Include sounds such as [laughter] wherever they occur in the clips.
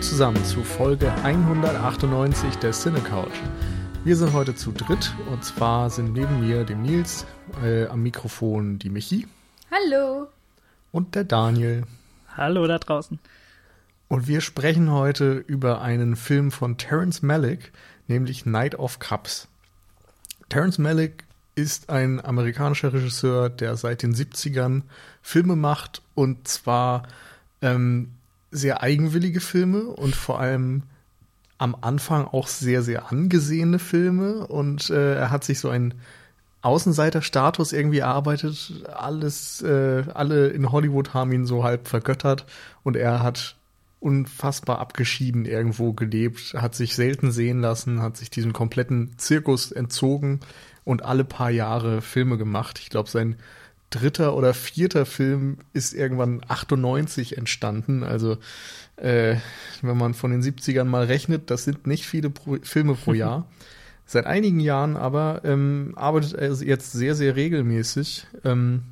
Zusammen zu Folge 198 der Cine Couch. Wir sind heute zu dritt und zwar sind neben mir, dem Nils, äh, am Mikrofon die Michi. Hallo. Und der Daniel. Hallo da draußen. Und wir sprechen heute über einen Film von Terence Malick, nämlich Night of Cups. Terence Malick ist ein amerikanischer Regisseur, der seit den 70ern Filme macht und zwar ähm, sehr eigenwillige Filme und vor allem am Anfang auch sehr, sehr angesehene Filme und äh, er hat sich so einen Außenseiterstatus irgendwie erarbeitet. Alles, äh, alle in Hollywood haben ihn so halb vergöttert und er hat unfassbar abgeschieden irgendwo gelebt, hat sich selten sehen lassen, hat sich diesem kompletten Zirkus entzogen und alle paar Jahre Filme gemacht. Ich glaube, sein dritter oder vierter Film ist irgendwann 98 entstanden. Also äh, wenn man von den 70ern mal rechnet, das sind nicht viele pro Filme pro Jahr. [laughs] Seit einigen Jahren aber ähm, arbeitet er jetzt sehr, sehr regelmäßig. Ähm,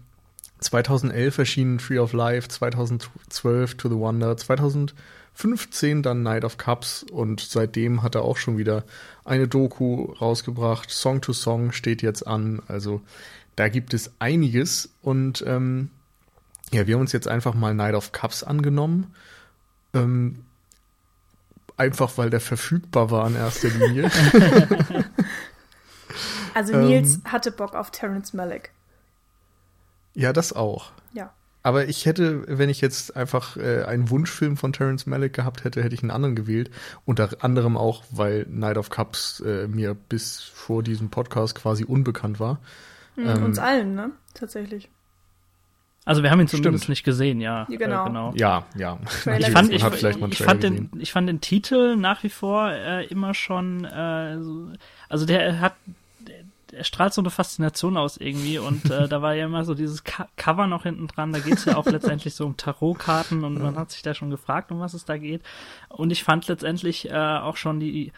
2011 erschien Tree of Life, 2012 To the Wonder, 2015 dann Night of Cups und seitdem hat er auch schon wieder eine Doku rausgebracht. Song to Song steht jetzt an. Also da gibt es einiges und ähm, ja, wir haben uns jetzt einfach mal Night of Cups angenommen. Ähm, einfach weil der verfügbar war in erster Linie. [laughs] also Nils ähm, hatte Bock auf Terence Malick. Ja, das auch. Ja. Aber ich hätte, wenn ich jetzt einfach äh, einen Wunschfilm von Terence Malick gehabt hätte, hätte ich einen anderen gewählt. Unter anderem auch, weil Night of Cups äh, mir bis vor diesem Podcast quasi unbekannt war. Mhm, ähm, uns allen, ne? Tatsächlich. Also wir haben ihn zumindest stimmt. nicht gesehen, ja. Ja, genau. Äh, genau. ja. ja. Ich fand, ich, ich, fand den, ich fand den Titel nach wie vor äh, immer schon, äh, also der hat er strahlt so eine Faszination aus irgendwie und äh, [laughs] da war ja immer so dieses Co Cover noch hinten dran, da geht's ja auch letztendlich so um Tarotkarten und man hat sich da schon gefragt, um was es da geht und ich fand letztendlich äh, auch schon die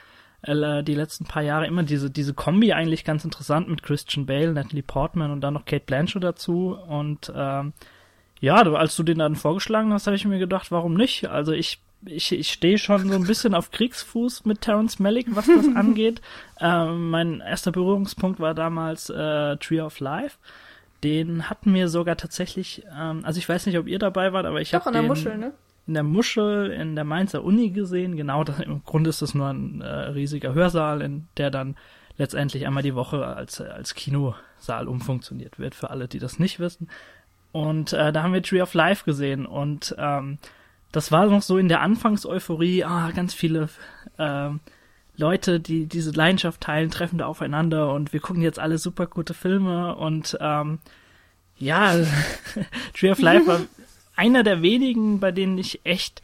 die letzten paar Jahre immer diese diese Kombi eigentlich ganz interessant mit Christian Bale, Natalie Portman und dann noch Kate Blanchett dazu und ähm, ja, als du den dann vorgeschlagen hast, habe ich mir gedacht, warum nicht? Also ich ich, ich stehe schon so ein bisschen auf Kriegsfuß mit Terence Malick, was das [laughs] angeht. Ähm, mein erster Berührungspunkt war damals äh, Tree of Life. Den hatten wir sogar tatsächlich, ähm, also ich weiß nicht, ob ihr dabei wart, aber ich habe in der Muschel, ne? In der Muschel in der Mainzer Uni gesehen. Genau, das, im Grunde ist das nur ein äh, riesiger Hörsaal, in der dann letztendlich einmal die Woche als als Kinosaal umfunktioniert wird, für alle, die das nicht wissen. Und äh, da haben wir Tree of Life gesehen und ähm, das war noch so in der Anfangseuphorie, ah, ganz viele äh, Leute, die diese Leidenschaft teilen, treffen da aufeinander und wir gucken jetzt alle super gute Filme und ähm, ja, [laughs] Tree of Life war [laughs] einer der wenigen, bei denen ich echt,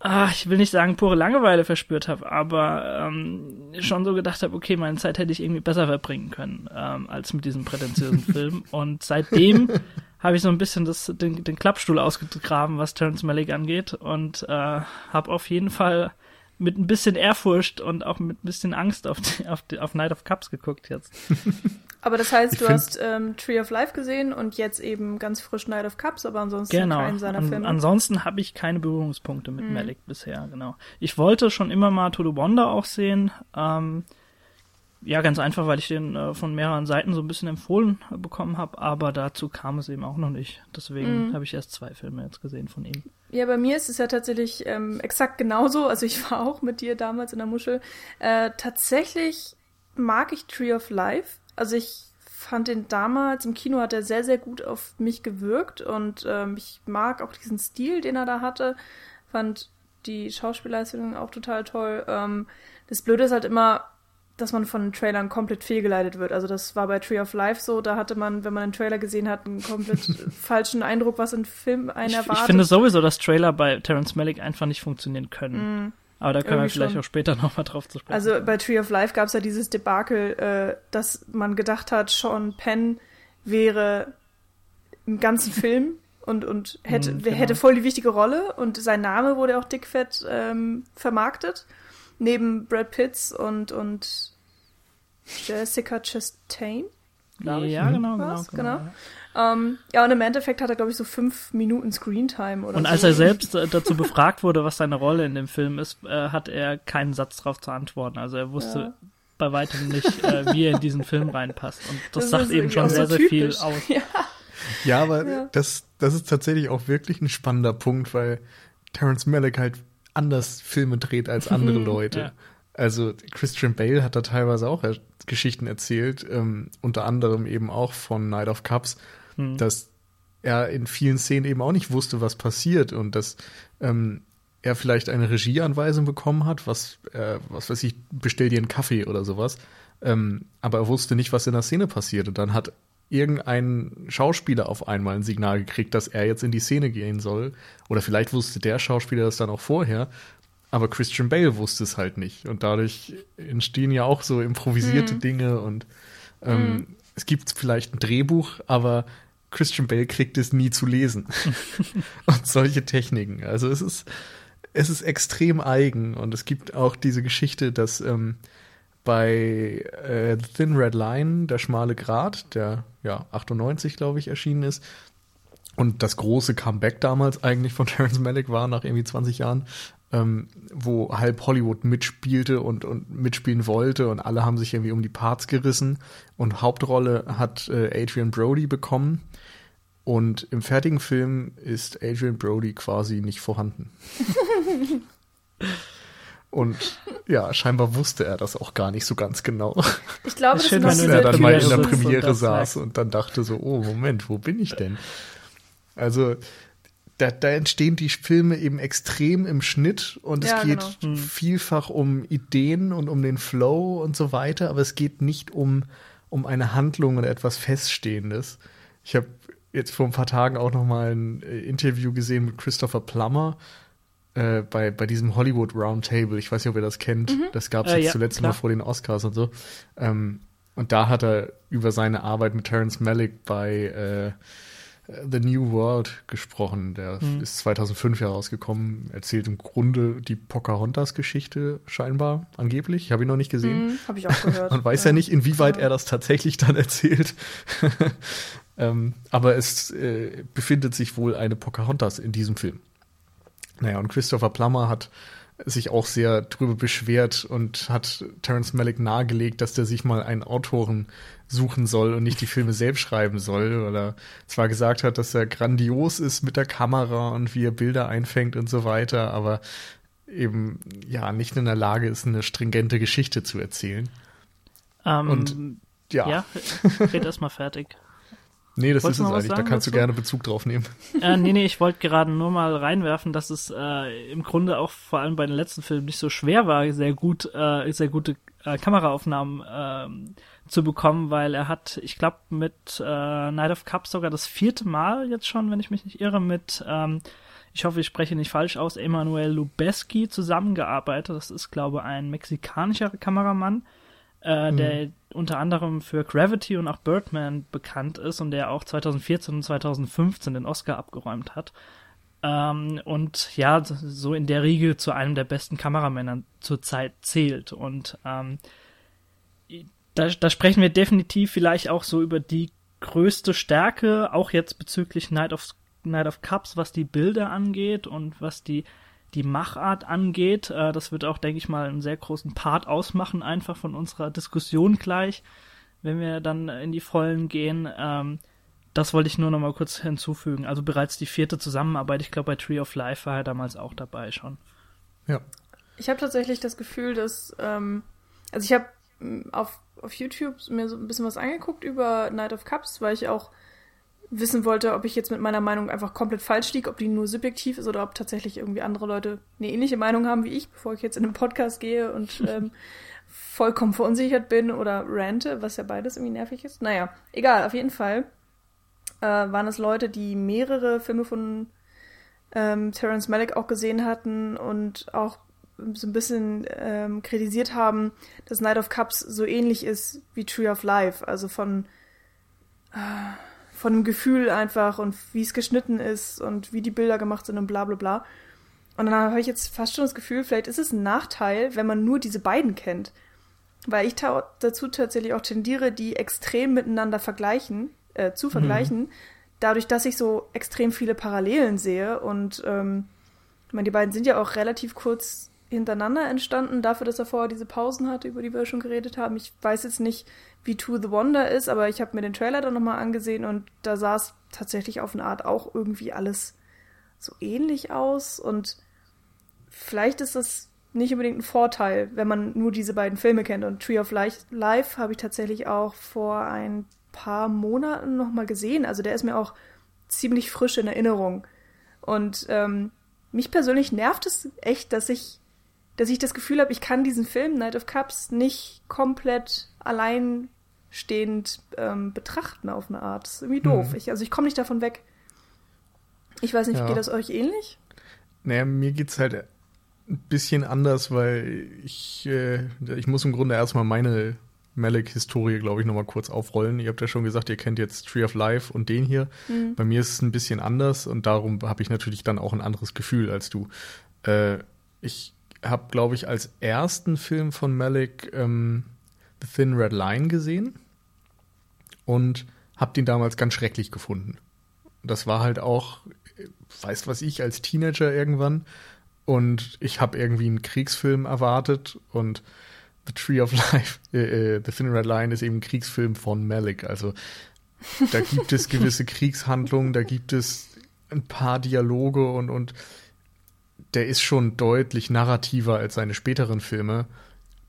ah, ich will nicht sagen pure Langeweile verspürt habe, aber ähm, schon so gedacht habe, okay, meine Zeit hätte ich irgendwie besser verbringen können ähm, als mit diesem prätentiösen [laughs] Film und seitdem habe ich so ein bisschen das, den, den Klappstuhl ausgegraben, was Terence Malick angeht und äh, habe auf jeden Fall mit ein bisschen Ehrfurcht und auch mit ein bisschen Angst auf, die, auf, die, auf Night of Cups geguckt jetzt. [laughs] Aber das heißt, ich du hast ähm, Tree of Life gesehen und jetzt eben ganz frisch Night of Cups, aber ansonsten genau. keinen seiner Filme. An, ansonsten habe ich keine Berührungspunkte mit mhm. Malik bisher, genau. Ich wollte schon immer mal To the Wonder auch sehen. Ähm, ja, ganz einfach, weil ich den äh, von mehreren Seiten so ein bisschen empfohlen äh, bekommen habe, aber dazu kam es eben auch noch nicht. Deswegen mhm. habe ich erst zwei Filme jetzt gesehen von ihm. Ja, bei mir ist es ja tatsächlich ähm, exakt genauso. Also ich [laughs] war auch mit dir damals in der Muschel. Äh, tatsächlich mag ich Tree of Life. Also ich fand den damals im Kino hat er sehr, sehr gut auf mich gewirkt und ähm, ich mag auch diesen Stil, den er da hatte. Fand die Schauspielleistung auch total toll. Ähm, das Blöde ist halt immer, dass man von den Trailern komplett fehlgeleitet wird. Also das war bei Tree of Life so, da hatte man, wenn man einen Trailer gesehen hat, einen komplett [laughs] falschen Eindruck, was ein Film einen erwartet. Ich finde sowieso, dass Trailer bei Terence Malick einfach nicht funktionieren können. Mm, Aber da können wir vielleicht schon. auch später [laughs] nochmal drauf zu sprechen. Also bei Tree of Life gab es ja dieses Debakel, äh, dass man gedacht hat, Sean Penn wäre im ganzen Film [laughs] und, und hätte, mm, genau. hätte voll die wichtige Rolle und sein Name wurde auch dickfett ähm, vermarktet neben Brad Pitts und, und Jessica Chastain. Ja, genau, genau. Was? genau. genau. Ähm, ja, und im Endeffekt hat er, glaube ich, so fünf Minuten Screentime oder Und so. als er selbst äh, dazu befragt wurde, was seine Rolle in dem Film ist, äh, hat er keinen Satz drauf zu antworten. Also er wusste Ja. bei weitem nicht, äh, wie er in diesen Film reinpasst. Und das, Das sagt eben schon sehr, so sehr viel aus. Ja. Ja, aber Ja. Das, das ist tatsächlich auch wirklich ein spannender Punkt, weil Terrence Malick halt anders Filme dreht als andere [laughs] Leute. Ja. Also Christian Bale hat da teilweise auch Geschichten erzählt, ähm, unter anderem eben auch von Night of Cups, Hm. dass er in vielen Szenen eben auch nicht wusste, was passiert und dass ähm, er vielleicht eine Regieanweisung bekommen hat, was, äh, was weiß ich, bestell dir einen Kaffee oder sowas. Ähm, aber er wusste nicht, was in der Szene passiert. Und dann hat irgendein Schauspieler auf einmal ein Signal gekriegt, dass er jetzt in die Szene gehen soll. Oder vielleicht wusste der Schauspieler das dann auch vorher. Aber Christian Bale wusste es halt nicht. Und dadurch entstehen ja auch so improvisierte Dinge und ähm, es gibt vielleicht ein Drehbuch, aber Christian Bale kriegt es nie zu lesen. [laughs] und solche Techniken. Also es ist, es ist extrem eigen und es gibt auch diese Geschichte, dass ähm, bei äh, The Thin Red Line, der schmale Grat, der ja 98, glaube ich, erschienen ist, und das große Comeback damals eigentlich von [laughs] Terrence Malick war, nach irgendwie 20 Jahren, ähm, wo halb Hollywood mitspielte und, und mitspielen wollte und alle haben sich irgendwie um die Parts gerissen und Hauptrolle hat äh, Adrian Brody bekommen und im fertigen Film ist Adrian Brody quasi nicht vorhanden. [laughs] und ja, scheinbar wusste er das auch gar nicht so ganz genau. Ich glaube, Ist das schön, sind noch Dass wenn er dann mal in der Premiere das saß und dann dachte so, oh Moment, wo bin ich denn? Also da, da entstehen die Filme eben extrem im Schnitt und es Ja, geht genau. Hm. vielfach um Ideen und um den Flow und so weiter, aber es geht nicht um, um eine Handlung oder etwas Feststehendes. Ich habe jetzt vor ein paar Tagen auch noch mal ein äh, Interview gesehen mit Christopher Plummer äh, bei, bei diesem Hollywood Roundtable. Ich weiß nicht, ob ihr das kennt. Das gab es Äh, jetzt ja, zuletzt klar. mal vor den Oscars und so. Ähm, und da hat er über seine Arbeit mit Terrence Malick bei äh, The New World gesprochen. Der Mhm. ist 2005 herausgekommen. Erzählt im Grunde die Pocahontas-Geschichte scheinbar, angeblich. Ich habe ihn noch nicht gesehen. Hm, Habe ich auch gehört. [laughs] Man weiß ja, nicht, inwieweit Ja. er das tatsächlich dann erzählt. [laughs] ähm, aber es äh, befindet sich wohl eine Pocahontas in diesem Film. Naja, und Christopher Plummer hat sich auch sehr drüber beschwert und hat Terence Malick nahegelegt, dass der sich mal einen Autoren suchen soll und nicht die Filme selbst schreiben soll, weil er zwar gesagt hat, dass er grandios ist mit der Kamera und wie er Bilder einfängt und so weiter, aber eben ja nicht in der Lage ist, eine stringente Geschichte zu erzählen. Ähm, Und- Ja, ja, red erst mal fertig. [laughs] nee, das Wolltest ist es eigentlich. Da sagen kannst du gerne Bezug drauf nehmen. äh, nee, nee, ich wollte gerade nur mal reinwerfen, dass es äh, im Grunde auch vor allem bei den letzten Filmen nicht so schwer war, sehr gut, äh, sehr gute äh, Kameraaufnahmen ähm, zu bekommen, weil er hat, ich glaube, mit äh, Night of Cups sogar das vierte Mal jetzt schon, wenn ich mich nicht irre, mit, ähm, ich hoffe, ich spreche nicht falsch aus, Emanuel Lubezki zusammengearbeitet. Das ist, glaube ich, ein mexikanischer Kameramann, äh, der unter anderem für Gravity und auch Birdman bekannt ist und der auch 2014 und 2015 den Oscar abgeräumt hat. Ähm, und ja, so in der Riege zu einem der besten Kameramänner zur Zeit zählt. Und ähm, da, da sprechen wir definitiv vielleicht auch so über die größte Stärke, auch jetzt bezüglich Night of, Night of Cups, was die Bilder angeht und was die, die Machart angeht. Äh, das wird auch, denke ich mal, einen sehr großen Part ausmachen, einfach von unserer Diskussion gleich, wenn wir dann in die Vollen gehen. Ähm, das wollte ich nur noch mal kurz hinzufügen. Also bereits die vierte Zusammenarbeit, ich glaube bei Tree of Life war er damals auch dabei schon. Ja. Ich habe tatsächlich das Gefühl, dass, ähm, also ich habe auf, auf YouTube mir so ein bisschen was angeguckt über Night of Cups, weil ich auch wissen wollte, ob ich jetzt mit meiner Meinung einfach komplett falsch liege, ob die nur subjektiv ist oder ob tatsächlich irgendwie andere Leute eine ähnliche Meinung haben wie ich, bevor ich jetzt in den Podcast gehe und [laughs] ähm, vollkommen verunsichert bin oder rante, was ja beides irgendwie nervig ist. Naja, egal, auf jeden Fall äh, waren es Leute, die mehrere Filme von ähm, Terrence Malick auch gesehen hatten und auch so ein bisschen ähm, kritisiert haben, dass Night of Cups so ähnlich ist wie Tree of Life, also von äh, von dem Gefühl einfach und wie es geschnitten ist und wie die Bilder gemacht sind und bla bla bla. Und dann habe ich jetzt fast schon das Gefühl, vielleicht ist es ein Nachteil, wenn man nur diese beiden kennt. weil ich dazu tatsächlich auch tendiere, die extrem miteinander vergleichen, äh, zu vergleichen, mhm. dadurch, dass ich so extrem viele Parallelen sehe und ähm, ich meine, die beiden sind ja auch relativ kurz hintereinander entstanden, dafür, dass er vorher diese Pausen hatte, über die wir schon geredet haben. Ich weiß jetzt nicht, wie To the Wonder ist, aber ich habe mir den Trailer dann nochmal angesehen und da sah es tatsächlich auf eine Art auch irgendwie alles so ähnlich aus und vielleicht ist das nicht unbedingt ein Vorteil, wenn man nur diese beiden Filme kennt. Und Tree of Life, habe ich tatsächlich auch vor ein paar Monaten nochmal gesehen. Also der ist mir auch ziemlich frisch in Erinnerung. Und ähm, mich persönlich nervt es echt, dass ich, dass ich das Gefühl habe, ich kann diesen Film Night of Cups nicht komplett alleinstehend ähm, betrachten auf eine Art. Das ist irgendwie doof. Hm. Ich, also ich komme nicht davon weg. Ich weiß nicht, ja. geht das euch ähnlich? Naja, mir geht's halt ein bisschen anders, weil ich, äh, ich muss im Grunde erstmal meine Malik-Historie, glaube ich, nochmal kurz aufrollen. Ihr habt ja schon gesagt, ihr kennt jetzt Tree of Life und den hier. Mhm. Bei mir ist es ein bisschen anders und darum habe ich natürlich dann auch ein anderes Gefühl als du. Äh, ich habe, glaube ich, als ersten Film von Malik ähm, The Thin Red Line gesehen und habe den damals ganz schrecklich gefunden. Das war halt auch, weißt was ich, als Teenager irgendwann und ich habe irgendwie einen Kriegsfilm erwartet und The Tree of [laughs] Life, äh, äh, The Thin Red Line ist eben ein Kriegsfilm von Malik. Also da gibt es gewisse [laughs] Kriegshandlungen, da gibt es ein paar Dialoge und, und der ist schon deutlich narrativer als seine späteren Filme.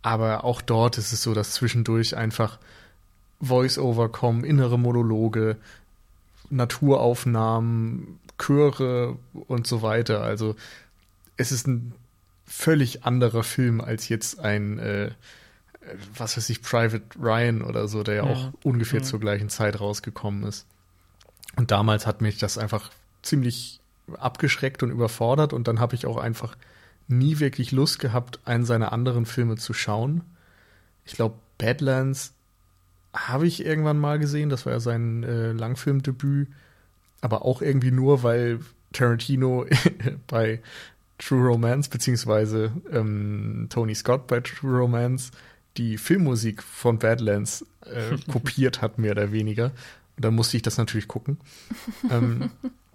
Aber auch dort ist es so, dass zwischendurch einfach Voice-Over kommen, innere Monologe, Naturaufnahmen, Chöre und so weiter. Also es ist ein völlig anderer Film als jetzt ein, äh, was weiß ich, Private Ryan oder so, der ja, ja. auch ungefähr ja. zur gleichen Zeit rausgekommen ist. Und damals hat mich das einfach ziemlich abgeschreckt und überfordert und dann habe ich auch einfach nie wirklich Lust gehabt, einen seiner anderen Filme zu schauen. Ich glaube, Badlands habe ich irgendwann mal gesehen, das war ja sein äh, Langfilmdebüt, aber auch irgendwie nur, weil Tarantino [laughs] bei True Romance, beziehungsweise ähm, Tony Scott bei True Romance die Filmmusik von Badlands äh, [laughs] kopiert hat, mehr oder weniger. Und dann musste ich das natürlich gucken. ähm, [laughs]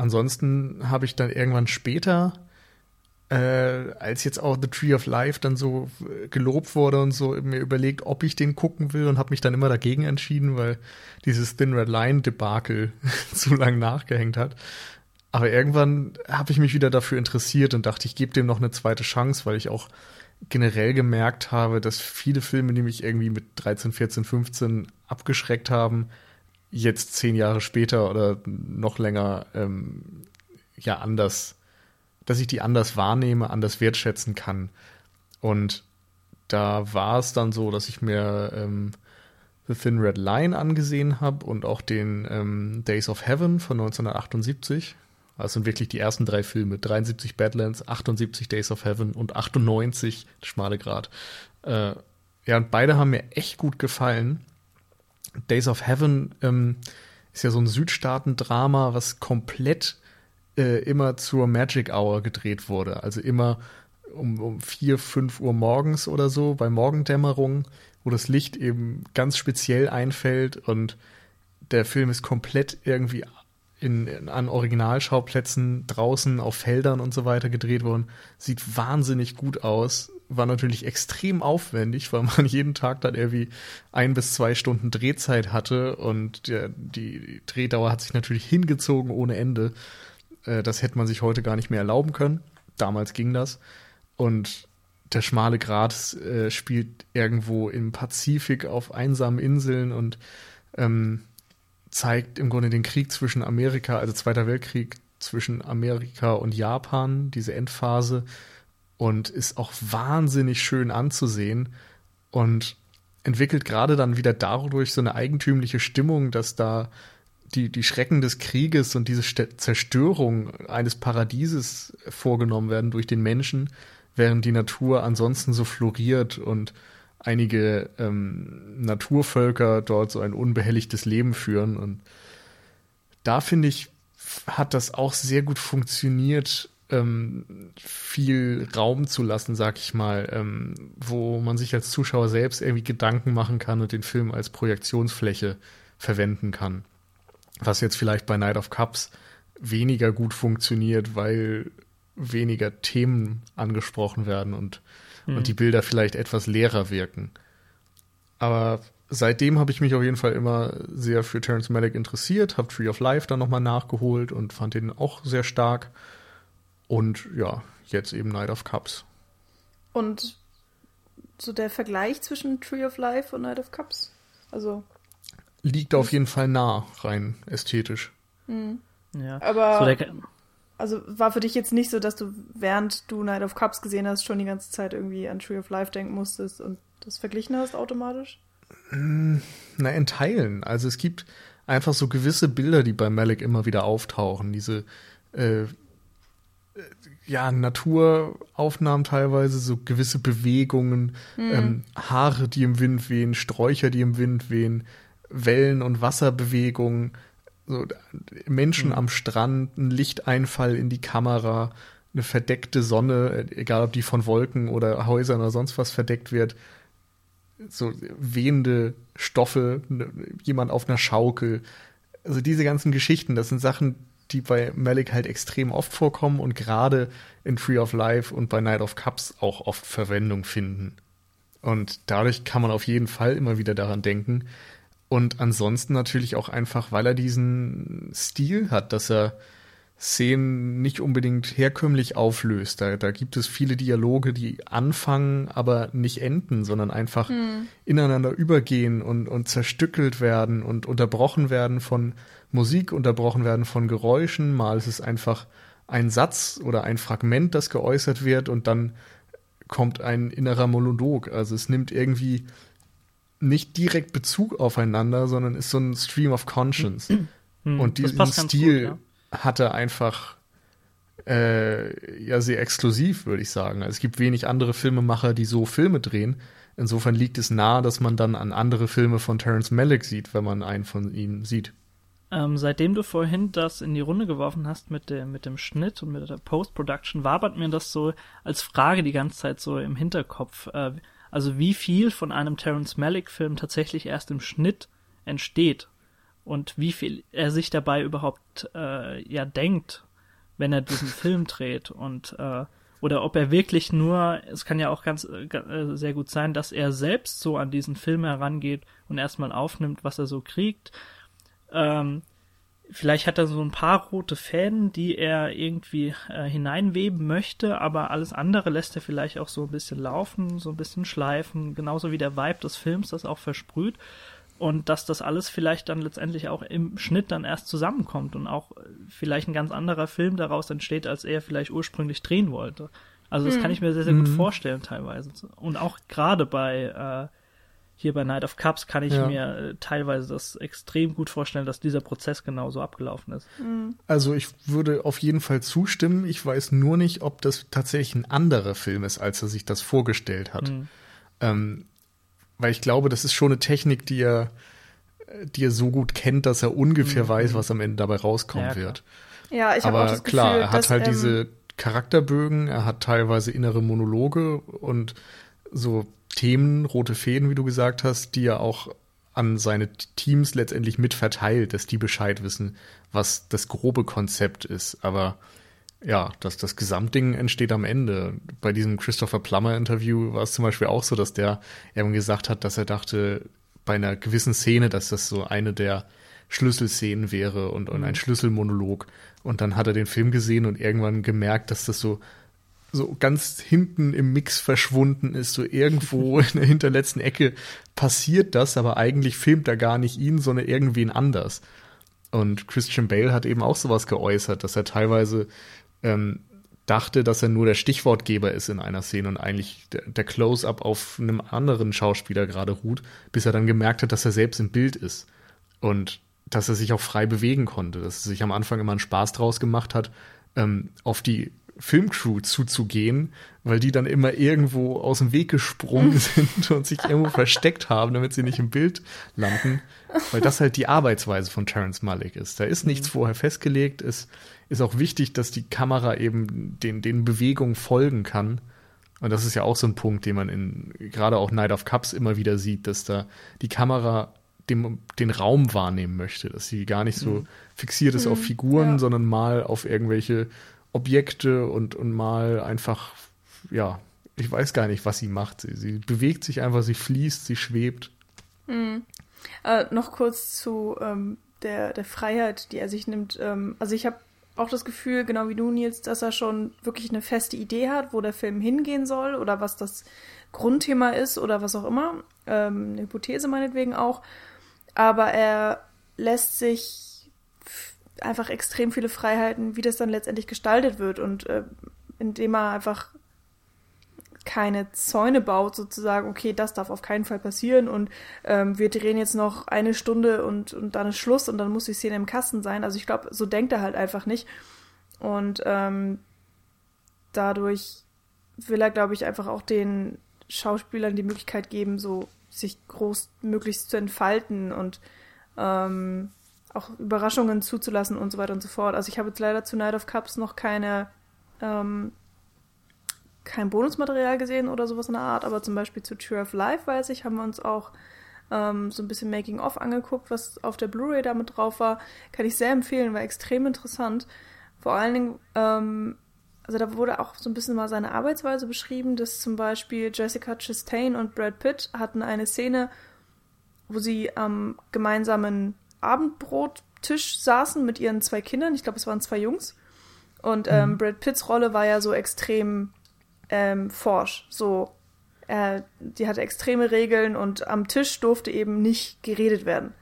ansonsten habe ich dann irgendwann später, äh, als jetzt auch The Tree of Life dann so äh, gelobt wurde und so, mir überlegt, ob ich den gucken will und habe mich dann immer dagegen entschieden, weil dieses Thin Red Line Debakel [laughs] zu lang nachgehängt hat. Aber irgendwann habe ich mich wieder dafür interessiert und dachte, ich gebe dem noch eine zweite Chance, weil ich auch generell gemerkt habe, dass viele Filme, die mich irgendwie mit 13, 14, 15 abgeschreckt haben, jetzt zehn Jahre später oder noch länger ähm, ja anders, dass ich die anders wahrnehme, anders wertschätzen kann. Und da war es dann so, dass ich mir ähm, The Thin Red Line angesehen habe und auch den ähm, Days of Heaven von 1978 das sind wirklich die ersten drei Filme. 73 Badlands, 78 Days of Heaven und 98 Schmale Grad. Äh, ja, und beide haben mir echt gut gefallen. Days of Heaven ähm, ist ja so ein Südstaaten-Drama, was komplett äh, immer zur Magic Hour gedreht wurde. Also immer um, um 4, 5 Uhr morgens oder so, bei Morgendämmerung, wo das Licht eben ganz speziell einfällt und der Film ist komplett irgendwie in, in, an Originalschauplätzen draußen auf Feldern und so weiter gedreht worden. Sieht wahnsinnig gut aus. War natürlich extrem aufwendig, weil man [laughs] jeden Tag dann irgendwie ein bis zwei Stunden Drehzeit hatte und der, die Drehdauer hat sich natürlich hingezogen ohne Ende. Äh, das hätte man sich heute gar nicht mehr erlauben können. Damals ging das. Und der schmale Grat äh, spielt irgendwo im Pazifik auf einsamen Inseln und ähm, zeigt im Grunde den Krieg zwischen Amerika, also Zweiter Weltkrieg zwischen Amerika und Japan, diese Endphase, und ist auch wahnsinnig schön anzusehen und entwickelt gerade dann wieder dadurch so eine eigentümliche Stimmung, dass da die, die Schrecken des Krieges und diese Zerstörung eines Paradieses vorgenommen werden durch den Menschen, während die Natur ansonsten so floriert und einige ähm, Naturvölker dort so ein unbehelligtes Leben führen. Und da finde ich, hat das auch sehr gut funktioniert, ähm, viel Raum zu lassen, sag ich mal, ähm, wo man sich als Zuschauer selbst irgendwie Gedanken machen kann und den Film als Projektionsfläche verwenden kann. Was jetzt vielleicht bei Night of Cups weniger gut funktioniert, weil weniger Themen angesprochen werden und, mhm. und die Bilder vielleicht etwas leerer wirken. Aber seitdem habe ich mich auf jeden Fall immer sehr für Terence Malick interessiert, habe Tree of Life dann nochmal nachgeholt und fand den auch sehr stark. Und ja, jetzt eben Night of Cups. Und so der Vergleich zwischen Tree of Life und Night of Cups? Also. Liegt auf jeden Fall nah, rein ästhetisch. Mhm. Ja. Aber. So also war für dich jetzt nicht so, dass du, während du Night of Cups gesehen hast, schon die ganze Zeit irgendwie an Tree of Life denken musstest und das verglichen hast automatisch? Na, in Teilen. Also es gibt einfach so gewisse Bilder, die bei Malik immer wieder auftauchen. Diese äh, ja, Naturaufnahmen teilweise, so gewisse Bewegungen, mhm. ähm, Haare, die im Wind wehen, Sträucher, die im Wind wehen, Wellen- und Wasserbewegungen, so Menschen mhm. am Strand, ein Lichteinfall in die Kamera, eine verdeckte Sonne, egal ob die von Wolken oder Häusern oder sonst was verdeckt wird, so wehende Stoffe, ne, jemand auf einer Schaukel. Also diese ganzen Geschichten, das sind Sachen, die bei Malik halt extrem oft vorkommen und gerade in Tree of Life und bei Night of Cups auch oft Verwendung finden. Und dadurch kann man auf jeden Fall immer wieder daran denken. Und ansonsten natürlich auch einfach, weil er diesen Stil hat, dass er Szenen nicht unbedingt herkömmlich auflöst. Da, da gibt es viele Dialoge, die anfangen, aber nicht enden, sondern einfach hm. ineinander übergehen und, und zerstückelt werden und unterbrochen werden von Musik, unterbrochen werden von Geräuschen. Mal ist es einfach ein Satz oder ein Fragment, das geäußert wird und dann kommt ein innerer Monolog. Also es nimmt irgendwie nicht direkt Bezug aufeinander, sondern ist so ein Stream of Conscience. [clears throat] Hm, und diesen Stil gut, ja hatte einfach äh, ja sehr exklusiv, würde ich sagen. Also es gibt wenig andere Filmemacher, die so Filme drehen. Insofern liegt es nahe, dass man dann an andere Filme von Terence Malick sieht, wenn man einen von ihnen sieht. Ähm, seitdem du vorhin das in die Runde geworfen hast mit dem, mit dem Schnitt und mit der Post-Production, wabert mir das so als Frage die ganze Zeit so im Hinterkopf. Äh, also wie viel von einem Terence Malick-Film tatsächlich erst im Schnitt entsteht und wie viel er sich dabei überhaupt äh, ja denkt, wenn er diesen Film dreht und äh, oder ob er wirklich nur, es kann ja auch ganz äh, sehr gut sein, dass er selbst so an diesen Film herangeht und erstmal aufnimmt, was er so kriegt. Ähm, vielleicht hat er so ein paar rote Fäden, die er irgendwie äh, hineinweben möchte, aber alles andere lässt er vielleicht auch so ein bisschen laufen, so ein bisschen schleifen, genauso wie der Vibe des Films das auch versprüht und dass das alles vielleicht dann letztendlich auch im Schnitt dann erst zusammenkommt und auch äh, vielleicht ein ganz anderer Film daraus entsteht, als er vielleicht ursprünglich drehen wollte. Also das hm. kann ich mir sehr, sehr gut mhm. vorstellen teilweise. Und auch gerade bei äh, hier bei Night of Cups kann ich ja. mir äh, teilweise das extrem gut vorstellen, dass dieser Prozess genauso abgelaufen ist. Mhm. Also ich würde auf jeden Fall zustimmen. Ich weiß nur nicht, ob das tatsächlich ein anderer Film ist, als er sich das vorgestellt hat. Mhm. Ähm, weil ich glaube, das ist schon eine Technik, die er, die er so gut kennt, dass er ungefähr mhm. weiß, was am Ende dabei rauskommen ja, wird. Ja, ich habe auch das klar, Gefühl, er hat dass, halt ähm, diese Charakterbögen, er hat teilweise innere Monologe und so Themen, rote Fäden, wie du gesagt hast, die er auch an seine Teams letztendlich mitverteilt, dass die Bescheid wissen, was das grobe Konzept ist. Aber ja, das, das Gesamtding entsteht am Ende. Bei diesem Christopher Plummer Interview war es zum Beispiel auch so, dass der eben gesagt hat, dass er dachte, bei einer gewissen Szene, dass das so eine der Schlüsselszenen wäre und, und ein mhm. Schlüsselmonolog. Und dann hat er den Film gesehen und irgendwann gemerkt, dass das so, so ganz hinten im Mix verschwunden ist, so irgendwo [laughs] in der hinterletzten Ecke passiert das, aber eigentlich filmt er gar nicht ihn, sondern irgendwen anders. Und Christian Bale hat eben auch sowas geäußert, dass er teilweise ähm, dachte, dass er nur der Stichwortgeber ist in einer Szene und eigentlich der, der Close-up auf einem anderen Schauspieler gerade ruht, bis er dann gemerkt hat, dass er selbst im Bild ist und dass er sich auch frei bewegen konnte, dass er sich am Anfang immer einen Spaß draus gemacht hat, ähm, auf die Filmcrew zuzugehen, weil die dann immer irgendwo aus dem Weg gesprungen [laughs] sind und sich irgendwo versteckt haben, damit sie nicht im Bild landen, weil das halt die Arbeitsweise von Terrence Malick ist. Da ist nichts mhm. vorher festgelegt, es ist auch wichtig, dass die Kamera eben den, den Bewegungen folgen kann. Und das ist ja auch so ein Punkt, den man in gerade auch Night of Cups immer wieder sieht, dass da die Kamera dem, den Raum wahrnehmen möchte, dass sie gar nicht so mhm. fixiert ist mhm. auf Figuren, ja. sondern mal auf irgendwelche Objekte und, und mal einfach, ja, ich weiß gar nicht, was sie macht. Sie, sie bewegt sich einfach, sie fließt, sie schwebt. Mhm. Äh, noch kurz zu ähm, der, der Freiheit, die er sich nimmt. Ähm, also ich habe auch das Gefühl, genau wie du, Nils, dass er schon wirklich eine feste Idee hat, wo der Film hingehen soll oder was das Grundthema ist oder was auch immer. Ähm, eine Hypothese meinetwegen auch. Aber er lässt sich einfach extrem viele Freiheiten, wie das dann letztendlich gestaltet wird und äh, indem er einfach keine Zäune baut, sozusagen, okay, das darf auf keinen Fall passieren und ähm, wir drehen jetzt noch eine Stunde und, und dann ist Schluss und dann muss die Szene im Kasten sein. Also ich glaube, so denkt er halt einfach nicht. Und ähm, dadurch will er, glaube ich, einfach auch den Schauspielern die Möglichkeit geben, so sich großmöglichst zu entfalten und ähm, auch Überraschungen zuzulassen und so weiter und so fort. Also ich habe jetzt leider zu Night of Cups noch keine ähm, kein Bonusmaterial gesehen oder sowas in der Art, aber zum Beispiel zu Tree of Life, weiß ich, haben wir uns auch ähm, so ein bisschen Making-of angeguckt, was auf der Blu-ray damit drauf war. Kann ich sehr empfehlen, war extrem interessant. Vor allen Dingen, ähm, also da wurde auch so ein bisschen mal seine Arbeitsweise beschrieben, dass zum Beispiel Jessica Chastain und Brad Pitt hatten eine Szene, wo sie am gemeinsamen Abendbrottisch saßen mit ihren zwei Kindern. Ich glaube, es waren zwei Jungs. Und ähm, mhm. Brad Pitts Rolle war ja so extrem ähm, forsch. So, äh, die hatte extreme Regeln und am Tisch durfte eben nicht geredet werden.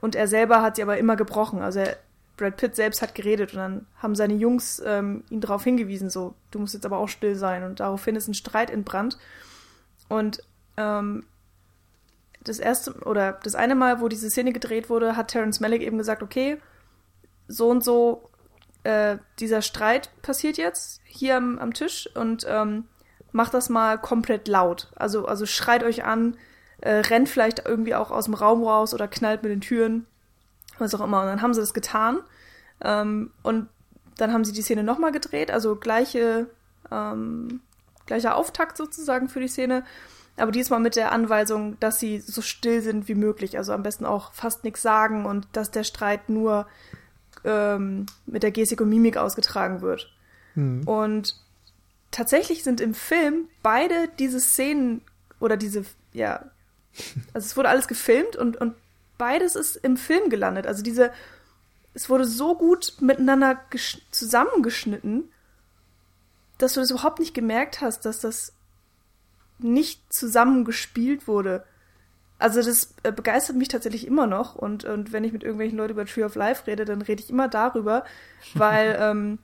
Und er selber hat sie aber immer gebrochen. Also er, Brad Pitt selbst hat geredet und dann haben seine Jungs ähm, ihn darauf hingewiesen, so, du musst jetzt aber auch still sein. Und daraufhin ist ein Streit entbrannt. Und ähm, das erste oder das eine Mal, wo diese Szene gedreht wurde, hat Terence Malick eben gesagt, okay, so und so, äh, dieser Streit passiert jetzt hier am, am Tisch und ähm, macht das mal komplett laut. Also, also schreit euch an, äh, rennt vielleicht irgendwie auch aus dem Raum raus oder knallt mit den Türen, was auch immer. Und dann haben sie das getan. Ähm, und dann haben sie die Szene nochmal gedreht, also gleiche, ähm, gleicher Auftakt sozusagen für die Szene. Aber diesmal mit der Anweisung, dass sie so still sind wie möglich. Also am besten auch fast nichts sagen und dass der Streit nur ähm, mit der Gestik und Mimik ausgetragen wird. Mhm. Und tatsächlich sind im Film beide diese Szenen oder diese, ja, also es wurde alles gefilmt und, und beides ist im Film gelandet. Also diese, es wurde so gut miteinander zusammengeschnitten, dass du das überhaupt nicht gemerkt hast, dass das nicht zusammengespielt wurde. Also das äh, begeistert mich tatsächlich immer noch und, und wenn ich mit irgendwelchen Leuten über Tree of Life rede, dann rede ich immer darüber, [laughs] weil ähm,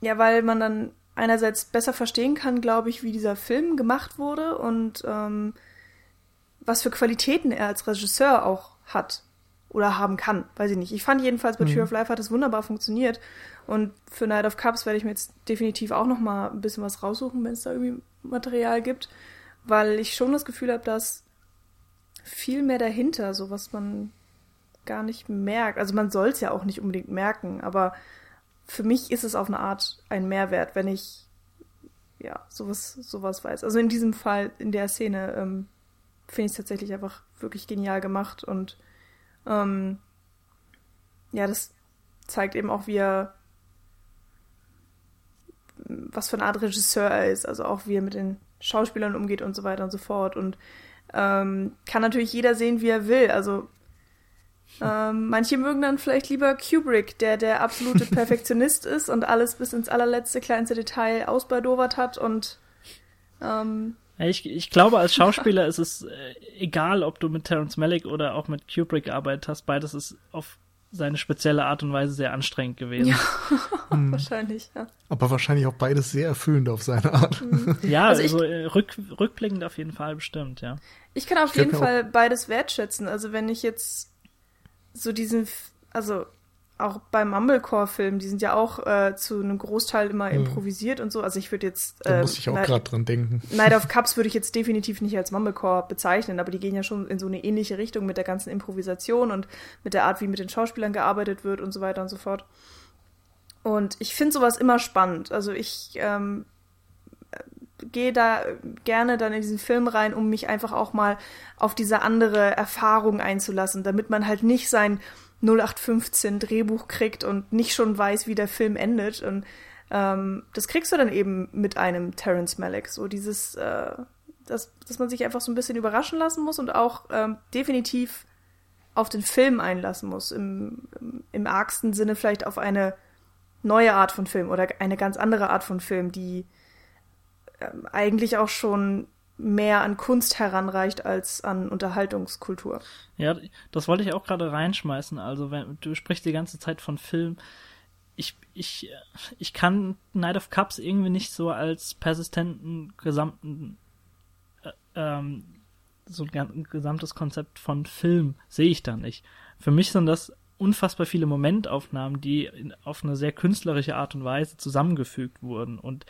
ja, weil man dann einerseits besser verstehen kann, glaube ich, wie dieser Film gemacht wurde und ähm, was für Qualitäten er als Regisseur auch hat oder haben kann, weiß ich nicht. Ich fand jedenfalls bei mhm. Tree of Life hat es wunderbar funktioniert und für Night of Cups werde ich mir jetzt definitiv auch noch mal ein bisschen was raussuchen, wenn es da irgendwie Material gibt, weil ich schon das Gefühl habe, dass viel mehr dahinter, so was man gar nicht merkt. Also man soll es ja auch nicht unbedingt merken, aber für mich ist es auf eine Art ein Mehrwert, wenn ich ja sowas, sowas weiß. Also in diesem Fall, in der Szene, ähm, finde ich es tatsächlich einfach wirklich genial gemacht und ähm, ja, das zeigt eben auch, wie er was für eine Art Regisseur er ist, also auch wie er mit den Schauspielern umgeht und so weiter und so fort. Und ähm, kann natürlich jeder sehen, wie er will. Also ähm, manche mögen dann vielleicht lieber Kubrick, der der absolute [laughs] Perfektionist ist und alles bis ins allerletzte kleinste Detail ausbaldowert hat und ähm, ich, ich glaube, als Schauspieler [laughs] ist es äh, egal, ob du mit Terence Malick oder auch mit Kubrick gearbeitet hast. Beides ist auf seine spezielle Art und Weise sehr anstrengend gewesen. Ja, [laughs] [laughs] hm. wahrscheinlich, ja. Aber wahrscheinlich auch beides sehr erfüllend auf seine Art. Mhm. [laughs] Ja, also, also äh, rück, rückblickend auf jeden Fall bestimmt, ja. Ich kann auf ich jeden Fall beides wertschätzen. Also wenn ich jetzt so diesen, also auch beim Mumblecore-Film, die sind ja auch äh, zu einem Großteil immer Hm. improvisiert und so. Also ich würde jetzt. Da äh, muss ich auch gerade dran denken. Night of [laughs] Cups würde ich jetzt definitiv nicht als Mumblecore bezeichnen, aber die gehen ja schon in so eine ähnliche Richtung mit der ganzen Improvisation und mit der Art, wie mit den Schauspielern gearbeitet wird und so weiter und so fort. Und ich finde sowas immer spannend. Also ich ähm, äh, gehe da gerne dann in diesen Film rein, um mich einfach auch mal auf diese andere Erfahrung einzulassen, damit man halt nicht sein 0815 Drehbuch kriegt und nicht schon weiß, wie der Film endet. Und ähm, das kriegst du dann eben mit einem Terrence Malick. So dieses, äh, dass, dass man sich einfach so ein bisschen überraschen lassen muss und auch ähm, definitiv auf den Film einlassen muss. Im, im, im argsten Sinne vielleicht auf eine neue Art von Film oder eine ganz andere Art von Film, die ähm, eigentlich auch schon mehr an Kunst heranreicht als an Unterhaltungskultur. Ja, das wollte ich auch gerade reinschmeißen. Also, wenn du sprichst die ganze Zeit von Film. Ich, ich, ich kann Night of Cups irgendwie nicht so als persistenten gesamten, äh, ähm, so ein gesamtes Konzept von Film sehe ich da nicht. Für mich sind das unfassbar viele Momentaufnahmen, die in, auf eine sehr künstlerische Art und Weise zusammengefügt wurden und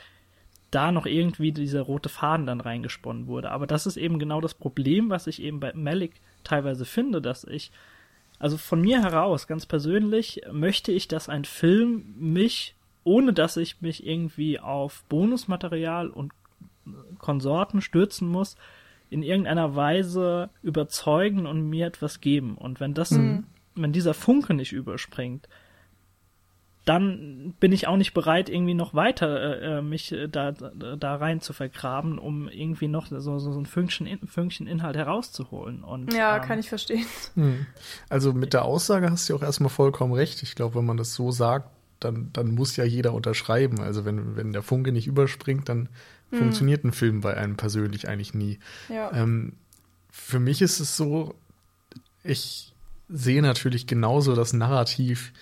da noch irgendwie dieser rote Faden dann reingesponnen wurde. Aber das ist eben genau das Problem, was ich eben bei Malik teilweise finde, dass ich, also von mir heraus, ganz persönlich, möchte ich, dass ein Film mich, ohne dass ich mich irgendwie auf Bonusmaterial und Konsorten stürzen muss, in irgendeiner Weise überzeugen und mir etwas geben. Und wenn das, wenn dieser Funke nicht überspringt, dann bin ich auch nicht bereit, irgendwie noch weiter äh, äh, mich äh, da, da, rein zu vergraben, um irgendwie noch so, so, so ein Fünkchen, Fünkchen Inhalt herauszuholen. Und, Ja, ähm, kann ich verstehen. Hm. Also mit der Aussage hast du auch erstmal vollkommen recht. Ich glaube, wenn man das so sagt, dann, dann muss ja jeder unterschreiben. Also wenn, wenn der Funke nicht überspringt, dann funktioniert ein Film bei einem persönlich eigentlich nie. Ja. Ähm, für mich ist es so, ich sehe natürlich genauso das Narrativ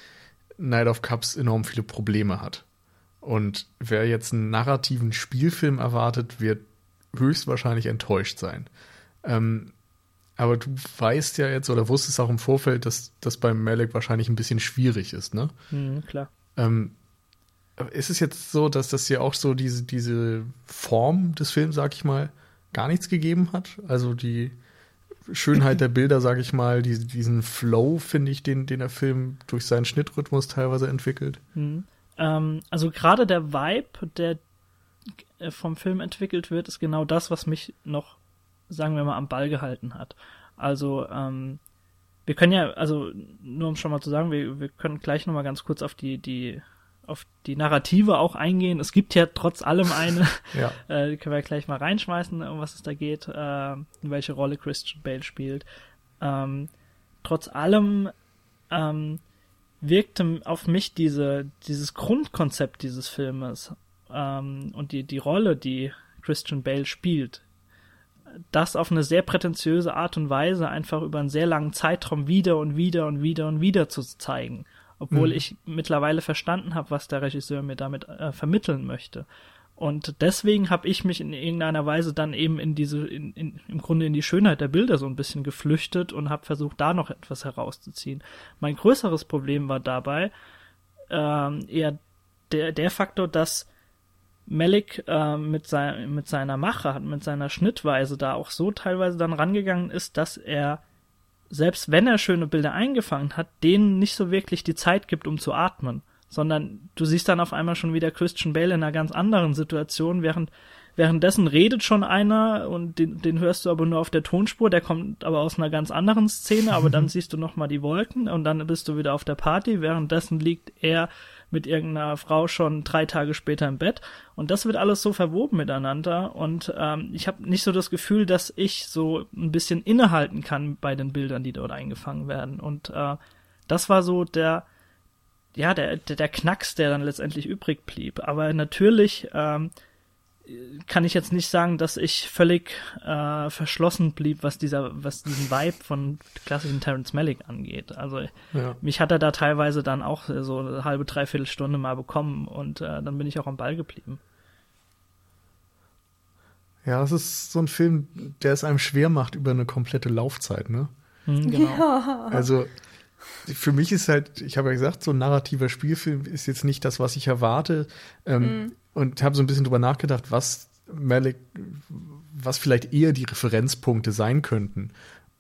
Night of Cups enorm viele Probleme hat. Und wer jetzt einen narrativen Spielfilm erwartet, wird höchstwahrscheinlich enttäuscht sein. Ähm, aber du weißt ja jetzt oder wusstest auch im Vorfeld, dass das beim Malik wahrscheinlich ein bisschen schwierig ist, ne? Mhm, klar. Ähm, ist es jetzt so, dass das ja auch so diese, diese Form des Films, sag ich mal, gar nichts gegeben hat? Also die Schönheit der Bilder, sag ich mal, die, diesen Flow, finde ich, den, den der Film durch seinen Schnittrhythmus teilweise entwickelt. Mhm. Ähm, also gerade der Vibe, der äh, vom Film entwickelt wird, ist genau das, was mich noch, sagen wir mal, am Ball gehalten hat. Also, ähm, wir können ja, also nur um schon mal zu sagen, wir, wir können gleich nochmal ganz kurz auf die, die, auf die Narrative auch eingehen. Es gibt ja trotz allem eine, [laughs] Ja. [laughs] äh, die können wir gleich mal reinschmeißen, um was es da geht, äh, welche Rolle Christian Bale spielt. Ähm, trotz allem ähm, wirkte auf mich diese, dieses Grundkonzept dieses Filmes ähm, und die, die Rolle, die Christian Bale spielt, das auf eine sehr prätentiöse Art und Weise einfach über einen sehr langen Zeitraum wieder und wieder und wieder und wieder zu zeigen. Obwohl Mhm. ich mittlerweile verstanden habe, was der Regisseur mir damit äh, vermitteln möchte. Und deswegen habe ich mich in irgendeiner Weise dann eben in diese, in, in, im Grunde in die Schönheit der Bilder so ein bisschen geflüchtet und habe versucht, da noch etwas herauszuziehen. Mein größeres Problem war dabei ähm, eher der, der Faktor, dass Malik äh, mit, sein, mit seiner Mache, mit seiner Schnittweise da auch so teilweise dann rangegangen ist, dass er, selbst wenn er schöne Bilder eingefangen hat, denen nicht so wirklich die Zeit gibt, um zu atmen. Sondern du siehst dann auf einmal schon wieder Christian Bale in einer ganz anderen Situation, während währenddessen redet schon einer und den, den hörst du aber nur auf der Tonspur, der kommt aber aus einer ganz anderen Szene, aber dann [laughs] siehst du nochmal die Wolken und dann bist du wieder auf der Party, währenddessen liegt er mit irgendeiner Frau schon drei Tage später im Bett. Und das wird alles so verwoben miteinander. Und ähm, ich habe nicht so das Gefühl, dass ich so ein bisschen innehalten kann bei den Bildern, die dort eingefangen werden. Und äh, das war so der ja der, der der Knacks, der dann letztendlich übrig blieb. Aber natürlich ähm, kann ich jetzt nicht sagen, dass ich völlig äh, verschlossen blieb, was dieser, was diesen Vibe von klassischen Terrence Malick angeht. Also Ja. mich hat er da teilweise dann auch so eine halbe, dreiviertel Stunde mal bekommen und äh, dann bin ich auch am Ball geblieben. Ja, das ist so ein Film, der es einem schwer macht über eine komplette Laufzeit, ne? Hm, genau. [laughs] Ja. Also für mich ist halt, ich habe ja gesagt, so ein narrativer Spielfilm ist jetzt nicht das, was ich erwarte. Ähm, mm. Und habe so ein bisschen drüber nachgedacht, was Malik, was vielleicht eher die Referenzpunkte sein könnten.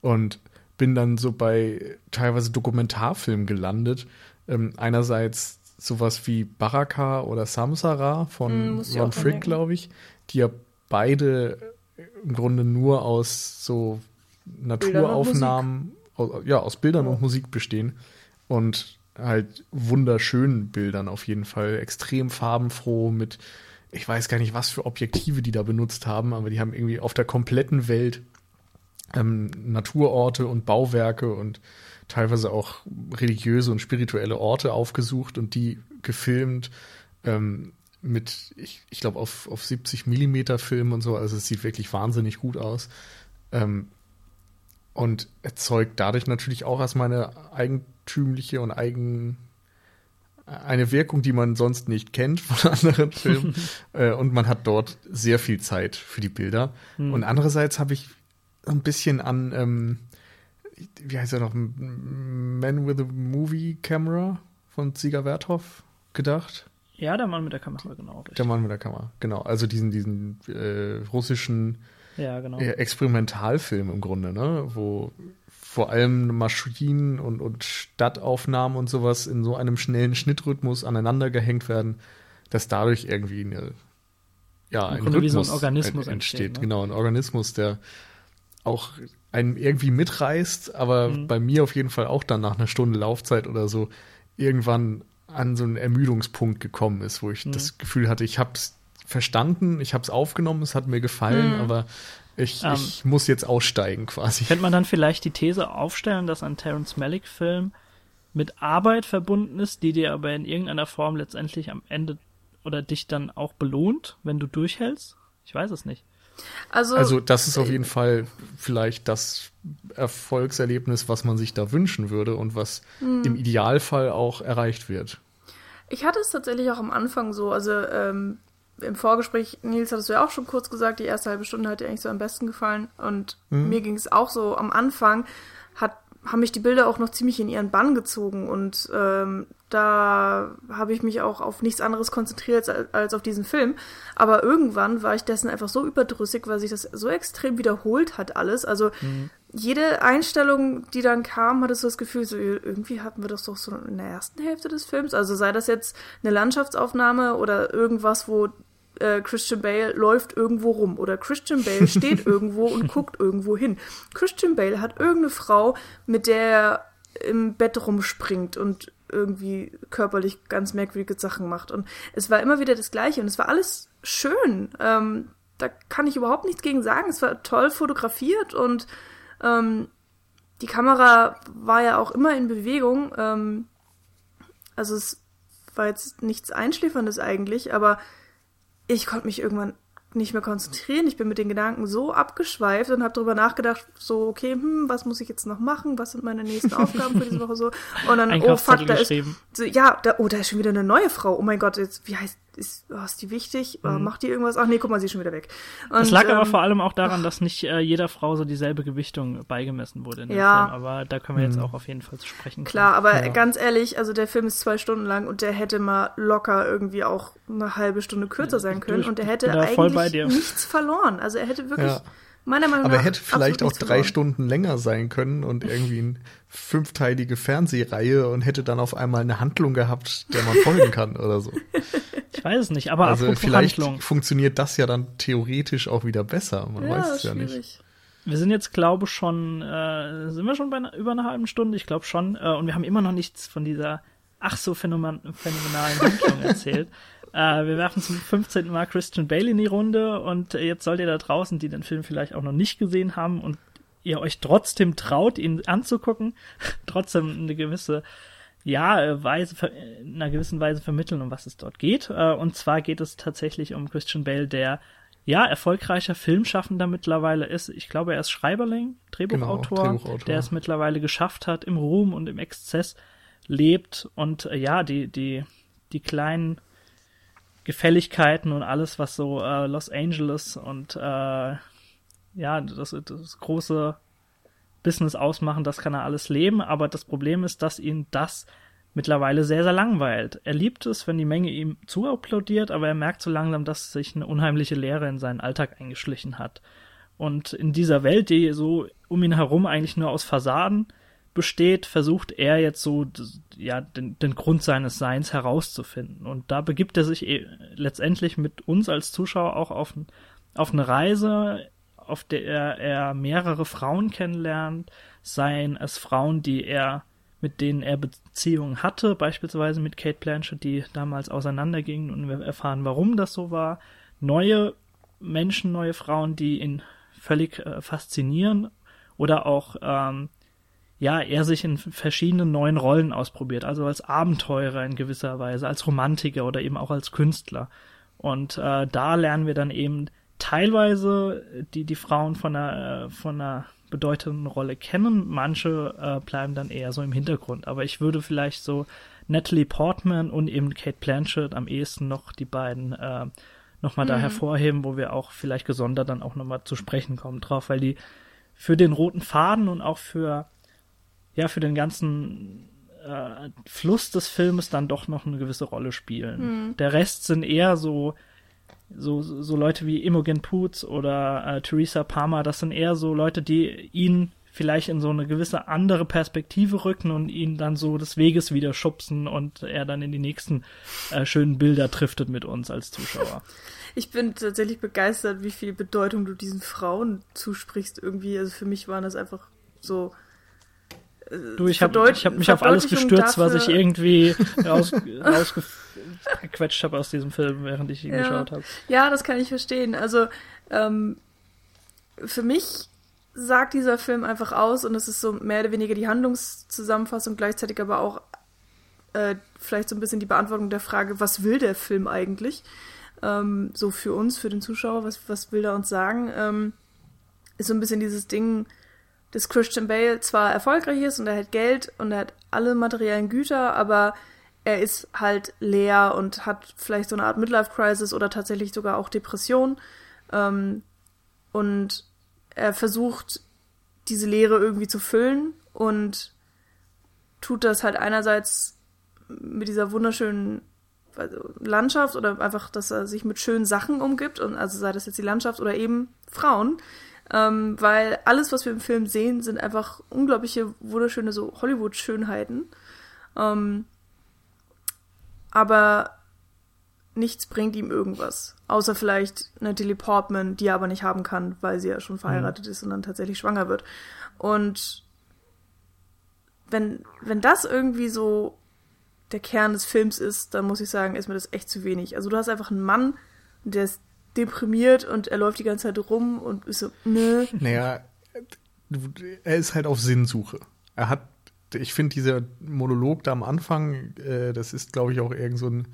Und bin dann so bei teilweise Dokumentarfilmen gelandet. Ähm, einerseits sowas wie Baraka oder Samsara von mm, Ron Frick, glaube ich, die ja beide im Grunde nur aus so Naturaufnahmen, ja, aus Bildern oh. und Musik bestehen. Und halt wunderschönen Bildern auf jeden Fall. Extrem farbenfroh mit, ich weiß gar nicht, was für Objektive die da benutzt haben, aber die haben irgendwie auf der kompletten Welt ähm, Naturorte und Bauwerke und teilweise auch religiöse und spirituelle Orte aufgesucht und die gefilmt ähm, mit, ich, ich glaube, auf, auf 70 Millimeter Film und so. Also es sieht wirklich wahnsinnig gut aus. Ähm, und erzeugt dadurch natürlich auch erstmal eine eigentümliche und eigen eine Wirkung, die man sonst nicht kennt von [laughs] anderen Filmen. [laughs] äh, und man hat dort sehr viel Zeit für die Bilder. Hm. Und andererseits habe ich ein bisschen an, ähm, wie heißt er noch, Man with a Movie Camera von Sieger Werthoff gedacht. Ja, der Mann mit der Kamera, genau. Richtig. Der Mann mit der Kamera, genau. Also diesen, diesen äh, russischen ja, genau. Experimentalfilm im Grunde, ne? Wo vor allem Maschinen und, und Stadtaufnahmen und sowas in so einem schnellen Schnittrhythmus aneinander gehängt werden, dass dadurch irgendwie eine, ja, ein Rhythmus so ein Organismus entsteht. entsteht ne? Genau, ein Organismus, der auch einen irgendwie mitreißt, aber mhm. bei mir auf jeden Fall auch dann nach einer Stunde Laufzeit oder so irgendwann an so einen Ermüdungspunkt gekommen ist, wo ich mhm. das Gefühl hatte, ich habe es verstanden, ich habe es aufgenommen, es hat mir gefallen, mhm. aber ich, ähm, ich muss jetzt aussteigen quasi. Könnte man dann vielleicht die These aufstellen, dass ein Terence Malick-Film mit Arbeit verbunden ist, die dir aber in irgendeiner Form letztendlich am Ende oder dich dann auch belohnt, wenn du durchhältst? Ich weiß es nicht. Also, also das ist auf jeden Fall vielleicht das Erfolgserlebnis, was man sich da wünschen würde und was mh. im Idealfall auch erreicht wird. Ich hatte es tatsächlich auch am Anfang so, also ähm, im Vorgespräch, Nils, hattest du ja auch schon kurz gesagt, die erste halbe Stunde hat dir eigentlich so am besten gefallen. Und mhm. mir ging es auch so, am Anfang hat, haben mich die Bilder auch noch ziemlich in ihren Bann gezogen. Und ähm, da habe ich mich auch auf nichts anderes konzentriert als, als auf diesen Film. Aber irgendwann war ich dessen einfach so überdrüssig, weil sich das so extrem wiederholt hat alles. Also mhm. jede Einstellung, die dann kam, hatte so das Gefühl, so irgendwie hatten wir das doch so in der ersten Hälfte des Films. Also sei das jetzt eine Landschaftsaufnahme oder irgendwas, wo äh, Christian Bale läuft irgendwo rum oder Christian Bale steht [laughs] irgendwo und guckt irgendwo hin. Christian Bale hat irgendeine Frau, mit der er im Bett rumspringt und irgendwie körperlich ganz merkwürdige Sachen macht. Und es war immer wieder das Gleiche und es war alles schön. Ähm, da kann ich überhaupt nichts gegen sagen. Es war toll fotografiert und ähm, die Kamera war ja auch immer in Bewegung. Ähm, also es war jetzt nichts Einschläferndes eigentlich, aber ich konnte mich irgendwann nicht mehr konzentrieren. Ich bin mit den Gedanken so abgeschweift und habe darüber nachgedacht, so, okay, hm, was muss ich jetzt noch machen? Was sind meine nächsten [laughs] Aufgaben für diese Woche so? Und dann, oh fuck, da ist, so, ja, da, oh, da ist schon wieder eine neue Frau. Oh mein Gott, jetzt, wie heißt, ist, oh, ist die wichtig? Oh, mhm. Macht die irgendwas? Ach nee, guck mal, sie ist schon wieder weg. Und, das lag ähm, aber vor allem auch daran, ach, dass nicht äh, jeder Frau so dieselbe Gewichtung beigemessen wurde in dem ja. Film. Aber da können wir jetzt mhm. auch auf jeden Fall zu sprechen. Klar, kommen. aber ja. ganz ehrlich, also der Film ist zwei Stunden lang und der hätte mal locker irgendwie auch eine halbe Stunde kürzer sein können durch, und der hätte eigentlich nichts verloren. Also er hätte wirklich ja. Meiner Meinung Aber er hätte vielleicht auch drei verloren. Stunden länger sein können und irgendwie eine fünfteilige Fernsehreihe und hätte dann auf einmal eine Handlung gehabt, der man folgen kann oder so. Ich weiß es nicht, aber also vielleicht Handlung. funktioniert das ja dann theoretisch auch wieder besser. Man ja, weiß es ja nicht. Wir sind jetzt, glaube ich, schon, äh, sind wir schon bei über einer halben Stunde? Ich glaube schon. Äh, und wir haben immer noch nichts von dieser ach so phänomen phänomenalen Handlung erzählt. [laughs] Äh, wir werfen zum 15. Mal Christian Bale in die Runde und jetzt sollt ihr da draußen, die den Film vielleicht auch noch nicht gesehen haben und ihr euch trotzdem traut, ihn anzugucken, [laughs] trotzdem eine gewisse ja, Weise, in einer gewissen Weise vermitteln, um was es dort geht. Äh, und zwar geht es tatsächlich um Christian Bale, der ja erfolgreicher Filmschaffender mittlerweile ist. Ich glaube, er ist Schreiberling, Drehbuchautor, genau, Drehbuchautor. der es mittlerweile geschafft hat, im Ruhm und im Exzess lebt und äh, ja, die, die, die kleinen Gefälligkeiten und alles, was so äh, Los Angeles und äh, ja, das, das große Business ausmachen, das kann er alles leben, aber das Problem ist, dass ihn das mittlerweile sehr, sehr langweilt. Er liebt es, wenn die Menge ihm zuapplaudiert, aber er merkt so langsam, dass sich eine unheimliche Leere in seinen Alltag eingeschlichen hat. Und in dieser Welt, die so um ihn herum eigentlich nur aus Fassaden besteht, versucht er jetzt so ja den, den Grund seines Seins herauszufinden. Und da begibt er sich eh letztendlich mit uns als Zuschauer auch auf, auf eine Reise, auf der er, er mehrere Frauen kennenlernt, seien es Frauen, die er mit denen er Beziehungen hatte, beispielsweise mit Kate Blanchett, die damals auseinandergingen und wir erfahren, warum das so war. Neue Menschen, neue Frauen, die ihn völlig äh, faszinieren oder auch ähm, ja, er sich in verschiedenen neuen Rollen ausprobiert, also als Abenteurer in gewisser Weise, als Romantiker oder eben auch als Künstler. Und äh, da lernen wir dann eben teilweise die, die Frauen von einer, von einer bedeutenden Rolle kennen, manche äh, bleiben dann eher so im Hintergrund. Aber ich würde vielleicht so Natalie Portman und eben Kate Blanchett am ehesten noch die beiden äh, nochmal mhm. da hervorheben, wo wir auch vielleicht gesondert dann auch nochmal zu sprechen kommen drauf, weil die für den roten Faden und auch für ja, für den ganzen äh, Fluss des Filmes dann doch noch eine gewisse Rolle spielen. Mhm. Der Rest sind eher so, so, so Leute wie Imogen Poots oder äh, Theresa Palmer, das sind eher so Leute, die ihn vielleicht in so eine gewisse andere Perspektive rücken und ihn dann so des Weges wieder schubsen und er dann in die nächsten äh, schönen Bilder driftet mit uns als Zuschauer. [laughs] Ich bin tatsächlich begeistert, wie viel Bedeutung du diesen Frauen zusprichst irgendwie. Also für mich waren das einfach so Du, ich habe hab mich auf alles gestürzt, was ich irgendwie [laughs] raus, rausgequetscht habe aus diesem Film, während ich ihn ja. geschaut habe. Ja, das kann ich verstehen. Also ähm, für mich sagt dieser Film einfach aus und es ist so mehr oder weniger die Handlungszusammenfassung, gleichzeitig aber auch äh, vielleicht so ein bisschen die Beantwortung der Frage, was will der Film eigentlich? Ähm, so für uns, für den Zuschauer, was, was will er uns sagen? Ähm, ist so ein bisschen dieses Ding, dass Christian Bale zwar erfolgreich ist und er hat Geld und er hat alle materiellen Güter, aber er ist halt leer und hat vielleicht so eine Art Midlife-Crisis oder tatsächlich sogar auch Depression. Ähm, und er versucht, diese Leere irgendwie zu füllen und tut das halt einerseits mit dieser wunderschönen also Landschaft oder einfach, dass er sich mit schönen Sachen umgibt und also sei das jetzt die Landschaft oder eben Frauen, ähm, weil alles, was wir im Film sehen, sind einfach unglaubliche, wunderschöne so Hollywood-Schönheiten. Ähm, aber nichts bringt ihm irgendwas. Außer vielleicht Natalie Portman, die er aber nicht haben kann, weil sie ja schon verheiratet mhm. ist und dann tatsächlich schwanger wird. Und wenn, wenn das irgendwie so der Kern des Films ist, dann muss ich sagen, ist mir das echt zu wenig. Also du hast einfach einen Mann, der ist deprimiert und er läuft die ganze Zeit rum und ist so, ne. Naja, er ist halt auf Sinnsuche. Er hat, ich finde, dieser Monolog da am Anfang, äh, das ist, glaube ich, auch irgend so ein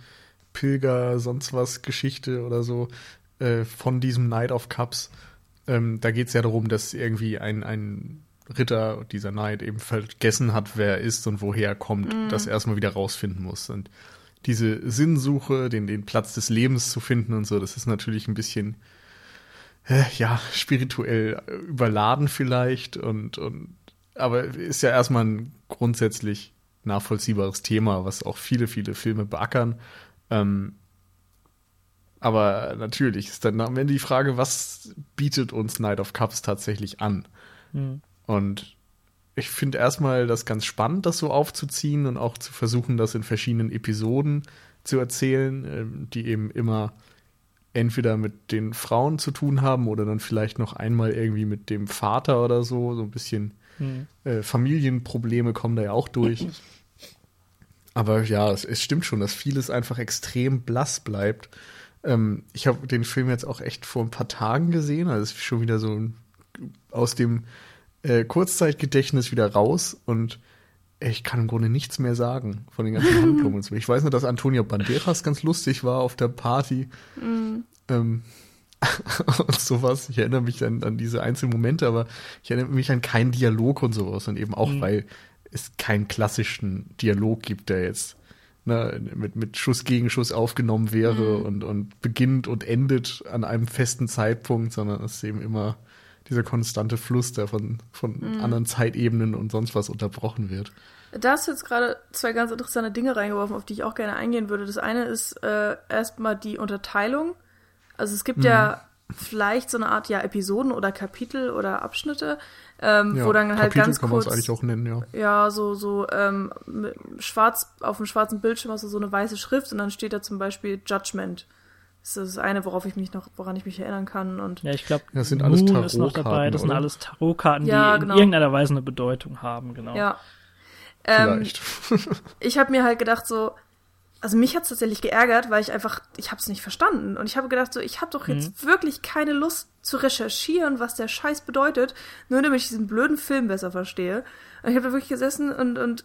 Pilger, sonst was Geschichte oder so äh, von diesem Night of Cups. Ähm, da geht es ja darum, dass irgendwie ein, ein Ritter dieser Knight eben vergessen hat, wer er ist und woher er kommt, mm. das erstmal wieder rausfinden muss. Und diese Sinnsuche, den, den Platz des Lebens zu finden und so, das ist natürlich ein bisschen, äh, ja, spirituell überladen vielleicht und, und, aber ist ja erstmal ein grundsätzlich nachvollziehbares Thema, was auch viele, viele Filme beackern. Ähm, aber natürlich ist dann am Ende die Frage, was bietet uns Night of Cups tatsächlich an? Mhm. Und ich finde erstmal das ganz spannend, das so aufzuziehen und auch zu versuchen, das in verschiedenen Episoden zu erzählen, ähm, die eben immer entweder mit den Frauen zu tun haben oder dann vielleicht noch einmal irgendwie mit dem Vater oder so. So ein bisschen mhm. äh, Familienprobleme kommen da ja auch durch. Aber ja, es, es, stimmt schon, dass vieles einfach extrem blass bleibt. Ähm, ich habe den Film jetzt auch echt vor ein paar Tagen gesehen, also es ist schon wieder so aus dem äh, Kurzzeitgedächtnis wieder raus und ich kann im Grunde nichts mehr sagen von den ganzen [laughs] Handlungen. Ich weiß nur, dass Antonio Banderas ganz lustig war auf der Party. Mm. Ähm, [laughs] und sowas. Ich erinnere mich an, an diese einzelnen Momente, aber ich erinnere mich an keinen Dialog und sowas. Und eben auch, mm. weil es keinen klassischen Dialog gibt, der jetzt ne, mit, mit Schuss gegen Schuss aufgenommen wäre mm. und, und beginnt und endet an einem festen Zeitpunkt, sondern es ist eben immer dieser konstante Fluss, der von, von mhm. anderen Zeitebenen und sonst was unterbrochen wird. Da hast du jetzt gerade zwei ganz interessante Dinge reingeworfen, auf die ich auch gerne eingehen würde. Das eine ist äh, erstmal die Unterteilung. Also es gibt mhm. ja vielleicht so eine Art ja Episoden oder Kapitel oder Abschnitte, ähm, ja, wo dann halt Kapitel ganz kann kurz eigentlich auch nennen, ja. Ja, so so ähm, schwarz auf dem schwarzen Bildschirm hast du so eine weiße Schrift und dann steht da zum Beispiel Judgment. Das ist das eine, worauf ich mich noch, woran ich mich erinnern kann. Und ja, ich glaube, das sind alles Moon ist noch dabei. Das oder? sind alles Tarotkarten, ja, die genau. in irgendeiner Weise eine Bedeutung haben, genau. Ja. Ähm, ich habe mir halt gedacht so, also mich hat's tatsächlich geärgert, weil ich einfach, ich habe es nicht verstanden. Und ich habe gedacht, so, ich habe doch jetzt mhm. wirklich keine Lust zu recherchieren, was der Scheiß bedeutet, nur damit ich diesen blöden Film besser verstehe. Und ich habe da wirklich gesessen und, und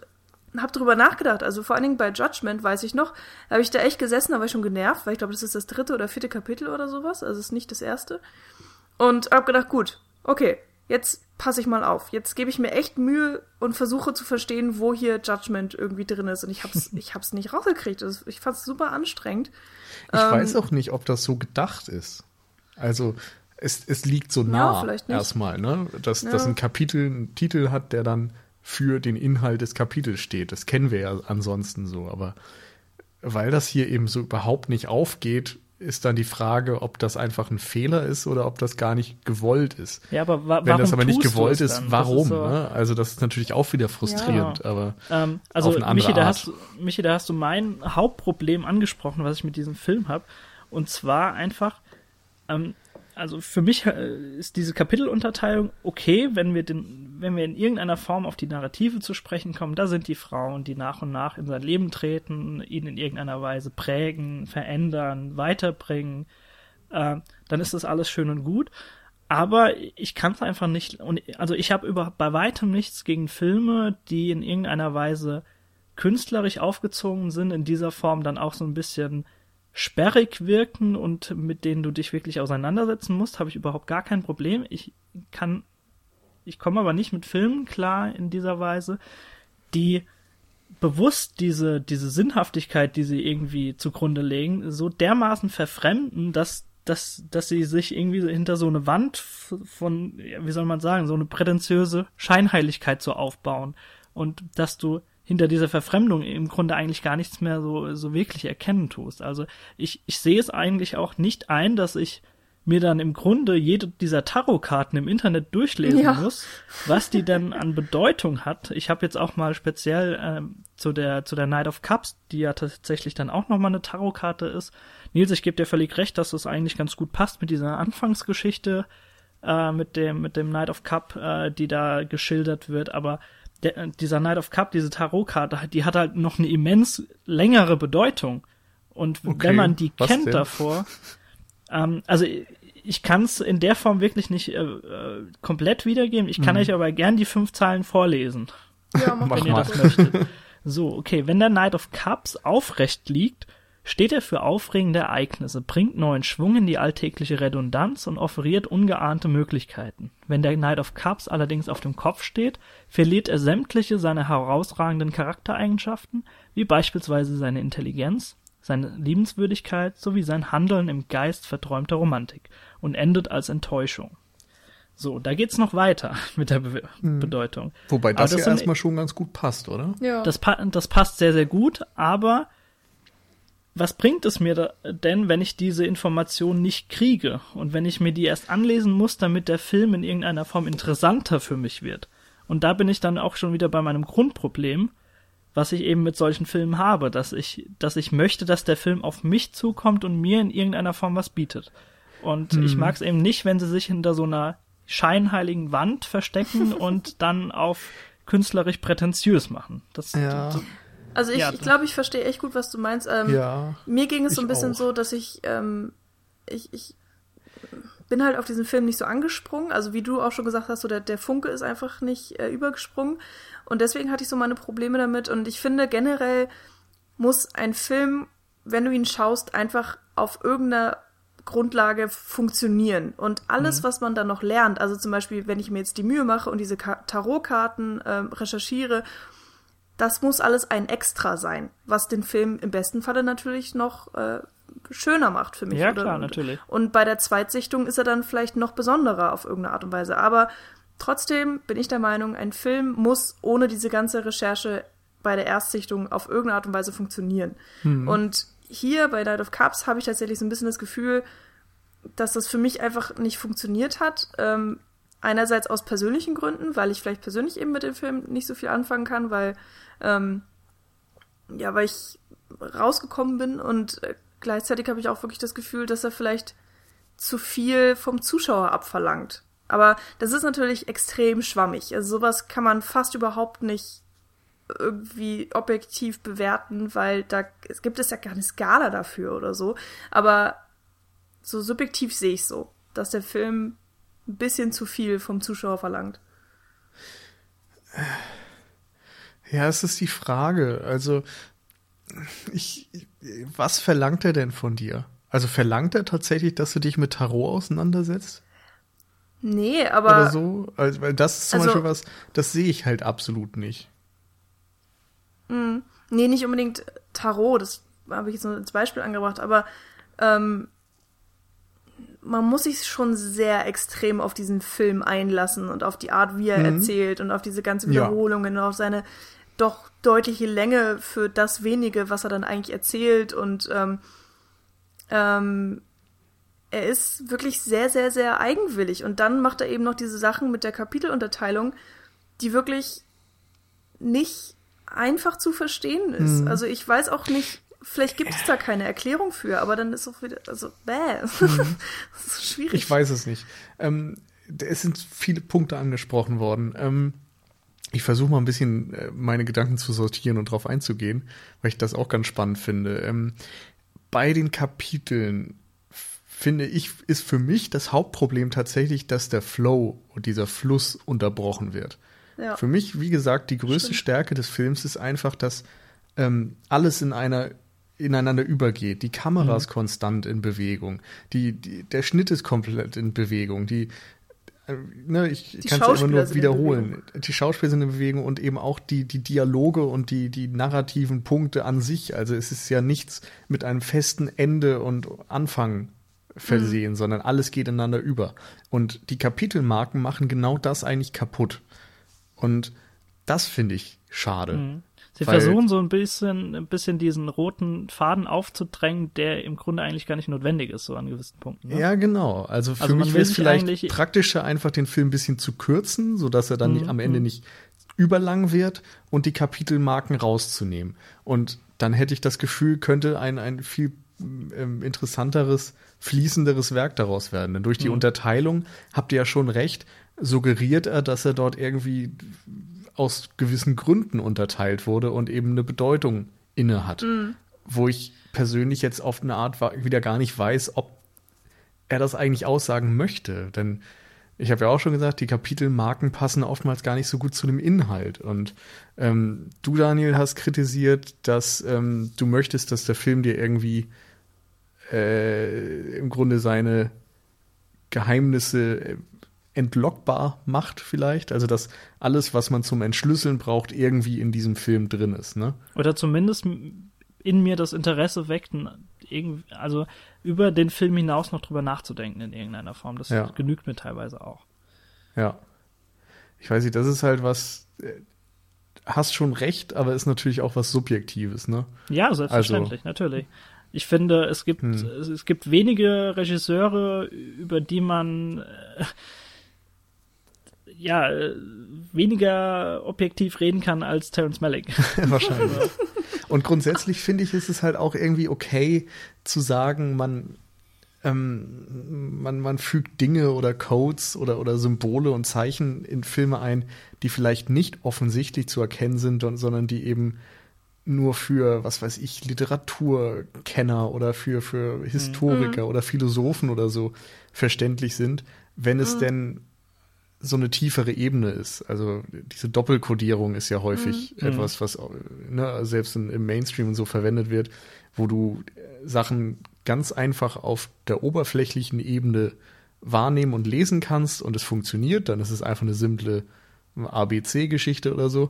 habe drüber nachgedacht. Also vor allen Dingen bei Judgment, weiß ich noch, habe ich da echt gesessen, da war ich schon genervt, weil ich glaube, das ist das dritte oder vierte Kapitel oder sowas. Also es ist nicht das erste. Und habe gedacht, gut, okay, jetzt passe ich mal auf. Jetzt gebe ich mir echt Mühe und versuche zu verstehen, wo hier Judgment irgendwie drin ist. Und ich hab's, [laughs] ich hab's nicht rausgekriegt. Ich fand's super anstrengend. Ich ähm, weiß auch nicht, ob das so gedacht ist. Also, es, es liegt so nah ja, erstmal, ne? Dass, ja. dass ein Kapitel einen Titel hat, der dann für den Inhalt des Kapitels steht. Das kennen wir ja ansonsten so, aber weil das hier eben so überhaupt nicht aufgeht, ist dann die Frage, ob das einfach ein Fehler ist oder ob das gar nicht gewollt ist. Ja, aber wa Wenn das aber nicht gewollt ist, warum? Ist so ne? Also das ist natürlich auch wieder frustrierend, ja. aber ähm, also auf eine andere Michi, Art. Da hast, Michi, da hast du mein Hauptproblem angesprochen, was ich mit diesem Film habe. Und zwar einfach, ähm, also für mich äh, ist diese Kapitelunterteilung okay, wenn wir den, wenn wir in irgendeiner Form auf die Narrative zu sprechen kommen. Da sind die Frauen, die nach und nach in sein Leben treten, ihn in irgendeiner Weise prägen, verändern, weiterbringen. Äh, dann ist das alles schön und gut. Aber ich kann es einfach nicht. Und also ich habe über bei weitem nichts gegen Filme, die in irgendeiner Weise künstlerisch aufgezogen sind, in dieser Form dann auch so ein bisschen sperrig wirken und mit denen du dich wirklich auseinandersetzen musst, habe ich überhaupt gar kein Problem. Ich kann, ich komme aber nicht mit Filmen klar in dieser Weise, die bewusst diese, diese Sinnhaftigkeit, die sie irgendwie zugrunde legen, so dermaßen verfremden, dass, dass, dass sie sich irgendwie hinter so eine Wand von, wie soll man sagen, so eine prätentiöse Scheinheiligkeit so aufbauen. Und dass du hinter dieser Verfremdung im Grunde eigentlich gar nichts mehr so, so wirklich erkennen tust. Also ich, ich sehe es eigentlich auch nicht ein, dass ich mir dann im Grunde jede dieser Tarotkarten im Internet durchlesen ja. muss, was die denn an Bedeutung hat. Ich habe jetzt auch mal speziell ähm, zu der zu der Night of Cups, die ja tatsächlich dann auch noch mal eine Tarotkarte ist. Nils, ich gebe dir völlig recht, dass das eigentlich ganz gut passt mit dieser Anfangsgeschichte äh, mit dem mit dem Night of Cup, äh, die da geschildert wird. Aber der, dieser Knight of Cup, diese Tarotkarte, die hat halt noch eine immens längere Bedeutung. Und okay, wenn man die kennt denn? davor, ähm, also ich kann es in der Form wirklich nicht äh, äh, komplett wiedergeben. Ich kann mhm. euch aber gern die fünf Zahlen vorlesen, ja, wenn ihr das möchtet. So, okay, wenn der Knight of Cups aufrecht liegt, steht er für aufregende Ereignisse, bringt neuen Schwung in die alltägliche Redundanz und offeriert ungeahnte Möglichkeiten. Wenn der Knight of Cups allerdings auf dem Kopf steht, verliert er sämtliche seiner herausragenden Charaktereigenschaften, wie beispielsweise seine Intelligenz, seine Liebenswürdigkeit sowie sein Handeln im Geist verträumter Romantik und endet als Enttäuschung. So, da geht's noch weiter [laughs] mit der Be mhm. Bedeutung. Wobei das, das ja erstmal schon ganz gut passt, oder? Ja. Das, das passt sehr, sehr gut, aber was bringt es mir denn, wenn ich diese Information nicht kriege und wenn ich mir die erst anlesen muss, damit der Film in irgendeiner Form interessanter für mich wird? Und da bin ich dann auch schon wieder bei meinem Grundproblem, was ich eben mit solchen Filmen habe, dass ich, dass ich möchte, dass der Film auf mich zukommt und mir in irgendeiner Form was bietet. Und hm. ich mag es eben nicht, wenn sie sich hinter so einer scheinheiligen Wand verstecken [laughs] und dann auf künstlerisch prätentiös machen. Das, ja. das, also ich, ja, ich glaube, ich verstehe echt gut, was du meinst. Ähm, ja, mir ging es so ein bisschen auch. so, dass ich, ähm, ich, ich bin halt auf diesen Film nicht so angesprungen. Also wie du auch schon gesagt hast, so der, der Funke ist einfach nicht äh, übergesprungen. Und deswegen hatte ich so meine Probleme damit. Und ich finde generell muss ein Film, wenn du ihn schaust, einfach auf irgendeiner Grundlage funktionieren. Und alles, mhm. was man dann noch lernt, also zum Beispiel, wenn ich mir jetzt die Mühe mache und diese Tarotkarten äh, recherchiere das muss alles ein Extra sein, was den Film im besten Falle natürlich noch äh, schöner macht für mich. Ja, oder, klar, natürlich. Und bei der Zweitsichtung ist er dann vielleicht noch besonderer auf irgendeine Art und Weise. Aber trotzdem bin ich der Meinung, ein Film muss ohne diese ganze Recherche bei der Erstsichtung auf irgendeine Art und Weise funktionieren. Mhm. Und hier bei Night of Cups habe ich tatsächlich so ein bisschen das Gefühl, dass das für mich einfach nicht funktioniert hat. Ähm, einerseits aus persönlichen Gründen, weil ich vielleicht persönlich eben mit dem Film nicht so viel anfangen kann, weil ähm, ja, weil ich rausgekommen bin und äh, gleichzeitig habe ich auch wirklich das Gefühl, dass er vielleicht zu viel vom Zuschauer abverlangt. Aber das ist natürlich extrem schwammig. Also sowas kann man fast überhaupt nicht irgendwie objektiv bewerten, weil da es gibt es ja gar eine Skala dafür oder so. Aber so subjektiv sehe ich so, dass der Film ein bisschen zu viel vom Zuschauer verlangt. Ja, es ist die Frage. Also, ich, was verlangt er denn von dir? Also verlangt er tatsächlich, dass du dich mit Tarot auseinandersetzt? Nee, aber. Oder so? Also, weil das ist zum Also- Beispiel was, das sehe ich halt absolut nicht. Mm, nee, nicht unbedingt Tarot, das habe ich jetzt nur als Beispiel angebracht, aber ähm, man muss sich schon sehr extrem auf diesen Film einlassen und auf die Art, wie er Mhm. erzählt und auf diese ganzen Ja. Wiederholungen und auf seine doch deutliche Länge für das wenige, was er dann eigentlich erzählt und ähm, ähm, er ist wirklich sehr, sehr, sehr eigenwillig und dann macht er eben noch diese Sachen mit der Kapitelunterteilung, die wirklich nicht einfach zu verstehen ist. Mhm. Also ich weiß auch nicht, vielleicht gibt es da keine Erklärung für, aber dann ist auch wieder, also bäh. [laughs] das ist schwierig. Mhm. Ich weiß es nicht. Ähm, es sind viele Punkte angesprochen worden. Ähm, ich versuche mal ein bisschen äh, meine Gedanken zu sortieren und darauf einzugehen, weil ich das auch ganz spannend finde. Ähm, bei den Kapiteln finde ich, ist für mich das Hauptproblem tatsächlich, dass der Flow und dieser Fluss unterbrochen wird. Ja. Für mich, wie gesagt, die größte Stimmt. Stärke des Films ist einfach, dass ähm, alles in einer ineinander übergeht. Die Kamera Mhm. ist konstant in Bewegung. Die, die, der Schnitt ist komplett in Bewegung. Die, ne, ich kann es immer Schauspieler nur wiederholen. Die Schauspieler sind in Bewegung und eben auch die, die Dialoge und die, die narrativen Punkte an sich. Also es ist ja nichts mit einem festen Ende und Anfang versehen, sondern alles geht ineinander über. Und die Kapitelmarken machen genau das eigentlich kaputt. Und das finde ich schade. Mhm. Sie Weil- versuchen so ein bisschen, ein bisschen diesen roten Faden aufzudrängen, der im Grunde eigentlich gar nicht notwendig ist, so an gewissen Punkten. Ne? Ja, genau. Also für Also mich wäre es vielleicht praktischer, einfach den Film ein bisschen zu kürzen, sodass er dann nicht, Mhm, am Ende mhm. nicht überlang wird und die Kapitelmarken rauszunehmen. Und dann hätte ich das Gefühl, könnte ein, ein viel ähm, interessanteres, fließenderes Werk daraus werden. Denn durch die Mhm. Unterteilung, habt ihr ja schon recht, suggeriert er, dass er dort irgendwie aus gewissen Gründen unterteilt wurde und eben eine Bedeutung inne hat. Wo ich persönlich jetzt auf eine Art wieder gar nicht weiß, ob er das eigentlich aussagen möchte. Denn ich habe ja auch schon gesagt, die Kapitelmarken passen oftmals gar nicht so gut zu dem Inhalt. Und ähm, du, Daniel, hast kritisiert, dass ähm, du möchtest, dass der Film dir irgendwie äh, im Grunde seine Geheimnisse äh, entlockbar macht vielleicht. Also dass alles, was man zum Entschlüsseln braucht, irgendwie in diesem Film drin ist. Ne? Oder zumindest in mir das Interesse irgendwie, also über den Film hinaus noch drüber nachzudenken in irgendeiner Form. Das Ja. genügt mir teilweise auch. Ja. Ich weiß nicht, das ist halt was. äh, Hast schon recht, aber ist natürlich auch was Subjektives, ne? Ja, selbstverständlich, natürlich. Ich finde, es gibt, Hm. es, es gibt wenige Regisseure, über die man äh, ja äh, weniger objektiv reden kann als Terrence Malick. [laughs] Wahrscheinlich. Und grundsätzlich finde ich, ist es halt auch irgendwie okay zu sagen, man, ähm, man, man fügt Dinge oder Codes oder, oder Symbole und Zeichen in Filme ein, die vielleicht nicht offensichtlich zu erkennen sind, sondern die eben nur für, was weiß ich, Literaturkenner oder für, für Historiker oder Philosophen oder so verständlich sind, wenn es denn so eine tiefere Ebene ist. Also diese Doppelkodierung ist ja häufig Mhm. etwas, was ne, selbst in, im Mainstream und so verwendet wird, wo du äh, Sachen ganz einfach auf der oberflächlichen Ebene wahrnehmen und lesen kannst und es funktioniert, dann ist es einfach eine simple ABC-Geschichte oder so.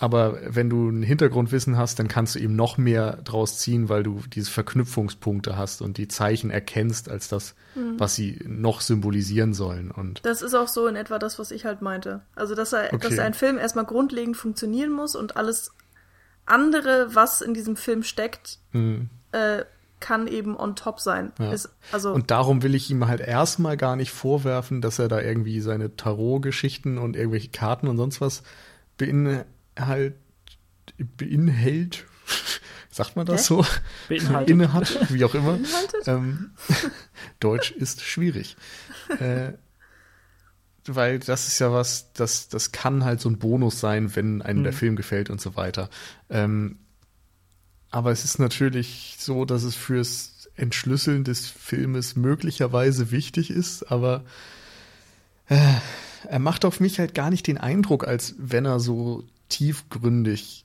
Aber wenn du ein Hintergrundwissen hast, dann kannst du eben noch mehr draus ziehen, weil du diese Verknüpfungspunkte hast und die Zeichen erkennst als das, mhm. was sie noch symbolisieren sollen. Und das ist auch so in etwa das, was ich halt meinte. Also, dass, er, okay. dass ein Film erstmal grundlegend funktionieren muss und alles andere, was in diesem Film steckt, mhm. äh, kann eben on top sein. Ja. Ist, also und darum will ich ihm halt erstmal gar nicht vorwerfen, dass er da irgendwie seine Tarot-Geschichten und irgendwelche Karten und sonst was beinhaltet, beinhält. [laughs] Sagt man das Hä? so? Beinhaltet. Inne hat, wie auch immer. Ähm, [laughs] Deutsch ist schwierig. äh, weil das ist ja was, das, das kann halt so ein Bonus sein, wenn einem mhm. der Film gefällt und so weiter. Ähm, aber es ist natürlich so, dass es fürs Entschlüsseln des Filmes möglicherweise wichtig ist, aber äh, er macht auf mich halt gar nicht den Eindruck, als wenn er so tiefgründig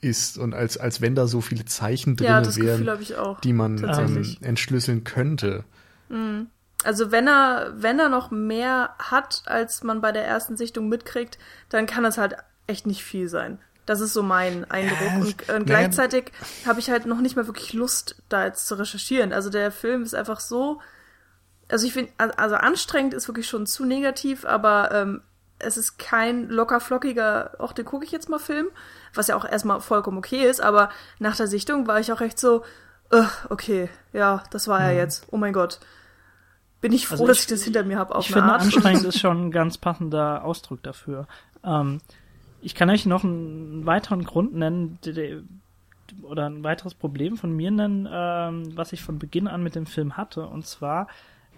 ist und als, als wenn da so viele Zeichen drin ja, wären, die man ähm, entschlüsseln könnte. Mhm. Also wenn er, wenn er noch mehr hat, als man bei der ersten Sichtung mitkriegt, dann kann es halt echt nicht viel sein. Das ist so mein Eindruck. Ja, und, und gleichzeitig habe ich halt noch nicht mal wirklich Lust, da jetzt zu recherchieren. Also der Film ist einfach so. Also ich finde, also anstrengend ist wirklich schon zu negativ, aber ähm, es ist kein locker flockiger, auch den gucke ich jetzt mal Film, was ja auch erstmal vollkommen okay ist, aber nach der Sichtung war ich auch echt so, uh, okay, ja, das war ja mhm. jetzt, oh mein Gott. Bin ich froh, also ich, dass ich das hinter mir habe. Ich finde, Art. anstrengend ist schon ein ganz passender Ausdruck dafür. Ähm, ich kann euch noch einen weiteren Grund nennen, oder ein weiteres Problem von mir nennen, ähm, was ich von Beginn an mit dem Film hatte. Und zwar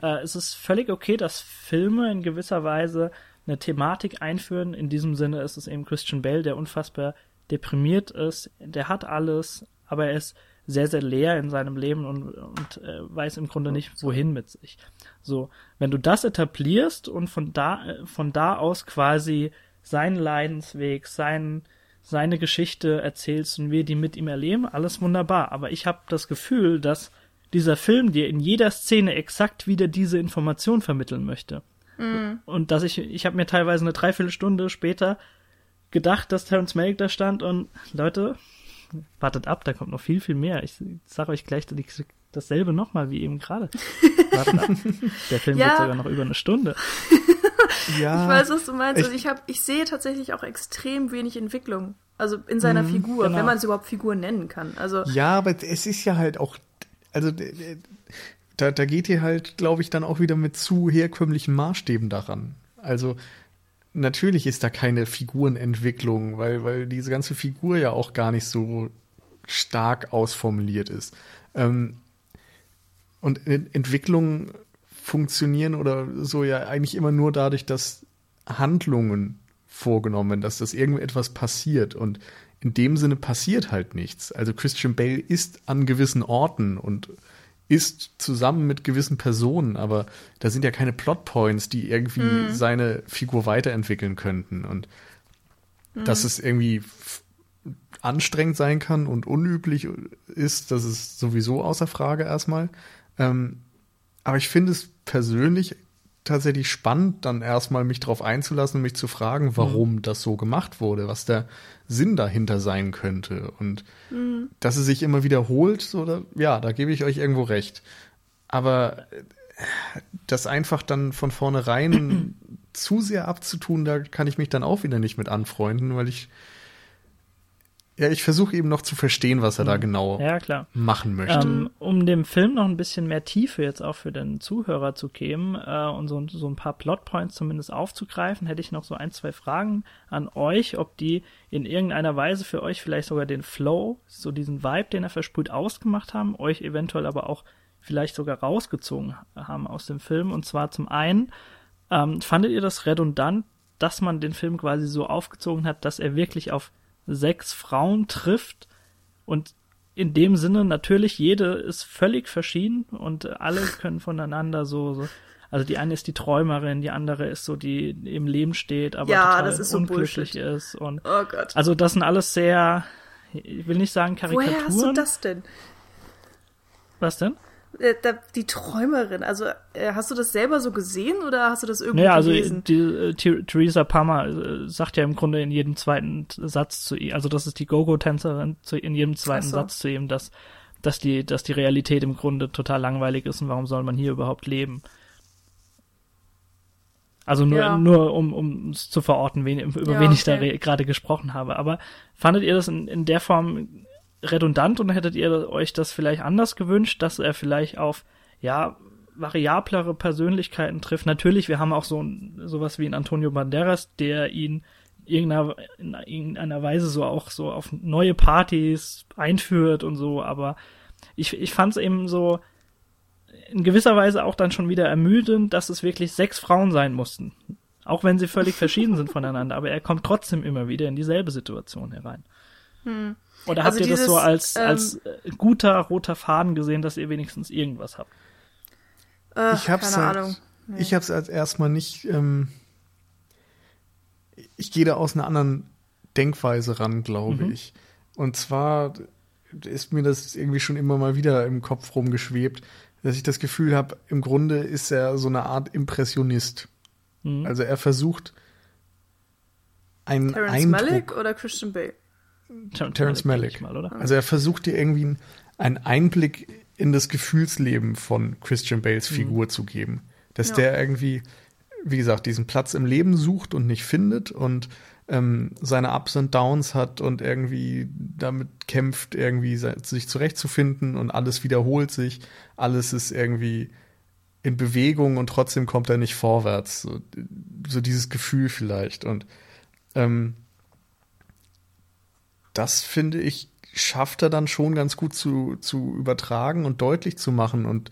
äh, ist es völlig okay, dass Filme in gewisser Weise eine Thematik einführen. In diesem Sinne ist es eben Christian Bale, der unfassbar deprimiert ist. Der hat alles, aber er ist sehr, sehr leer in seinem Leben und, und äh, weiß im Grunde nicht, wohin mit sich. So, wenn du das etablierst und von da, von da aus quasi seinen Leidensweg, sein, seine Geschichte erzählst und wir die mit ihm erleben, alles wunderbar. Aber ich habe das Gefühl, dass dieser Film dir in jeder Szene exakt wieder diese Information vermitteln möchte. Mhm. Und dass ich, ich habe mir teilweise eine Dreiviertelstunde später gedacht, dass Terence Malick da stand und Leute, wartet ab, da kommt noch viel, viel mehr. Ich sage euch gleich dasselbe nochmal wie eben gerade. [laughs] Wartet ab. Der Film ja. geht sogar noch über eine Stunde. [laughs] ja. Ich weiß, was du meinst. Also ich, hab, ich sehe tatsächlich auch extrem wenig Entwicklung. Also in seiner mhm, Figur, genau. wenn man es überhaupt Figur nennen kann. Also ja, aber es ist ja halt auch, also da, da geht ihr halt, glaube ich, dann auch wieder mit zu herkömmlichen Maßstäben daran. Also natürlich ist da keine Figurenentwicklung, weil, weil diese ganze Figur ja auch gar nicht so stark ausformuliert ist. Ähm, und Entwicklungen funktionieren oder so ja eigentlich immer nur dadurch, dass Handlungen vorgenommen, dass das irgendetwas passiert und in dem Sinne passiert halt nichts. Also Christian Bale ist an gewissen Orten und ist zusammen mit gewissen Personen, aber da sind ja keine Plotpoints, die irgendwie mm. seine Figur weiterentwickeln könnten. Und mm. dass es irgendwie anstrengend sein kann und unüblich ist, das ist sowieso außer Frage erstmal. Ähm, aber ich finde es persönlich tatsächlich spannend, dann erstmal mich darauf einzulassen und mich zu fragen, warum mhm. das so gemacht wurde, was der Sinn dahinter sein könnte. Und mhm. dass es sich immer wiederholt, oder ja, da gebe ich euch irgendwo recht. Aber äh, das einfach dann von vornherein [clears throat] zu sehr abzutun, da kann ich mich dann auch wieder nicht mit anfreunden, weil ich ja, ich versuche eben noch zu verstehen, was er da mhm. genau ja, machen möchte. Ähm, um dem Film noch ein bisschen mehr Tiefe jetzt auch für den Zuhörer zu geben äh, und so, so ein paar Plotpoints zumindest aufzugreifen, hätte ich noch so ein, zwei Fragen an euch, ob die in irgendeiner Weise für euch vielleicht sogar den Flow, so diesen Vibe, den er versprüht, ausgemacht haben, euch eventuell aber auch vielleicht sogar rausgezogen haben aus dem Film. Und zwar zum einen, ähm, fandet ihr das redundant, dass man den Film quasi so aufgezogen hat, dass er wirklich auf sechs Frauen trifft und in dem Sinne natürlich jede ist völlig verschieden und alle [laughs] können voneinander so, so also die eine ist die Träumerin, die andere ist so die im Leben steht, aber ja, total so unglücklich Bullshit. ist und oh Gott. also das sind alles sehr ich will nicht sagen Karikaturen. Woher hast du das denn? Was denn? Äh, die Träumerin. Also äh, hast du das selber so gesehen oder hast du das irgendwie naja, also gelesen? Die, äh, Theresa Palmer sagt ja im Grunde in jedem zweiten Satz zu ihm, also das ist die Go-Go-Tänzerin in jedem zweiten so. Satz zu ihm, dass dass die dass die Realität im Grunde total langweilig ist und warum soll man hier überhaupt leben? Also nur, ja. nur um, um es zu verorten, wen, über ja, wen ich okay. da gerade gesprochen habe. Aber fandet ihr das in, in der Form redundant und hättet ihr euch das vielleicht anders gewünscht, dass er vielleicht auf, ja, variablere Persönlichkeiten trifft? Natürlich, wir haben auch so sowas wie ein Antonio Banderas, der ihn irgendeiner, in irgendeiner Weise so auch so auf neue Partys einführt und so, aber ich, ich fand es eben so in gewisser Weise auch dann schon wieder ermüdend, dass es wirklich sechs Frauen sein mussten. Auch wenn sie völlig verschieden sind [laughs] voneinander, aber er kommt trotzdem immer wieder in dieselbe Situation herein. Hm. Oder habt also ihr dieses, das so als, ähm, als äh, guter roter Faden gesehen, dass ihr wenigstens irgendwas habt? Äh, ich hab's keine halt, Ahnung. Nee. Ich hab's als erstmal nicht. Ähm, ich gehe da aus einer anderen Denkweise ran, glaube mhm. ich. Und zwar ist mir das irgendwie schon immer mal wieder im Kopf rumgeschwebt, dass ich das Gefühl habe, im Grunde ist er so eine Art Impressionist. Mhm. Also er versucht einen Terrence Eindruck, Malick oder Christian Bale? Terence Malick. Mal, oder? Also er versucht dir irgendwie einen Einblick in das Gefühlsleben von Christian Bales mhm. Figur mhm. zu geben. Dass ja. der irgendwie, wie gesagt, diesen Platz im Leben sucht und nicht findet und ähm, seine Ups und Downs hat und irgendwie damit kämpft, irgendwie sich zurechtzufinden und alles wiederholt sich. Alles ist irgendwie in Bewegung und trotzdem kommt er nicht vorwärts. So, so dieses Gefühl vielleicht. Und ähm, das finde ich, schafft er dann schon ganz gut zu, zu übertragen und deutlich zu machen. Und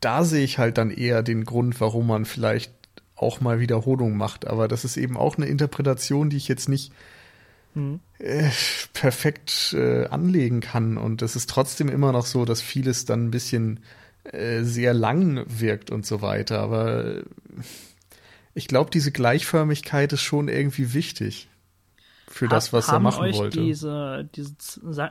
da sehe ich halt dann eher den Grund, warum man vielleicht auch mal Wiederholungen macht. Aber das ist eben auch eine Interpretation, die ich jetzt nicht mhm. äh, perfekt äh, anlegen kann. Und es ist trotzdem immer noch so, dass vieles dann ein bisschen äh, sehr lang wirkt und so weiter. Aber ich glaube, diese Gleichförmigkeit ist schon irgendwie wichtig für das, was er machen euch wollte. Diese, diese,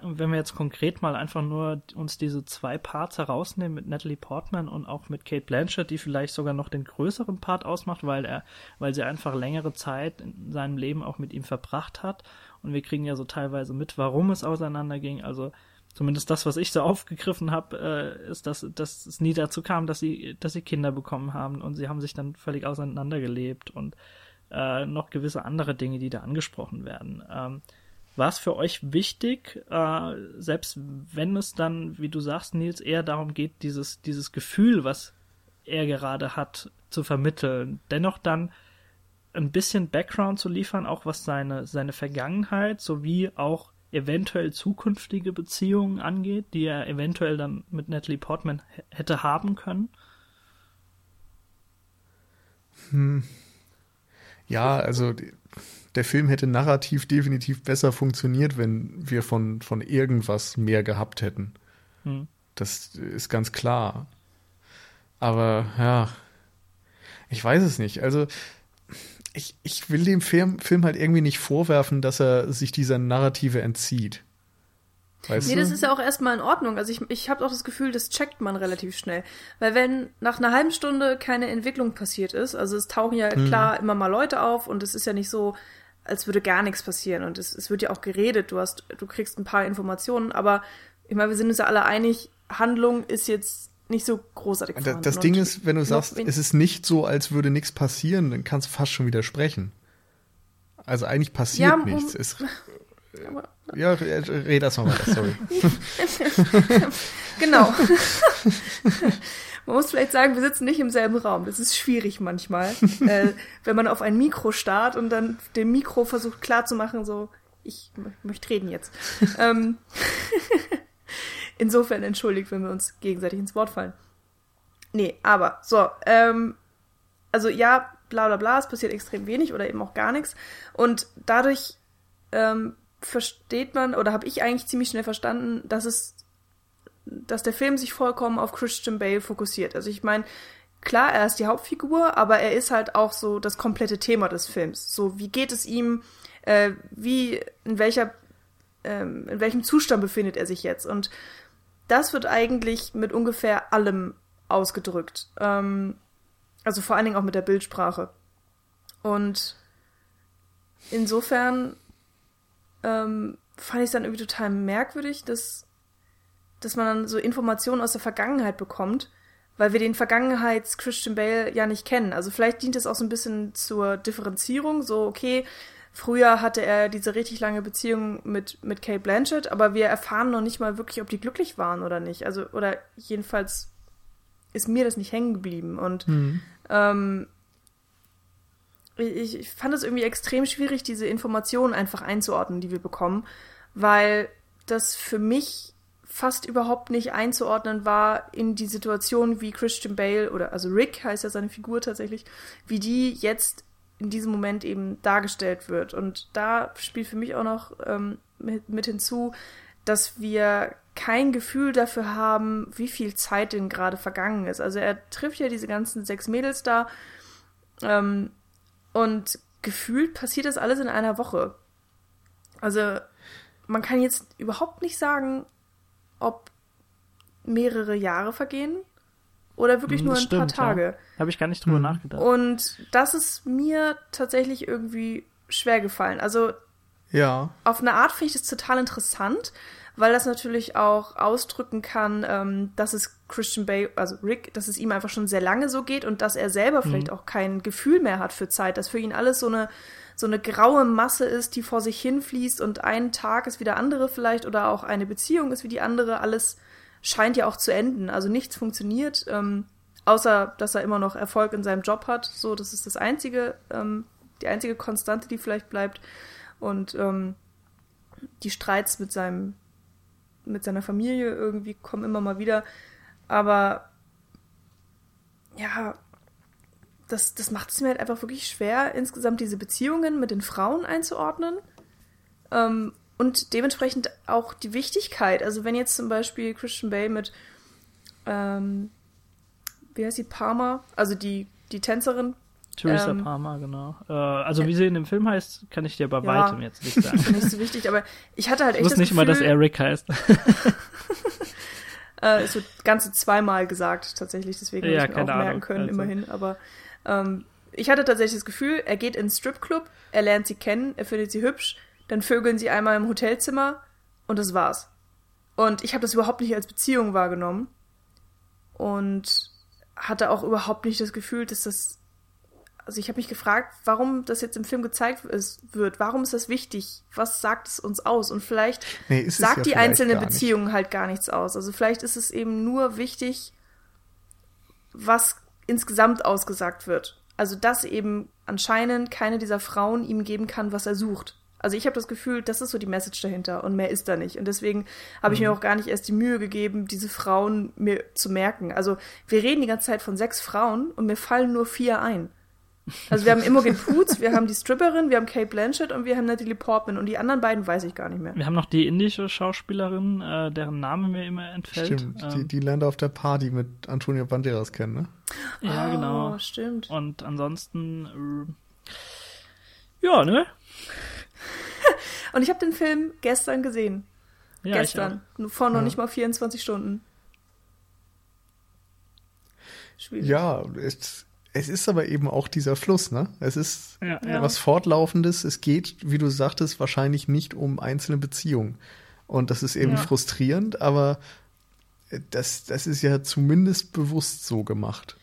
wenn wir jetzt konkret mal einfach nur uns diese zwei Parts herausnehmen mit Natalie Portman und auch mit Kate Blanchett, die vielleicht sogar noch den größeren Part ausmacht, weil er, weil sie einfach längere Zeit in seinem Leben auch mit ihm verbracht hat. Und wir kriegen ja so teilweise mit, warum es auseinanderging. Also zumindest das, was ich so [laughs] aufgegriffen habe, äh, ist, dass, dass es nie dazu kam, dass sie, dass sie Kinder bekommen haben und sie haben sich dann völlig auseinandergelebt und äh, noch gewisse andere Dinge, die da angesprochen werden. Ähm, war es für euch wichtig, äh, selbst wenn es dann, wie du sagst, Nils, eher darum geht, dieses, dieses Gefühl, was er gerade hat, zu vermitteln, dennoch dann ein bisschen Background zu liefern, auch was seine, seine Vergangenheit sowie auch eventuell zukünftige Beziehungen angeht, die er eventuell dann mit Natalie Portman hätte haben können? Hm. Ja, also der Film hätte narrativ definitiv besser funktioniert, wenn wir von, von irgendwas mehr gehabt hätten. Hm. Das ist ganz klar. Aber ja, ich weiß es nicht. Also ich, ich will dem Film, Film halt irgendwie nicht vorwerfen, dass er sich dieser Narrative entzieht. Weißt nee, du? das ist ja auch erstmal in Ordnung. Also ich, ich habe auch das Gefühl, das checkt man relativ schnell. Weil wenn nach einer halben Stunde keine Entwicklung passiert ist, also es tauchen ja mhm. klar immer mal Leute auf und es ist ja nicht so, als würde gar nichts passieren. Und es, es wird ja auch geredet, du hast, du kriegst ein paar Informationen, aber ich meine, wir sind uns ja alle einig, Handlung ist jetzt nicht so großartig vorhanden. Das Ding ist, wenn du sagst, es ist nicht so, als würde nichts passieren, dann kannst du fast schon widersprechen. Also eigentlich passiert ja, nichts. Es, [laughs] aber ja, red erst mal weiter, sorry. [laughs] genau. [laughs] man muss vielleicht sagen, wir sitzen nicht im selben Raum. Das ist schwierig manchmal, äh, wenn man auf ein Mikro starrt und dann dem Mikro versucht klarzumachen, so, ich möchte reden jetzt. ähm, [laughs] Insofern entschuldigt, wenn wir uns gegenseitig ins Wort fallen. Nee, aber so, ähm, also ja, bla bla bla, es passiert extrem wenig oder eben auch gar nichts. Und dadurch ähm, versteht man oder habe ich eigentlich ziemlich schnell verstanden, dass es, dass der Film sich vollkommen auf Christian Bale fokussiert. Also ich meine, klar, er ist die Hauptfigur, aber er ist halt auch so das komplette Thema des Films. So, wie geht es ihm, äh, wie, in welcher, ähm, in welchem Zustand befindet er sich jetzt? Und das wird eigentlich mit ungefähr allem ausgedrückt. Ähm, also vor allen Dingen auch mit der Bildsprache. Und insofern ähm, fand ich es dann irgendwie total merkwürdig, dass, dass man dann so Informationen aus der Vergangenheit bekommt, weil wir den Vergangenheits-Christian Bale ja nicht kennen. Also vielleicht dient es auch so ein bisschen zur Differenzierung, so okay, früher hatte er diese richtig lange Beziehung mit, mit Kate Blanchett, aber wir erfahren noch nicht mal wirklich, ob die glücklich waren oder nicht. Also, oder jedenfalls ist mir das nicht hängen geblieben. Und mhm. ähm, ich, fand es irgendwie extrem schwierig, diese Informationen einfach einzuordnen, die wir bekommen, weil das für mich fast überhaupt nicht einzuordnen war in die Situation, wie Christian Bale oder also Rick heißt ja seine Figur tatsächlich, wie die jetzt in diesem Moment eben dargestellt wird. Und da spielt für mich auch noch ähm, mit, mit hinzu, dass wir kein Gefühl dafür haben, wie viel Zeit denn gerade vergangen ist. Also er trifft ja diese ganzen sechs Mädels da ähm, und gefühlt passiert das alles in einer Woche. Also man kann jetzt überhaupt nicht sagen, ob mehrere Jahre vergehen oder wirklich hm, das nur ein stimmt, paar Tage. Ja. Habe ich gar nicht drüber mhm. nachgedacht. Und das ist mir tatsächlich irgendwie schwer gefallen. Also ja. auf eine Art finde ich das total interessant, weil das natürlich auch ausdrücken kann, ähm, dass es Christian Bale, also Rick, dass es ihm einfach schon sehr lange so geht und dass er selber mhm. vielleicht auch kein Gefühl mehr hat für Zeit, dass für ihn alles so eine so eine graue Masse ist, die vor sich hinfließt und ein Tag ist wie der andere vielleicht oder auch eine Beziehung ist wie die andere. Alles scheint ja auch zu enden. Also nichts funktioniert, ähm, außer dass er immer noch Erfolg in seinem Job hat. So, das ist das einzige, ähm, die einzige Konstante, die vielleicht bleibt. Und ähm, die Streits mit seinem, mit seiner Familie irgendwie kommen immer mal wieder. Aber ja, das, das macht es mir halt einfach wirklich schwer, insgesamt diese Beziehungen mit den Frauen einzuordnen. Ähm, und dementsprechend auch die Wichtigkeit. Also wenn jetzt zum Beispiel Christian Bale mit, ähm, wie heißt sie, Palmer, also die, die Tänzerin. Theresa ähm, Palmer, genau. Äh, also wie sie in dem Film heißt, kann ich dir bei ja, weitem jetzt nicht [laughs] sagen. nicht so wichtig, aber ich hatte halt echt ich das nicht Gefühl, mal, dass er Rick heißt. [laughs] äh, es wird ganze zweimal gesagt, tatsächlich, deswegen ja, ich mir auch Ahnung, merken können, also. immerhin, aber ähm, ich hatte tatsächlich das Gefühl, er geht ins Stripclub, er lernt sie kennen, er findet sie hübsch, dann vögeln sie einmal im Hotelzimmer und das war's. Und ich habe das überhaupt nicht als Beziehung wahrgenommen und hatte auch überhaupt nicht das Gefühl, dass das also ich habe mich gefragt, warum das jetzt im Film gezeigt ist, wird. Warum ist das wichtig? Was sagt es uns aus? Und vielleicht nee, sagt ja die vielleicht einzelne Beziehung halt gar nichts aus. Also vielleicht ist es eben nur wichtig, was insgesamt ausgesagt wird. Also dass eben anscheinend keine dieser Frauen ihm geben kann, was er sucht. Also ich habe das Gefühl, das ist so die Message dahinter und mehr ist da nicht. Und deswegen habe ich mhm. mir auch gar nicht erst die Mühe gegeben, diese Frauen mir zu merken. Also wir reden die ganze Zeit von sechs Frauen und mir fallen nur vier ein. Also wir haben Imogen Poots, wir haben die Stripperin, wir haben Kate Blanchett und wir haben Natalie Portman und die anderen beiden weiß ich gar nicht mehr. Wir haben noch die indische Schauspielerin, äh, deren Name mir immer entfällt. Stimmt, ähm, die, die lernt auf der Party mit Antonio Banderas kennen, ne? Ja, oh, genau. stimmt. Und ansonsten, äh, ja, ne? [laughs] und ich habe den Film gestern gesehen. Ja, gestern. Vor noch ja. nicht mal 24 Stunden. Schwierig. Ja, es, es ist aber eben auch dieser Fluss, ne? Es ist ja, ja. was Fortlaufendes. Es geht, wie du sagtest, wahrscheinlich nicht um einzelne Beziehungen. Und das ist eben ja. frustrierend, aber das, das ist ja zumindest bewusst so gemacht.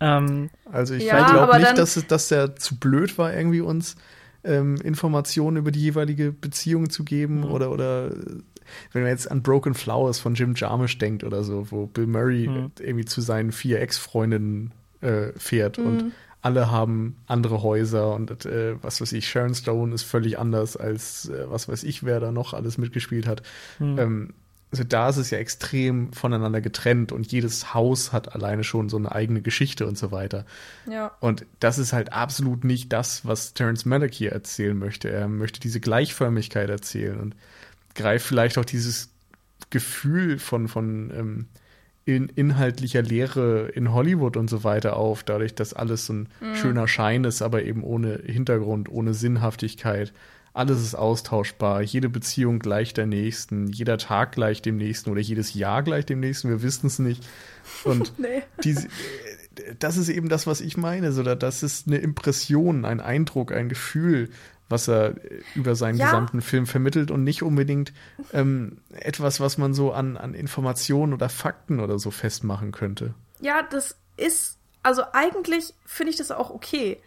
Ähm, also ich ja, glaube nicht, dass, dass der zu blöd war, irgendwie uns ähm, Informationen über die jeweilige Beziehung zu geben mhm. oder, oder wenn man jetzt an Broken Flowers von Jim Jarmusch denkt oder so, wo Bill Murray mhm. irgendwie zu seinen vier Ex-Freundinnen äh, fährt mhm. und alle haben andere Häuser und äh, was weiß ich, Sharon Stone ist völlig anders als äh, was weiß ich, wer da noch alles mitgespielt hat. Mhm. Ähm, also da ist es ja extrem voneinander getrennt und jedes Haus hat alleine schon so eine eigene Geschichte und so weiter. Ja. Und das ist halt absolut nicht das, was Terence Malick hier erzählen möchte. Er möchte diese Gleichförmigkeit erzählen und greift vielleicht auch dieses Gefühl von, von ähm, in inhaltlicher Lehre in Hollywood und so weiter auf, dadurch, dass alles so ein mhm. schöner Schein ist, aber eben ohne Hintergrund, ohne Sinnhaftigkeit. alles ist austauschbar, jede Beziehung gleich der nächsten, jeder Tag gleich dem nächsten oder jedes Jahr gleich dem nächsten, wir wissen es nicht. Und [laughs] nee. diese, das ist eben das, was ich meine. So, das ist eine Impression, ein Eindruck, ein Gefühl, was er über seinen ja. gesamten Film vermittelt und nicht unbedingt ähm, etwas, was man so an, an Informationen oder Fakten oder so festmachen könnte. Ja, das ist, also eigentlich finde ich das auch okay.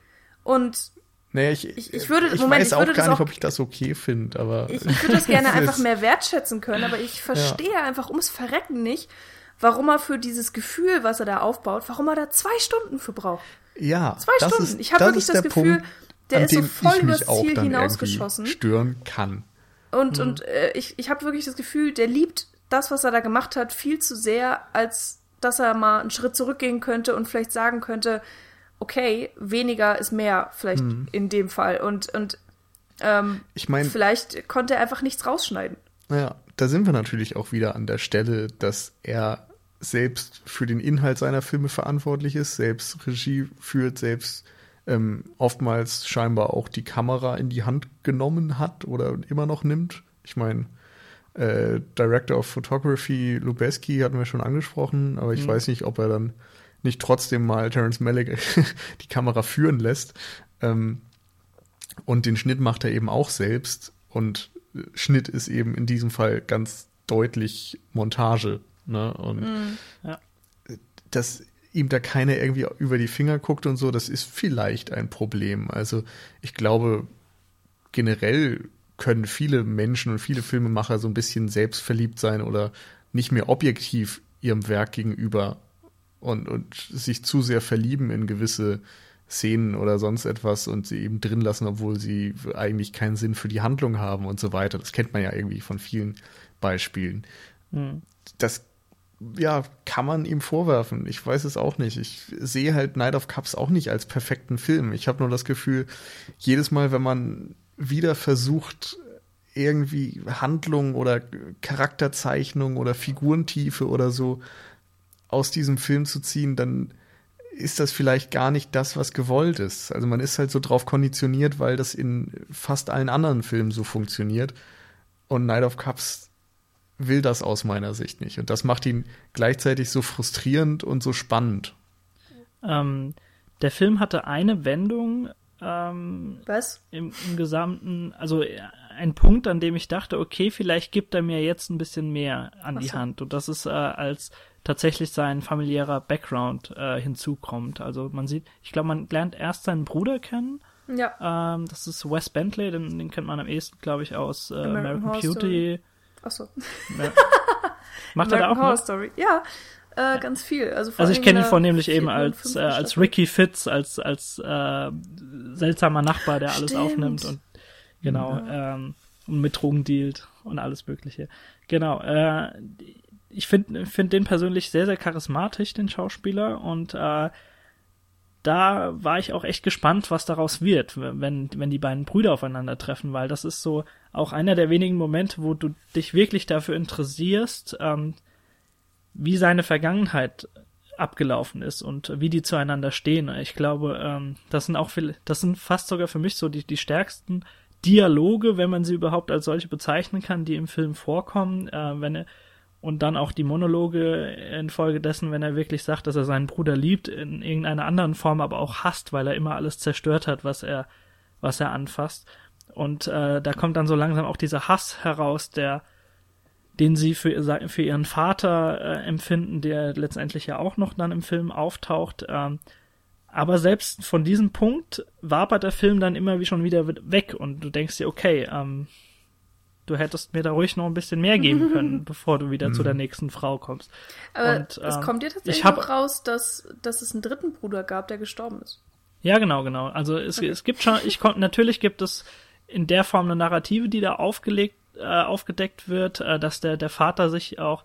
Und naja, ich, ich, ich, würde, ich Moment, weiß ich auch gar nicht, auch, ob ich das okay finde, aber. Ich, ich würde das gerne [laughs] einfach mehr wertschätzen können, aber ich verstehe ja. einfach ums Verrecken nicht, warum er für dieses Gefühl, was er da aufbaut, warum er da zwei Stunden für braucht. Ja. Zwei Stunden. Ist, ich habe wirklich das Gefühl, Punkt, der ist so voll übers Ziel hinausgeschossen. Stören kann. Und, mhm. und äh, ich, ich habe wirklich das Gefühl, der liebt das, was er da gemacht hat, viel zu sehr, als dass er mal einen Schritt zurückgehen könnte und vielleicht sagen könnte, okay, weniger ist mehr, vielleicht mhm. in dem Fall. Und, und ähm, ich mein, vielleicht konnte er einfach nichts rausschneiden. Naja, da sind wir natürlich auch wieder an der Stelle, dass er selbst für den Inhalt seiner Filme verantwortlich ist, selbst Regie führt, selbst ähm, oftmals scheinbar auch die Kamera in die Hand genommen hat oder immer noch nimmt. Ich meine, äh, Director of Photography Lubeski hatten wir schon angesprochen, aber ich mhm. weiß nicht, ob er dann nicht trotzdem mal Terence Malick [laughs] die Kamera führen lässt. Ähm, und den Schnitt macht er eben auch selbst. Und Schnitt ist eben in diesem Fall ganz deutlich Montage. Ne? Und mm, ja. dass ihm da keiner irgendwie über die Finger guckt und so, das ist vielleicht ein Problem. Also ich glaube, generell können viele Menschen und viele Filmemacher so ein bisschen selbstverliebt sein oder nicht mehr objektiv ihrem Werk gegenüber und, und sich zu sehr verlieben in gewisse Szenen oder sonst etwas und sie eben drin lassen, obwohl sie eigentlich keinen Sinn für die Handlung haben und so weiter. Das kennt man ja irgendwie von vielen Beispielen. Mhm. Das ja, kann man ihm vorwerfen. Ich weiß es auch nicht. Ich sehe halt Night of Cups auch nicht als perfekten Film. Ich habe nur das Gefühl, jedes Mal, wenn man wieder versucht, irgendwie Handlung oder Charakterzeichnung oder Figurentiefe oder so aus diesem Film zu ziehen, dann ist das vielleicht gar nicht das, was gewollt ist. Also man ist halt so drauf konditioniert, weil das in fast allen anderen Filmen so funktioniert. Und Night of Cups will das aus meiner Sicht nicht. Und das macht ihn gleichzeitig so frustrierend und so spannend. Ähm, der Film hatte eine Wendung. Ähm, Was? Im, Im Gesamten, also äh, ein Punkt, an dem ich dachte, okay, vielleicht gibt er mir jetzt ein bisschen mehr an Ach die so. Hand. Und das ist äh, als tatsächlich sein familiärer Background äh, hinzukommt. Also man sieht, ich glaube, man lernt erst seinen Bruder kennen. Ja. Ähm, das ist Wes Bentley, den, den kennt man am ehesten, glaube ich, aus äh, American, American Beauty. Achso. Ja. [laughs] Macht er da auch Horror Story. Ja, äh, ganz viel. Also, also ich kenne ihn vornehmlich eben als, äh, als Ricky Fitz, als, als äh, seltsamer Nachbar, der alles Stimmt. aufnimmt und genau, ja. ähm, und mit Drogen dealt und alles Mögliche. Genau, äh, ich finde find den persönlich sehr, sehr charismatisch, den Schauspieler, und äh, da war ich auch echt gespannt, was daraus wird, wenn, wenn die beiden Brüder aufeinandertreffen, weil das ist so auch einer der wenigen Momente, wo du dich wirklich dafür interessierst, ähm, wie seine Vergangenheit abgelaufen ist und wie die zueinander stehen. Ich glaube, ähm, das sind auch viel, das sind fast sogar für mich so die, die stärksten Dialoge, wenn man sie überhaupt als solche bezeichnen kann, die im Film vorkommen, äh, wenn er und dann auch die Monologe infolgedessen, wenn er wirklich sagt, dass er seinen Bruder liebt, in irgendeiner anderen Form aber auch hasst, weil er immer alles zerstört hat, was er, was er anfasst. Und äh, da kommt dann so langsam auch dieser Hass heraus, der, den sie für, für ihren Vater äh, empfinden, der letztendlich ja auch noch dann im Film auftaucht. Ähm, aber selbst von diesem Punkt wabert der Film dann immer wie schon wieder weg und du denkst dir, okay, ähm, du hättest mir da ruhig noch ein bisschen mehr geben [laughs] können, bevor du wieder zu der mhm. nächsten Frau kommst. Aber und, es ähm, kommt dir tatsächlich hab, raus, dass, dass es einen dritten Bruder gab, der gestorben ist. Ja, genau, genau. Also es, okay. es gibt schon, ich konnte, natürlich gibt es in der Form eine Narrative, die da aufgelegt, äh, aufgedeckt wird, äh, dass der, der Vater sich auch,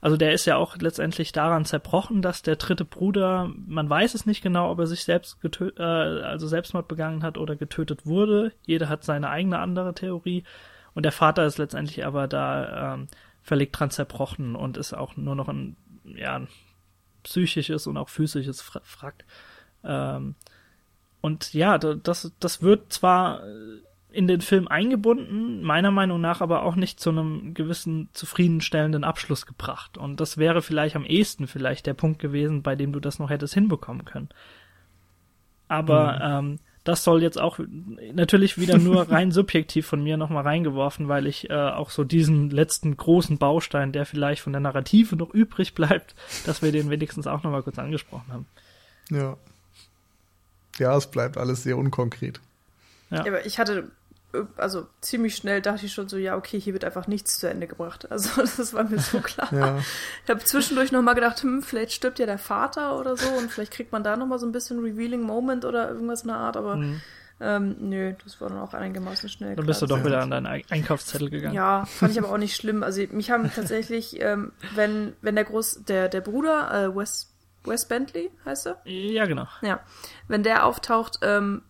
also der ist ja auch letztendlich daran zerbrochen, dass der dritte Bruder, man weiß es nicht genau, ob er sich selbst getötet, äh, also Selbstmord begangen hat oder getötet wurde. Jeder hat seine eigene andere Theorie. Und der Vater ist letztendlich aber da ähm, völlig dran zerbrochen und ist auch nur noch ein, ja, ein psychisches und auch physisches Frack. Ähm, und ja, das, das wird zwar in den Film eingebunden, meiner Meinung nach aber auch nicht zu einem gewissen zufriedenstellenden Abschluss gebracht. Und das wäre vielleicht am ehesten vielleicht der Punkt gewesen, bei dem du das noch hättest hinbekommen können. Aber mhm. ähm, das soll jetzt auch natürlich wieder nur [laughs] rein subjektiv von mir nochmal reingeworfen, weil ich äh, auch so diesen letzten großen Baustein, der vielleicht von der Narrative noch übrig bleibt, dass wir den wenigstens auch nochmal kurz angesprochen haben. Ja. Ja, es bleibt alles sehr unkonkret. Ja. aber ich hatte also ziemlich schnell dachte ich schon so, ja, okay, hier wird einfach nichts zu Ende gebracht. [laughs] Also das war mir so klar. ja. Ich habe zwischendurch nochmal gedacht, hm, vielleicht stirbt ja der Vater oder so und vielleicht kriegt man da nochmal so ein bisschen Revealing Moment oder irgendwas in der Art, aber mhm. ähm, nö, das war dann auch einigermaßen schnell. Dann bist du doch wieder an deinen Einkaufszettel gegangen. Ja, fand ich aber auch nicht schlimm. Also mich haben tatsächlich, ähm, wenn, wenn der Groß, der, der Bruder, äh, Wes, Wes Bentley heißt er? Ja, genau. Ja. Wenn der auftaucht, ähm,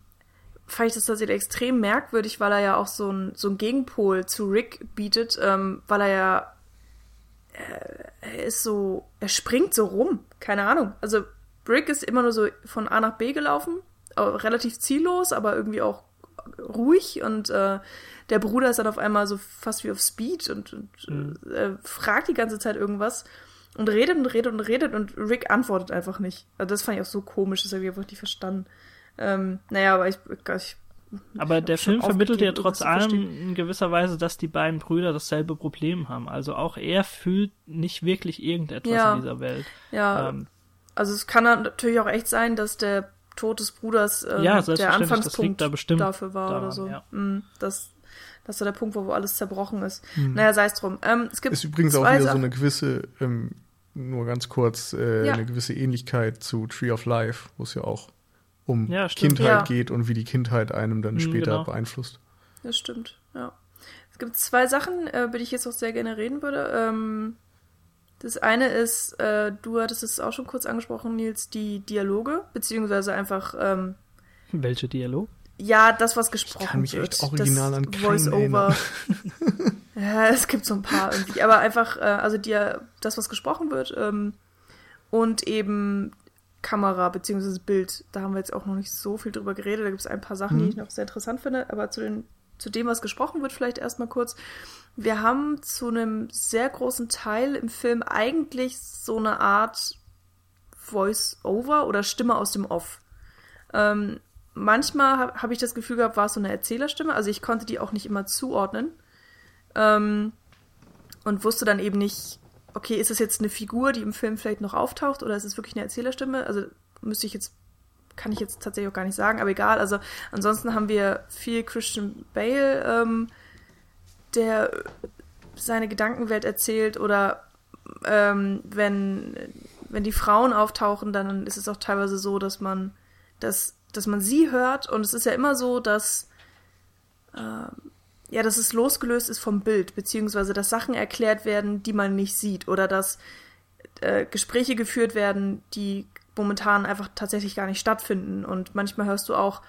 fand ich das tatsächlich extrem merkwürdig, weil er ja auch so ein, so ein Gegenpol zu Rick bietet, ähm, weil er ja äh, er ist so, er springt so rum, keine Ahnung. Also Rick ist immer nur so von A nach B gelaufen, relativ ziellos, aber irgendwie auch ruhig und äh, der Bruder ist dann auf einmal so fast wie auf Speed und, und mhm. äh, fragt die ganze Zeit irgendwas und redet und redet und redet und Rick antwortet einfach nicht. Also das fand ich auch so komisch, das habe ich einfach nicht verstanden. Ähm, naja, aber ich, ich aber der Film vermittelt ja trotz allem in gewisser Weise, dass die beiden Brüder dasselbe Problem haben. Also auch er fühlt nicht wirklich irgendetwas ja. in dieser Welt. Ja. Ähm, also es kann natürlich auch echt sein, dass der Tod des Bruders ähm, ja, der Anfangspunkt da dafür war daran, oder so. Ja. Mm, das, das ist der Punkt, wo, wo alles zerbrochen ist. Hm. Naja, sei es drum. Ähm, es gibt ist übrigens auch wieder Sachen. so eine gewisse, ähm, nur ganz kurz, äh, ja. eine gewisse Ähnlichkeit zu Tree of Life, wo es ja auch um ja, Kindheit ja. geht und wie die Kindheit einem dann mhm, später genau. beeinflusst. Das stimmt, ja. Es gibt zwei Sachen, äh, über die ich jetzt auch sehr gerne reden würde. Ähm, das eine ist, äh, du hattest es auch schon kurz angesprochen, Nils, die Dialoge, beziehungsweise einfach. Ähm, Welche Dialog? Ja, das, was gesprochen wird. Ich kann mich wird. echt original das an Voice-Over. [laughs] ja, es gibt so ein paar irgendwie. Aber einfach, äh, also die, das, was gesprochen wird ähm, und eben Kamera bzw. Bild. Da haben wir jetzt auch noch nicht so viel drüber geredet. Da gibt es ein paar Sachen, mhm. die ich noch sehr interessant finde. Aber zu, den, zu dem, was gesprochen wird, vielleicht erstmal kurz. Wir haben zu einem sehr großen Teil im Film eigentlich so eine Art Voice-Over oder Stimme aus dem Off. Ähm, manchmal habe hab ich das Gefühl gehabt, war es so eine Erzählerstimme. Also ich konnte die auch nicht immer zuordnen. Ähm, und wusste dann eben nicht, okay, ist das jetzt eine Figur, die im Film vielleicht noch auftaucht oder ist es wirklich eine Erzählerstimme? Also müsste ich jetzt, kann ich jetzt tatsächlich auch gar nicht sagen, aber egal. Also ansonsten haben wir viel Christian Bale, ähm, der seine Gedankenwelt erzählt oder ähm, wenn, wenn die Frauen auftauchen, dann ist es auch teilweise so, dass man, dass, dass man sie hört und es ist ja immer so, dass ähm, ja, dass es losgelöst ist vom Bild, beziehungsweise dass Sachen erklärt werden, die man nicht sieht, oder dass äh, Gespräche geführt werden, die momentan einfach tatsächlich gar nicht stattfinden. Und manchmal hörst du auch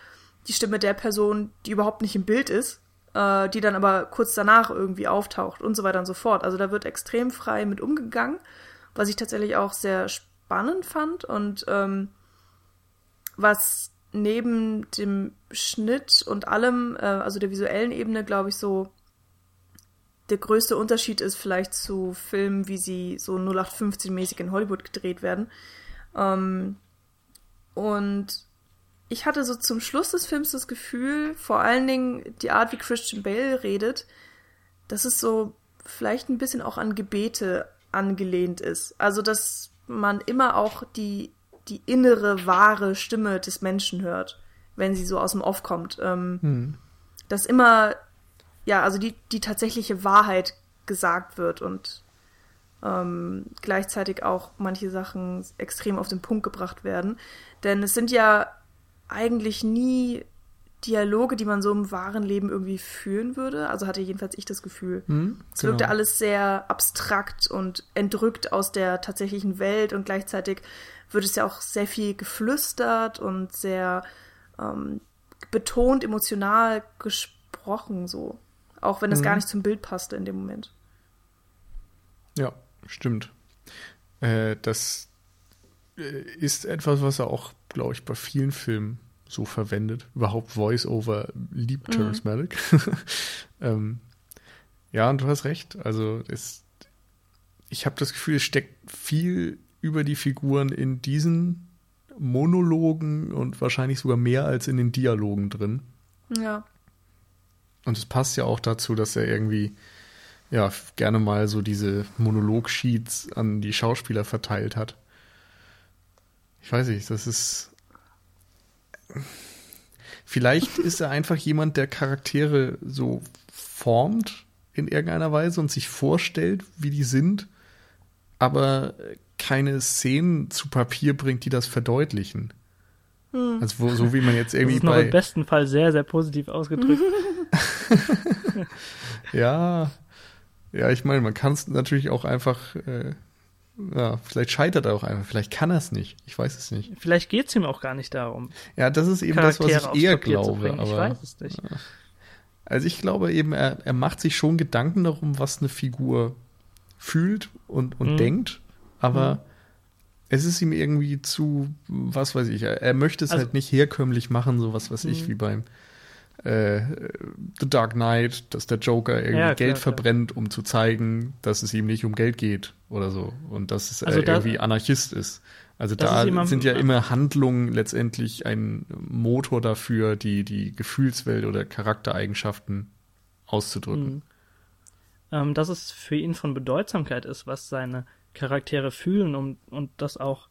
die Stimme der Person, die überhaupt nicht im Bild ist, äh, die dann aber kurz danach irgendwie auftaucht und so weiter und so fort. Also da wird extrem frei mit umgegangen, was ich tatsächlich auch sehr spannend fand und ähm, was neben dem Schnitt und allem, äh, also der visuellen Ebene, glaube ich, so der größte Unterschied ist vielleicht zu Filmen, wie sie so 0815-mäßig in Hollywood gedreht werden. Ähm, und ich hatte so zum Schluss des Films das Gefühl, vor allen Dingen die Art, wie Christian Bale redet, dass es so vielleicht ein bisschen auch an Gebete angelehnt ist. Also, dass man immer auch die die innere, wahre Stimme des Menschen hört, wenn sie so aus dem Off kommt. Ähm, hm. Dass immer, ja, also die, die tatsächliche Wahrheit gesagt wird und ähm, gleichzeitig auch manche Sachen extrem auf den Punkt gebracht werden. Denn es sind ja eigentlich nie Dialoge, die man so im wahren Leben irgendwie führen würde. Also hatte jedenfalls ich das Gefühl. Hm, es wirkte genau. alles sehr abstrakt und entrückt aus der tatsächlichen Welt und gleichzeitig wird es ja auch sehr viel geflüstert und sehr ähm, betont, emotional gesprochen, so. Auch wenn es mhm. gar nicht zum Bild passte in dem Moment. Ja, stimmt. Äh, das äh, ist etwas, was er auch, glaube ich, bei vielen Filmen so verwendet. Überhaupt Voice-Over liebt Terrence mhm. Malick. [laughs] ähm, ja, und du hast recht. Also es, ich habe das Gefühl, es steckt viel über die Figuren in diesen Monologen und wahrscheinlich sogar mehr als in den Dialogen drin. Ja. Und es passt ja auch dazu, dass er irgendwie ja gerne mal so diese Monolog-Sheets an die Schauspieler verteilt hat. Ich weiß nicht, das ist. Vielleicht [laughs] ist er einfach jemand, der Charaktere so formt in irgendeiner Weise und sich vorstellt, wie die sind, aber keine Szenen zu Papier bringt, die das verdeutlichen. Hm. Also wo, so wie man jetzt irgendwie das ist noch bei im besten Fall sehr sehr positiv ausgedrückt. [laughs] ja, ja, ich meine, man kann es natürlich auch einfach äh, ja, vielleicht scheitert er auch einfach, vielleicht kann er es nicht. Ich weiß es nicht. Vielleicht geht es ihm auch gar nicht darum. Ja, das ist eben Charaktere das, was ich eher glaube. Aber, ich weiß es nicht. Also ich glaube eben, er, er macht sich schon Gedanken darum, was eine Figur fühlt und, und mhm. denkt, aber mhm. es ist ihm irgendwie zu, was weiß ich, er, er möchte es also, halt nicht herkömmlich machen, so was weiß ich, mhm. wie beim äh, The Dark Knight, dass der Joker irgendwie ja, klar, Geld verbrennt, um zu zeigen, dass es ihm nicht um Geld geht oder so und dass es also äh, irgendwie Anarchist ist. Also da sind ja immer Handlungen letztendlich ein Motor dafür, die die Gefühlswelt oder Charaktereigenschaften auszudrücken. Mhm. Ähm, dass es für ihn von Bedeutsamkeit ist, was seine Charaktere fühlen um, und das auch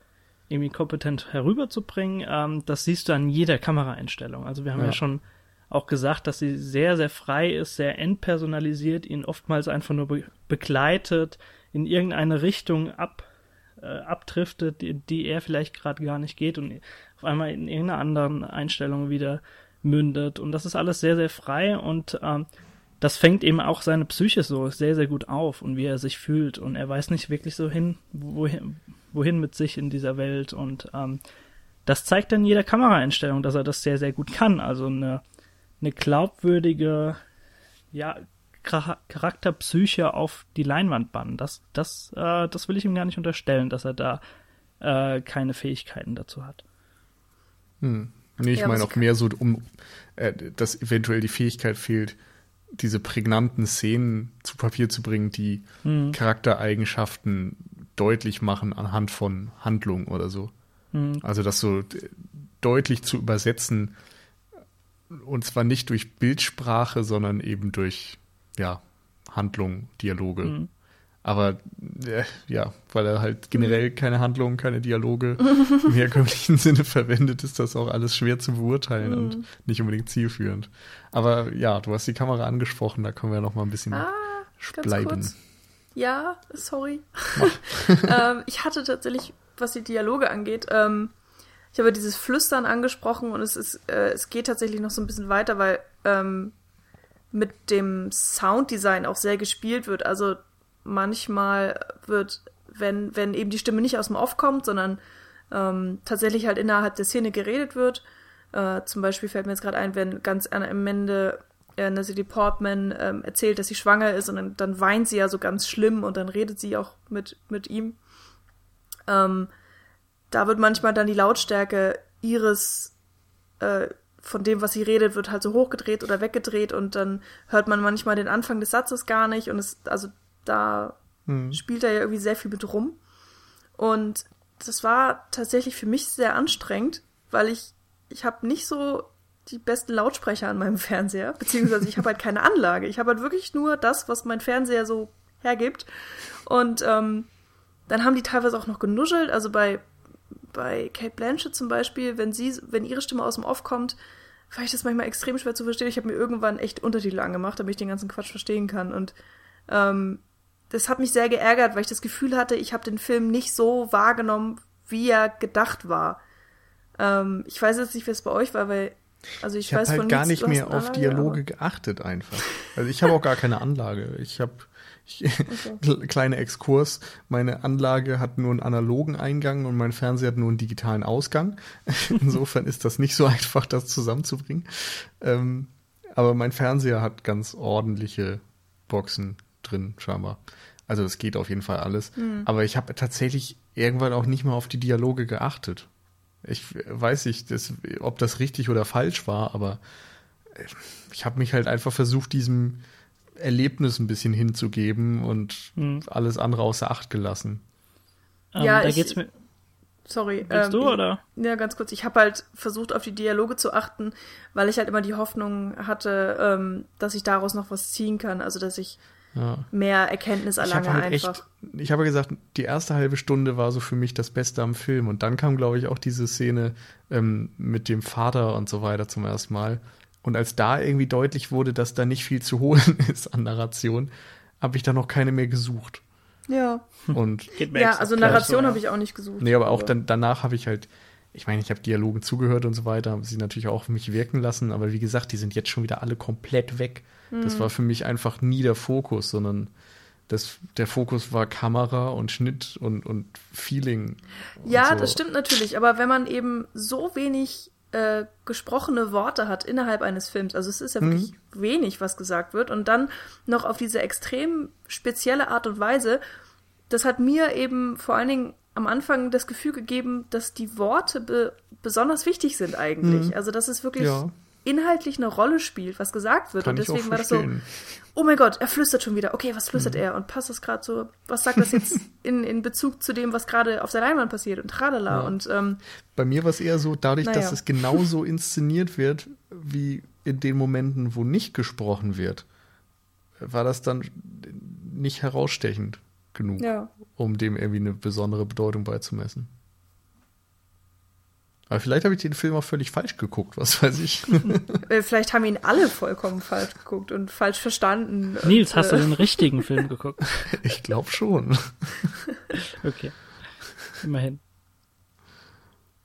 irgendwie kompetent herüberzubringen, ähm, das siehst du an jeder Kameraeinstellung. Also wir haben ja, ja schon auch gesagt, dass sie sehr, sehr frei ist, sehr entpersonalisiert, ihn oftmals einfach nur be begleitet, in irgendeine Richtung ab, äh, abdriftet, die, die er vielleicht gerade gar nicht geht und auf einmal in irgendeiner anderen Einstellung wieder mündet. Und das ist alles sehr, sehr frei und ähm, das fängt eben auch seine Psyche so sehr, sehr gut auf und wie er sich fühlt. Und er weiß nicht wirklich so hin, wohin, wohin mit sich in dieser Welt. Und ähm, das zeigt dann jeder Kameraeinstellung, dass er das sehr, sehr gut kann. Also eine eine glaubwürdige ja, Charakterpsyche auf die Leinwand bannen. Das, das, äh, das will ich ihm gar nicht unterstellen, dass er da äh, keine Fähigkeiten dazu hat. Hm. Nee, ich ja, meine auch mehr so, um äh, dass eventuell die Fähigkeit fehlt, diese prägnanten Szenen zu Papier zu bringen, die hm. Charaktereigenschaften deutlich machen anhand von Handlungen oder so. Hm. Also das so deutlich zu übersetzen, und zwar nicht durch Bildsprache, sondern eben durch ja, Handlung, Dialoge. Mhm. Aber äh, ja, weil er halt generell keine Handlungen, keine Dialoge [laughs] im herkömmlichen Sinne verwendet, ist das auch alles schwer zu beurteilen mhm. und nicht unbedingt zielführend. Aber ja, du hast die Kamera angesprochen, da können wir noch mal ein bisschen ah, bleiben. Kurz. Ja, sorry. [laughs] ähm, ich hatte tatsächlich, was die Dialoge angeht, ähm, ich habe dieses Flüstern angesprochen und es ist, äh, es geht tatsächlich noch so ein bisschen weiter, weil ähm, mit dem Sounddesign auch sehr gespielt wird. Also manchmal wird, wenn, wenn eben die Stimme nicht aus dem Off kommt, sondern ähm, tatsächlich halt innerhalb der Szene geredet wird. Äh, zum Beispiel fällt mir jetzt gerade ein, wenn ganz am Ende äh, Natalie Portman ähm, erzählt, dass sie schwanger ist und dann, dann, weint sie ja so ganz schlimm und dann redet sie auch mit, mit ihm. Ähm, da wird manchmal dann die Lautstärke ihres äh, von dem, was sie redet, wird halt so hochgedreht oder weggedreht und dann hört man manchmal den Anfang des Satzes gar nicht und es, also da hm. spielt er ja irgendwie sehr viel mit rum. Und das war tatsächlich für mich sehr anstrengend, weil ich, ich habe nicht so die besten Lautsprecher an meinem [laughs] Fernseher, beziehungsweise ich habe halt keine Anlage. Ich habe halt wirklich nur das, was mein Fernseher so hergibt. Und ähm, dann haben die teilweise auch noch genuschelt. Also bei bei Kate Blanchett zum Beispiel, wenn sie, wenn ihre Stimme aus dem Off kommt, war ich das manchmal extrem schwer zu verstehen. Ich habe mir irgendwann echt Untertitel angemacht, damit ich den ganzen Quatsch verstehen kann. Und ähm, das hat mich sehr geärgert, weil ich das Gefühl hatte, ich habe den Film nicht so wahrgenommen, wie er gedacht war. Ähm, ich weiß jetzt nicht, wie es bei euch war, weil also ich, ich habe halt gar nicht mehr auf Dialoge aber... geachtet einfach. Also ich habe auch gar keine Anlage. Ich habe okay. [laughs] Kleiner Exkurs. Meine Anlage hat nur einen analogen Eingang und mein Fernseher hat nur einen digitalen Ausgang. [laughs] Insofern ist das nicht so einfach, das zusammenzubringen. Ähm, aber mein Fernseher hat ganz ordentliche Boxen drin, scheinbar. Also es geht auf jeden Fall alles. Mhm. Aber ich habe tatsächlich irgendwann auch nicht mehr auf die Dialoge geachtet. Ich weiß nicht, das, ob das richtig oder falsch war, aber äh, ich habe mich halt einfach versucht, diesem Erlebnis ein bisschen hinzugeben und mhm. alles andere außer Acht gelassen. Ähm, ja, da ich, geht's mir. Sorry. Ähm, du, oder? Ja, ganz kurz. Ich habe halt versucht, auf die Dialoge zu achten, weil ich halt immer die Hoffnung hatte, ähm, dass ich daraus noch was ziehen kann. Also, dass ich ja. mehr Erkenntnis erlange ich halt einfach. Echt, ich habe gesagt, die erste halbe Stunde war so für mich das Beste am Film. Und dann kam, glaube ich, auch diese Szene ähm, mit dem Vater und so weiter zum ersten Mal. Und als da irgendwie deutlich wurde, dass da nicht viel zu holen [laughs] ist an Narration, habe ich da noch keine mehr gesucht. Ja. Und ja, also Narration so, habe ich auch nicht gesucht. Nee, aber auch dann, danach habe ich halt, ich meine, ich habe Dialogen zugehört und so weiter, habe sie natürlich auch auf mich wirken lassen, aber wie gesagt, die sind jetzt schon wieder alle komplett weg. Mhm. Das war für mich einfach nie der Fokus, sondern das, der Fokus war Kamera und Schnitt und, und Feeling. Ja, und so. das stimmt natürlich, aber wenn man eben so wenig äh, gesprochene Worte hat innerhalb eines Films. Also es ist ja mhm. wirklich wenig, was gesagt wird. Und dann noch auf diese extrem spezielle Art und Weise, das hat mir eben vor allen Dingen am Anfang das Gefühl gegeben, dass die Worte be besonders wichtig sind eigentlich. Mhm. Also dass es wirklich ja inhaltlich eine Rolle spielt, was gesagt wird. Kann und deswegen war das so, oh mein Gott, er flüstert schon wieder. Okay, was flüstert mhm. er? Und passt das gerade so, was sagt das jetzt [laughs] in, in Bezug zu dem, was gerade auf der Leinwand passiert und tralala. Ja. Und, ähm, Bei mir war es eher so, dadurch, naja. dass es genauso [laughs] inszeniert wird, wie in den Momenten, wo nicht gesprochen wird, war das dann nicht herausstechend genug, ja. um dem irgendwie eine besondere Bedeutung beizumessen. Aber vielleicht habe ich den Film auch völlig falsch geguckt, was weiß ich. [laughs] Äh, vielleicht haben ihn alle vollkommen falsch geguckt und falsch verstanden. Nils, und, hast du den richtigen Film [laughs] geguckt? Ich glaube schon. [laughs] okay. Immerhin.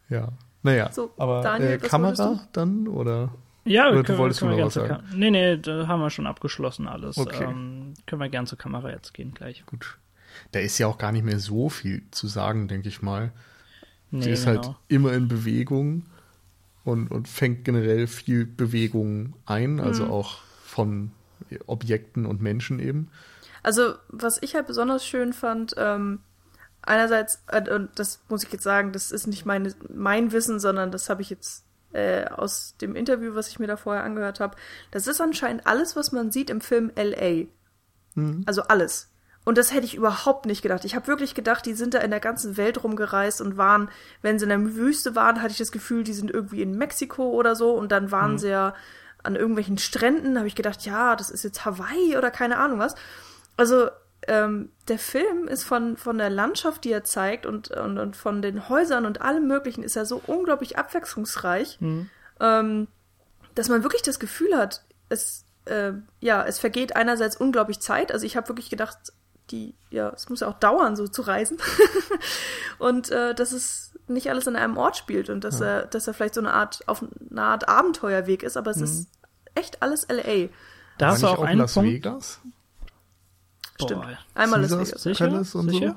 Ja. Naja, so, aber Daniel, äh, Kamera dann oder? Ja, oder können, du wolltest können du noch was sagen? Nee, nee, da haben wir schon abgeschlossen alles. Okay. Ähm, können wir gern zur Kamera jetzt gehen gleich. Gut. Da ist ja auch gar nicht mehr so viel zu sagen, denke ich mal. Nee, Sie ist halt genau. halt immer in Bewegung und, und fängt generell viel Bewegung ein, also mhm. auch von Objekten und Menschen eben. Also, was ich halt besonders schön fand, ähm, einerseits, äh, und das muss ich jetzt sagen, das ist nicht meine, mein Wissen, sondern das habe ich jetzt äh, aus dem Interview, was ich mir da vorher angehört habe. Das ist anscheinend alles, was man sieht im Film LA. Mhm. Also alles. Und das hätte ich überhaupt nicht gedacht. Ich habe wirklich gedacht, die sind da in der ganzen Welt rumgereist und waren, wenn sie in der Wüste waren, hatte ich das Gefühl, die sind irgendwie in Mexiko oder so. Und dann waren mhm. sie ja an irgendwelchen Stränden. habe ich gedacht, ja, das ist jetzt Hawaii oder keine Ahnung was. Also ähm, der Film ist von, von der Landschaft, die er zeigt und, und, und von den Häusern und allem Möglichen, ist er so unglaublich abwechslungsreich, mhm. ähm, dass man wirklich das Gefühl hat, es, äh, ja, es vergeht einerseits unglaublich Zeit. Also ich habe wirklich gedacht, die, ja, es muss ja auch dauern, so zu reisen. [laughs] und äh, dass es nicht alles an einem Ort spielt und dass ja. er, dass er vielleicht so eine Art, auf eine Art Abenteuerweg ist, aber es mhm. ist echt alles LA. Da hast du auch, auch einen Las Punkt. Vegas? Stimmt. Boah. Einmal Caesars Las Vegas. Sicher? Palace und Sicher?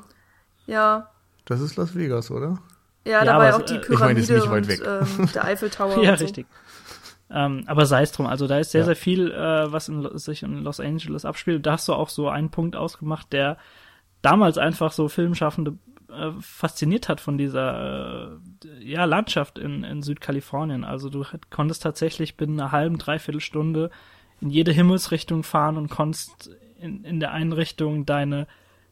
so? Ja. Das ist Las Vegas, oder? Ja, da ja, war ja auch die Pyramide ich meine, und ähm, der Eiffeltower. [laughs] ja, und so. Ähm, aber sei es drum, also da ist sehr, ja. sehr viel, äh, was in, sich in Los Angeles abspielt. Da hast du auch so einen Punkt ausgemacht, der damals einfach so Filmschaffende äh, fasziniert hat von dieser äh, ja, Landschaft in, in Südkalifornien. Also du konntest tatsächlich binnen einer halben, dreiviertel Stunde in jede Himmelsrichtung fahren und konntest in, in der einen Richtung deine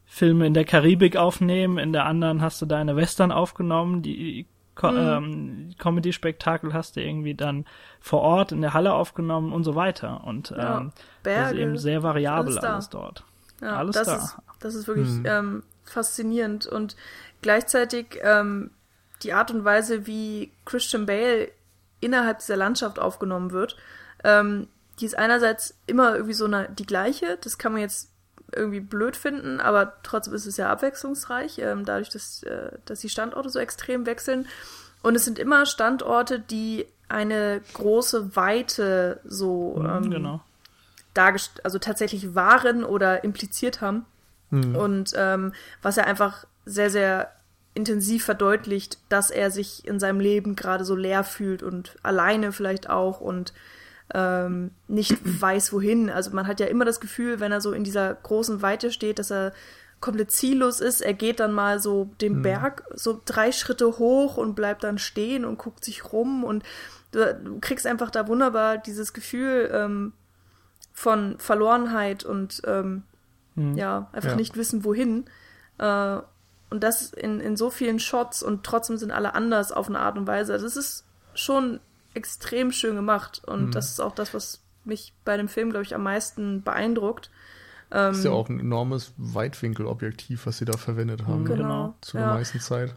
Filme in der Karibik aufnehmen, in der anderen hast du deine Western aufgenommen, die Co mhm. ähm, Comedy-Spektakel hast du irgendwie dann vor Ort in der Halle aufgenommen und so weiter. Und ja, ähm, Berge, das ist eben sehr variabel alles, alles dort. Ja, alles das da. Ist, das ist wirklich mhm. ähm, faszinierend und gleichzeitig ähm, die Art und Weise, wie Christian Bale innerhalb dieser Landschaft aufgenommen wird, ähm, die ist einerseits immer irgendwie so eine, die gleiche. Das kann man jetzt irgendwie blöd finden, aber trotzdem ist es ja abwechslungsreich, ähm, dadurch, dass, äh, dass die Standorte so extrem wechseln. Und es sind immer Standorte, die eine große Weite so mhm, ähm, genau. dargestellt, also tatsächlich waren oder impliziert haben. Mhm. Und ähm, was er einfach sehr, sehr intensiv verdeutlicht, dass er sich in seinem Leben gerade so leer fühlt und alleine vielleicht auch und ähm, nicht [clears throat] weiß, wohin. Also man hat ja immer das Gefühl, wenn er so in dieser großen Weite steht, dass er komplett ziellos ist. Er geht dann mal so den Berg so drei Schritte hoch und bleibt dann stehen und guckt sich rum und du, kriegst einfach da wunderbar dieses Gefühl ähm, von Verlorenheit und ähm, ja, einfach Ja. nicht wissen, wohin. Äh, und das in, in so vielen Shots und trotzdem sind alle anders auf eine Art und Weise. Also es ist schon extrem schön gemacht und das ist auch das, was mich bei dem Film, glaube ich, am meisten beeindruckt. Ähm, Ist ja auch ein enormes Weitwinkelobjektiv, was sie da verwendet haben. Genau. Genau. Zu der ja. meisten Zeit.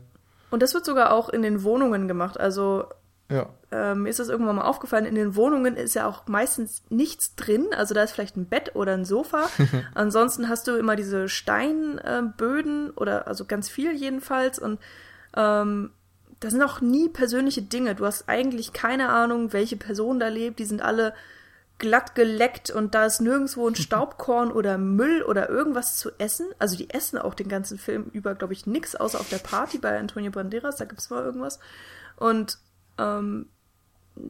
Und das wird sogar auch in den Wohnungen gemacht. Also Ja. äh, mir ist das irgendwann mal aufgefallen, in den Wohnungen ist ja auch meistens nichts drin. Also da ist vielleicht ein Bett oder ein Sofa. [laughs] Ansonsten hast du immer diese Steinböden oder also ganz viel jedenfalls. Und ähm, da sind auch nie persönliche Dinge. Du hast eigentlich keine Ahnung, welche Person da lebt. Die sind alle glatt geleckt und da ist nirgendwo ein [laughs] Staubkorn oder Müll oder irgendwas zu essen. Also die essen auch den ganzen Film über, glaube ich, nix, außer auf der Party bei Antonio Banderas, da gibt's mal irgendwas. Und ähm,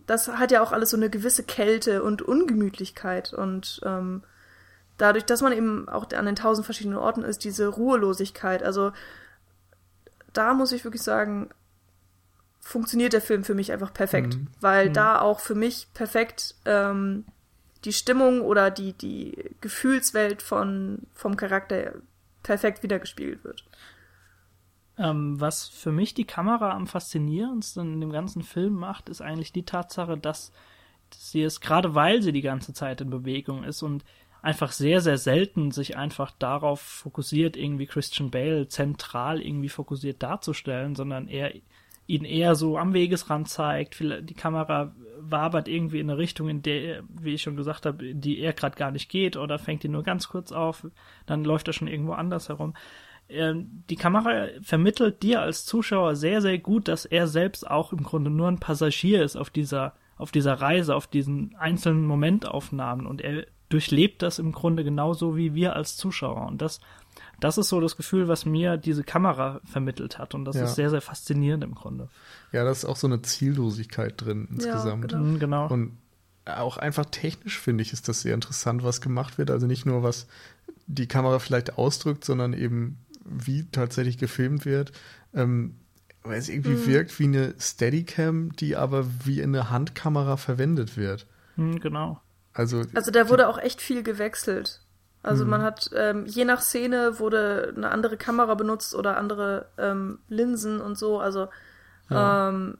das hat ja auch alles so eine gewisse Kälte und Ungemütlichkeit und ähm, dadurch, dass man eben auch an den tausend verschiedenen Orten ist, diese Ruhelosigkeit. Also da muss ich wirklich sagen, funktioniert der Film für mich einfach perfekt, Mhm. weil da auch für mich perfekt ähm, die Stimmung oder die, die Gefühlswelt von, vom Charakter perfekt wiedergespiegelt wird. Ähm, was für mich die Kamera am faszinierendsten in dem ganzen Film macht, ist eigentlich die Tatsache, dass sie es, gerade weil sie die ganze Zeit in Bewegung ist und einfach sehr, sehr selten sich einfach darauf fokussiert, irgendwie Christian Bale zentral irgendwie fokussiert darzustellen, sondern er ihn eher so am Wegesrand zeigt. Die Kamera wabert irgendwie in eine Richtung, in der, wie ich schon gesagt habe, die er gerade gar nicht geht oder fängt ihn nur ganz kurz auf, dann läuft er schon irgendwo anders herum. Ähm, die Kamera vermittelt dir als Zuschauer sehr, sehr gut, dass er selbst auch im Grunde nur ein Passagier ist auf dieser, auf dieser Reise, auf diesen einzelnen Momentaufnahmen. Und er durchlebt das im Grunde genauso wie wir als Zuschauer. Und das, das ist so das Gefühl, was mir diese Kamera vermittelt hat und das Ja. ist sehr, sehr faszinierend im Grunde. Ja, da ist auch so eine Ziellosigkeit drin insgesamt. genau. Mhm, genau. Und auch einfach technisch finde ich, ist das sehr interessant, was gemacht wird. Also nicht nur, was die Kamera vielleicht ausdrückt, sondern eben, wie tatsächlich gefilmt wird. Ähm, weil es irgendwie wirkt wie eine Steadicam, die aber wie eine Handkamera verwendet wird. Mhm, genau. Also, Also da wurde auch echt viel gewechselt. Also man hat, ähm, je nach Szene wurde eine andere Kamera benutzt oder andere ähm, Linsen und so. Also Ja. ähm,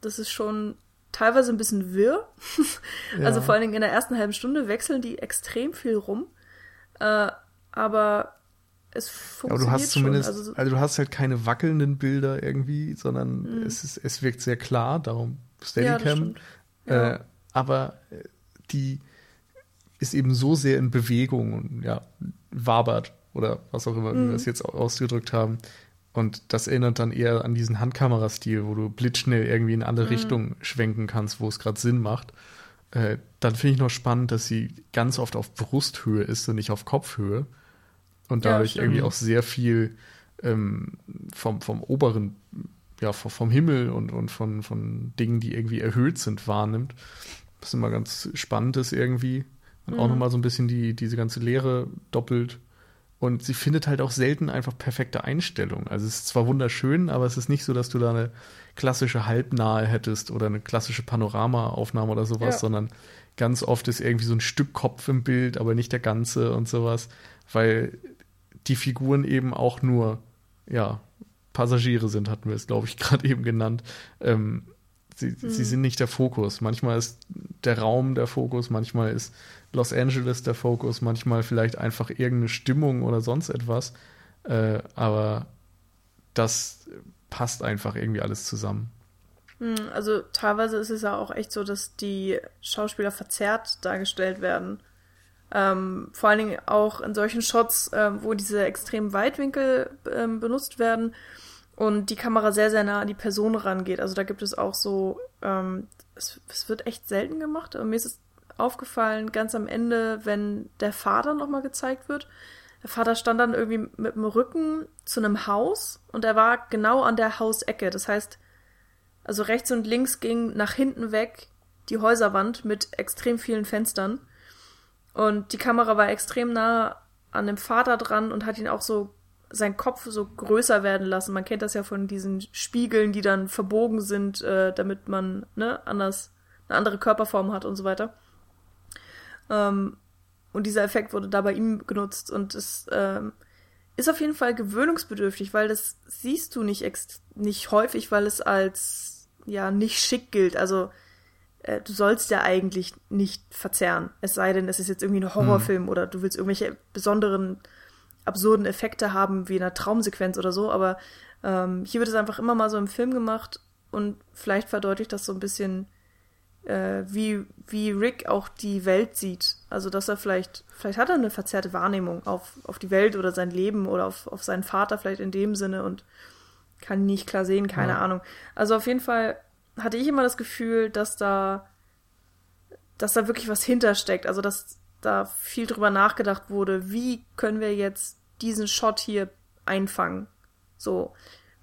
das ist schon teilweise ein bisschen wirr. [laughs] Ja. Also vor allen Dingen in der ersten halben Stunde wechseln die extrem viel rum. Äh, aber es aber funktioniert du hast zumindest, schon. Also, so- also du hast halt keine wackelnden Bilder irgendwie, sondern es, ist, es wirkt sehr klar, darum Steadicam. Ja. Äh, aber äh, die ist eben so sehr in Bewegung und ja, wabert oder was auch immer, wie Mhm. wir es jetzt au- ausgedrückt haben. Und das erinnert dann eher an diesen Handkamerastil, wo du blitzschnell irgendwie in Mhm. alle Richtungen schwenken kannst, wo es gerade Sinn macht. Äh, dann finde ich noch spannend, dass sie ganz oft auf Brusthöhe ist und nicht auf Kopfhöhe. Und Ja, dadurch stimmt. irgendwie auch sehr viel ähm, vom, vom oberen, ja, vom, vom Himmel und, und von, von Dingen, die irgendwie erhöht sind, wahrnimmt. Was immer ganz spannend ist irgendwie. Und auch Mhm. nochmal so ein bisschen die, diese ganze Lehre doppelt. Und sie findet halt auch selten einfach perfekte Einstellungen. Also es ist zwar wunderschön, aber es ist nicht so, dass du da eine klassische Halbnahe hättest oder eine klassische Panoramaaufnahme oder sowas, Ja. sondern ganz oft ist irgendwie so ein Stück Kopf im Bild, aber nicht der ganze und sowas, weil die Figuren eben auch nur, ja, Passagiere sind, hatten wir es, glaube ich, [laughs] gerade eben genannt. Ähm, sie, sie sind nicht der Fokus. Manchmal ist der Raum der Fokus, manchmal ist Los Angeles der Fokus, manchmal vielleicht einfach irgendeine Stimmung oder sonst etwas. Äh, aber das passt einfach irgendwie alles zusammen. Hm, Also teilweise ist es ja auch echt so, dass die Schauspieler verzerrt dargestellt werden. Ähm, vor allen Dingen auch in solchen Shots, ähm, wo diese extremen Weitwinkel ähm, benutzt werden und die Kamera sehr, sehr nah an die Person rangeht. Also da gibt es auch so, ähm, es, es wird echt selten gemacht, aber mir ist es aufgefallen, ganz am Ende, wenn der Vater nochmal gezeigt wird. Der Vater stand dann irgendwie mit dem Rücken zu einem Haus und er war genau an der Hausecke. Das heißt, also rechts und links ging nach hinten weg die Häuserwand mit extrem vielen Fenstern. Und die Kamera war extrem nah an dem Vater dran und hat ihn auch so sein Kopf so größer werden lassen. Man kennt das ja von diesen Spiegeln, die dann verbogen sind, äh, damit man ne, anders eine andere Körperform hat und so weiter. Ähm, und dieser Effekt wurde da bei ihm genutzt und es ähm, ist auf jeden Fall gewöhnungsbedürftig, weil das siehst du nicht ex nicht häufig, weil es als ja nicht schick gilt. Also äh, du sollst ja eigentlich nicht verzerren. Es sei denn, es ist jetzt irgendwie ein Horrorfilm hm. oder du willst irgendwelche besonderen absurden Effekte haben wie in einer Traumsequenz oder so, aber ähm, hier wird es einfach immer mal so im Film gemacht und vielleicht verdeutlicht das so ein bisschen, äh, wie, wie Rick auch die Welt sieht. Also dass er vielleicht, vielleicht hat er eine verzerrte Wahrnehmung auf, auf die Welt oder sein Leben oder auf, auf seinen Vater vielleicht in dem Sinne und kann nicht klar sehen, keine ja. Ahnung. Also auf jeden Fall hatte ich immer das Gefühl, dass da, dass da wirklich was hintersteckt. Also dass da viel drüber nachgedacht wurde, wie können wir jetzt diesen Shot hier einfangen. So,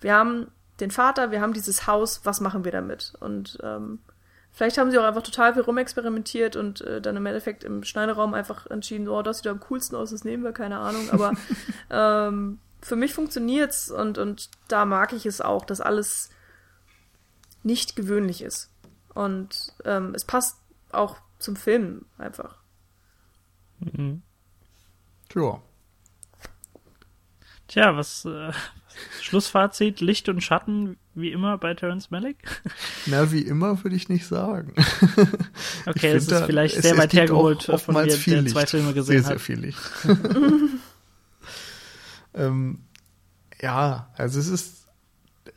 wir haben den Vater, wir haben dieses Haus, was machen wir damit? Und ähm, vielleicht haben sie auch einfach total viel rumexperimentiert und äh, dann im Endeffekt im Schneideraum einfach entschieden, oh, das sieht am coolsten aus, das nehmen wir, keine Ahnung. Aber [laughs] ähm, für mich funktioniert's und, und da mag ich es auch, dass alles nicht gewöhnlich ist. Und ähm, es passt auch zum Film einfach. Mhm. Tja. Tja, was äh, [laughs] Schlussfazit, Licht und Schatten, wie immer bei Terence Malick? [laughs] Na, wie immer würde ich nicht sagen. [laughs] okay, es ist vielleicht sehr weit hergeholt, von mir, viel der zwei Filme gesehen sehr, hat. Sehr viel Licht. [laughs] ähm, ja, also es ist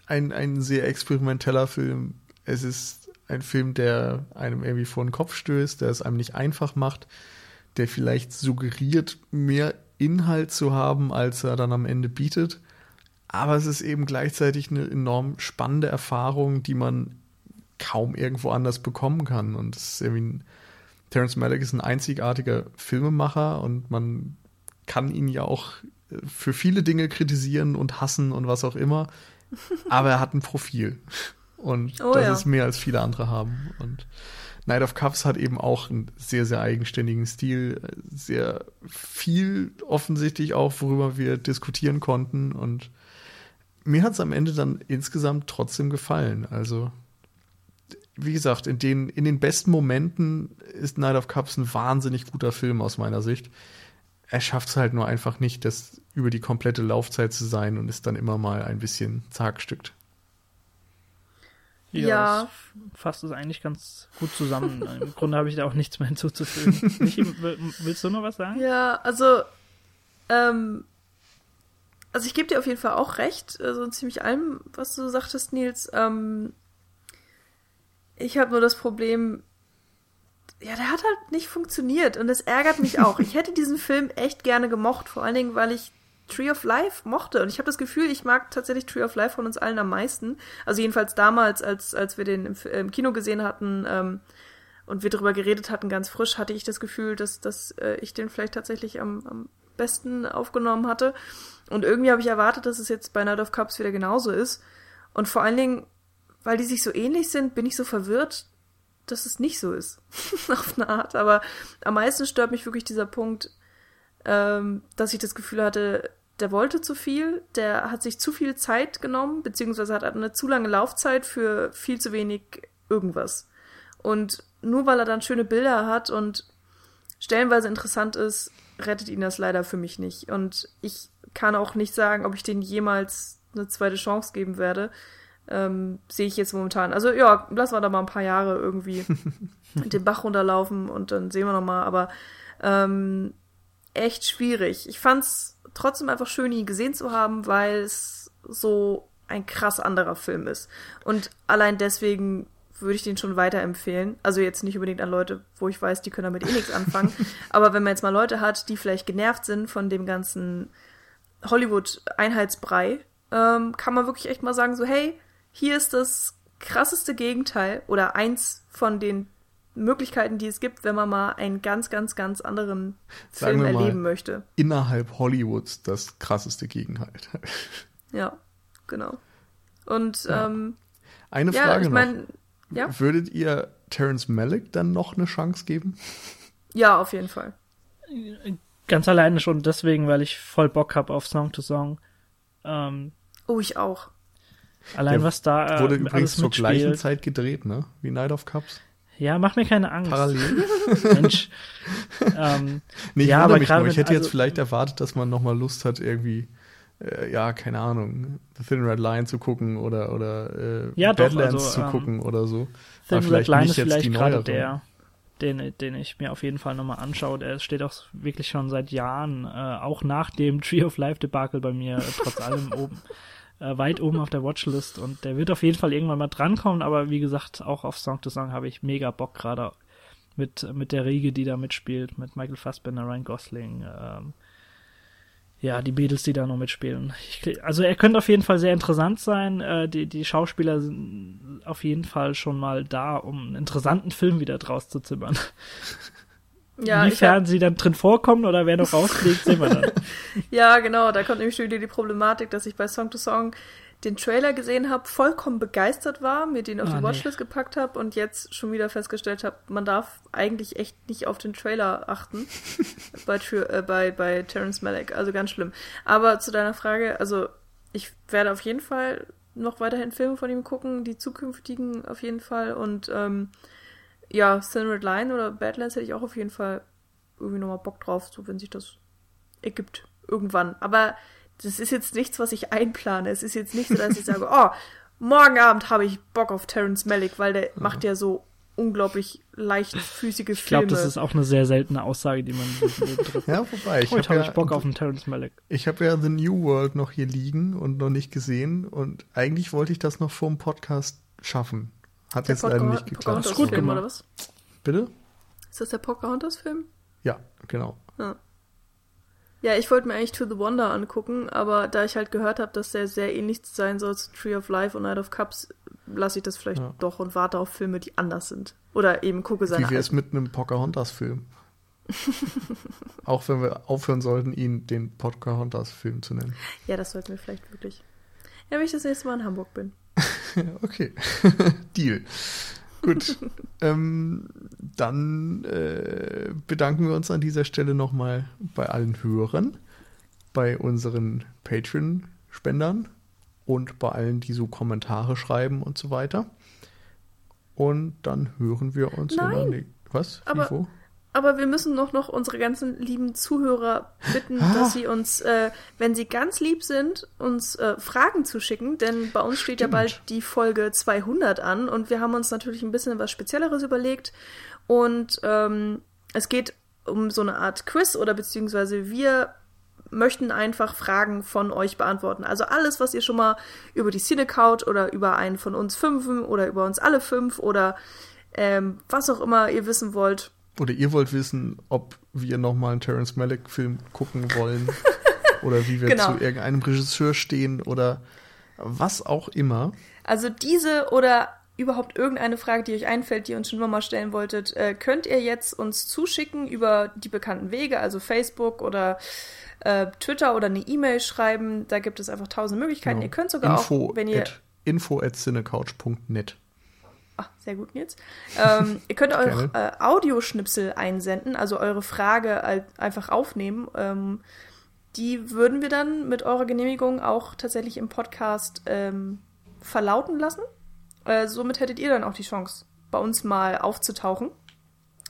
ein, ein sehr experimenteller Film. Es ist ein Film, der einem irgendwie vor den Kopf stößt, der es einem nicht einfach macht, der vielleicht suggeriert, mehr Inhalt zu haben, als er dann am Ende bietet. Aber es ist eben gleichzeitig eine enorm spannende Erfahrung, die man kaum irgendwo anders bekommen kann. Und es ist irgendwie ein, Terence Malick ist ein einzigartiger Filmemacher und man kann ihn ja auch für viele Dinge kritisieren und hassen und was auch immer. [laughs] Aber er hat ein Profil. Und oh, das ja. ist mehr als viele andere haben. Und Night of Cups hat eben auch einen sehr, sehr eigenständigen Stil, sehr viel offensichtlich auch, worüber wir diskutieren konnten. Und mir hat es am Ende dann insgesamt trotzdem gefallen. Also, wie gesagt, in den, in den besten Momenten ist Night of Cups ein wahnsinnig guter Film aus meiner Sicht. Er schafft es halt nur einfach nicht, das über die komplette Laufzeit zu sein und ist dann immer mal ein bisschen zagstückt. Ja, ja. fasst es eigentlich ganz gut zusammen. [laughs] Im Grunde habe ich da auch nichts mehr hinzuzufügen. [laughs] Michi, willst du noch was sagen? Ja, also, ähm, also ich gebe dir auf jeden Fall auch recht, also ziemlich allem, was du sagtest, Nils. Ähm, ich habe nur das Problem, ja, der hat halt nicht funktioniert und das ärgert mich auch. [laughs] Ich hätte diesen Film echt gerne gemocht, vor allen Dingen, weil ich Tree of Life mochte. Und ich habe das Gefühl, ich mag tatsächlich Tree of Life von uns allen am meisten. Also jedenfalls damals, als, als wir den im, im Kino gesehen hatten ähm, und wir darüber geredet hatten, ganz frisch, hatte ich das Gefühl, dass, dass äh, ich den vielleicht tatsächlich am, am besten aufgenommen hatte. Und irgendwie habe ich erwartet, dass es jetzt bei Night of Cups wieder genauso ist. Und vor allen Dingen, weil die sich so ähnlich sind, bin ich so verwirrt, dass es nicht so ist. [laughs] Auf eine Art. Aber am meisten stört mich wirklich dieser Punkt, ähm, dass ich das Gefühl hatte, der wollte zu viel, der hat sich zu viel Zeit genommen, beziehungsweise hat eine zu lange Laufzeit für viel zu wenig irgendwas. Und nur weil er dann schöne Bilder hat und stellenweise interessant ist, rettet ihn das leider für mich nicht. Und ich kann auch nicht sagen, ob ich den jemals eine zweite Chance geben werde. Ähm, sehe ich jetzt momentan. Also ja, lassen wir da mal ein paar Jahre irgendwie [laughs] den Bach runterlaufen und dann sehen wir nochmal. Aber ähm, echt schwierig. Ich fand's trotzdem einfach schön, ihn gesehen zu haben, weil es so ein krass anderer Film ist. Und allein deswegen würde ich den schon weiterempfehlen. Also jetzt nicht unbedingt an Leute, wo ich weiß, die können damit eh nichts anfangen. [laughs] Aber wenn man jetzt mal Leute hat, die vielleicht genervt sind von dem ganzen Hollywood-Einheitsbrei, ähm, kann man wirklich echt mal sagen, so, hey, hier ist das krasseste Gegenteil oder eins von den Möglichkeiten, die es gibt, wenn man mal einen ganz, ganz, ganz anderen Film erleben mal, möchte. Innerhalb Hollywoods das krasseste Gegenteil. [laughs] Ja, genau. Und ja. ähm, eine ja, Frage ich mein, noch. Ja? Würdet ihr Terence Malick dann noch eine Chance geben? Ja, auf jeden Fall. Ganz alleine schon deswegen, weil ich voll Bock habe auf Song to Song. Ähm, oh, ich auch. Allein Der was da äh, Wurde übrigens alles zur gleichen mitspielt. Zeit gedreht, ne? Wie Night of Cups. Ja, mach mir keine Angst. Parallel. [laughs] Mensch. ähm, [laughs] Nee, ich Ja, aber mich nur. Ich hätte jetzt also- vielleicht erwartet, dass man nochmal Lust hat, irgendwie, äh, ja, keine Ahnung, The Thin Red Line zu gucken oder, oder äh, Ja, doch, Badlands also, zu ähm, gucken oder so. Thin Aber Red Line nicht ist jetzt vielleicht gerade der, den, den ich mir auf jeden Fall nochmal anschaue. Der steht auch wirklich schon seit Jahren, äh, auch nach dem [laughs] Tree of Life Debakel bei mir, äh, trotz allem [laughs] oben, äh, weit oben auf der Watchlist. Und der wird auf jeden Fall irgendwann mal drankommen, aber wie gesagt, auch auf Song to Song habe ich mega Bock gerade mit, mit der Riege, die da mitspielt, mit Michael Fassbender, Ryan Gosling, ähm, ja, die Beatles, die da noch mitspielen. Ich, also er könnte auf jeden Fall sehr interessant sein. Äh, die, die Schauspieler sind auf jeden Fall schon mal da, um einen interessanten Film wieder draus zu zimmern. [laughs] Ja, Inwiefern hab, sie dann drin vorkommen oder wer noch [laughs] rausfliegt, sehen wir dann. ja, genau, da kommt nämlich schon wieder die Problematik, dass ich bei Song to Song den Trailer gesehen habe, vollkommen begeistert war, mir den auf Ah, die nee. Watchlist gepackt habe und jetzt schon wieder festgestellt habe, man darf eigentlich echt nicht auf den Trailer achten [laughs] bei, äh, bei, bei Terrence Malick. Also ganz schlimm. Aber zu deiner Frage, also ich werde auf jeden Fall noch weiterhin Filme von ihm gucken, die zukünftigen auf jeden Fall und ähm, ja, Thin Red Line oder Badlands hätte ich auch auf jeden Fall irgendwie nochmal Bock drauf, so wenn sich das ergibt. Irgendwann. Aber das ist jetzt nichts, was ich einplane. Es ist jetzt nicht so, dass ich sage, oh, morgen Abend habe ich Bock auf Terrence Malick, weil der macht ja so unglaublich leichtfüßige Ich glaube, Filme. das ist auch eine sehr seltene Aussage, die man. [laughs] Ja, wobei, ich Heute habe habe ja, ich Bock auf einen Terrence Malick. ich hab ja The New World noch hier liegen und noch nicht gesehen und eigentlich wollte ich das noch vor dem Podcast schaffen. Hat der jetzt leider Poca- nicht geklappt. Pocahontas Gut Film gemacht. oder was? Bitte? Ist das der Pocahontas Film? Ja, genau. Ja. Ja, ich wollte mir eigentlich To the Wonder angucken, aber da ich halt gehört habe, dass der sehr ähnlich sein soll zu Tree of Life und Night of Cups, lasse ich das vielleicht Ja. doch und warte auf Filme, die anders sind. Oder eben gucke seine Wie wäre es mit einem Pocahontas-Film? [laughs] Auch wenn wir aufhören sollten, ihn den Pocahontas-Film zu nennen. Ja, das sollten wir vielleicht wirklich. Ja, wenn ich das nächste Mal in Hamburg bin. [laughs] Okay, [laughs] Deal. Gut, ähm, dann äh, bedanken wir uns an dieser Stelle nochmal bei allen Hörern, bei unseren Patreon-Spendern und bei allen, die so Kommentare schreiben und so weiter. Und dann hören wir uns in der Nein, nächsten. Was? aber- wo? Aber wir müssen noch, noch unsere ganzen lieben Zuhörer bitten, Ah. dass sie uns, äh, wenn sie ganz lieb sind, uns äh, Fragen zu schicken, denn bei uns steht ja Stimmt. bald die Folge 200 an und wir haben uns natürlich ein bisschen was Spezielleres überlegt und ähm, es geht um so eine Art Quiz oder beziehungsweise wir möchten einfach Fragen von euch beantworten. Also alles, was ihr schon mal über die Cinecouch oder über einen von uns fünfen oder über uns alle fünf oder ähm, was auch immer ihr wissen wollt, Oder ihr wollt wissen, ob wir nochmal einen Terrence Malick-Film gucken wollen [laughs] oder wie wir Genau. zu irgendeinem Regisseur stehen oder was auch immer. Also diese oder überhaupt irgendeine Frage, die euch einfällt, die ihr uns schon immer mal stellen wolltet, äh, könnt ihr jetzt uns zuschicken über die bekannten Wege, also Facebook oder äh, Twitter oder eine E-Mail schreiben. Da gibt es einfach tausend Möglichkeiten. Genau. Ihr könnt sogar info auch, wenn ihr info at cinecouch.net. Ah, sehr gut, Nils. Ähm, [laughs] ihr könnt Gerne. äh, Audioschnipsel einsenden, also eure Frage einfach aufnehmen. Ähm, die würden wir dann mit eurer Genehmigung auch tatsächlich im Podcast ähm, verlauten lassen. Äh, somit hättet ihr dann auch die Chance, bei uns mal aufzutauchen,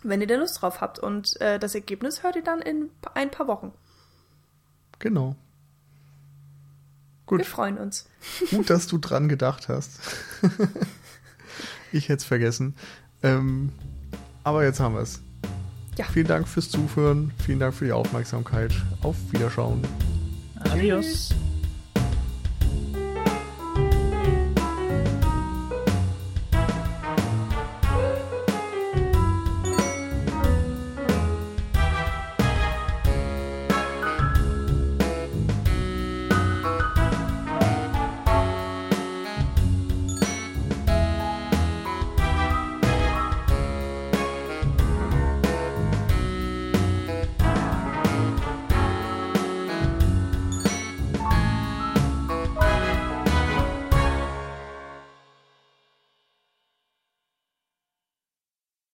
wenn ihr denn Lust drauf habt. Und äh, das Ergebnis hört ihr dann in ein paar Wochen. Genau. Wir Gut, freuen uns. gut, dass du dran gedacht hast. [laughs] ich hätte es vergessen. Ähm, aber jetzt haben wir es. Ja. Vielen Dank fürs Zuhören. Vielen Dank für die Aufmerksamkeit. Auf Wiederschauen. Adios.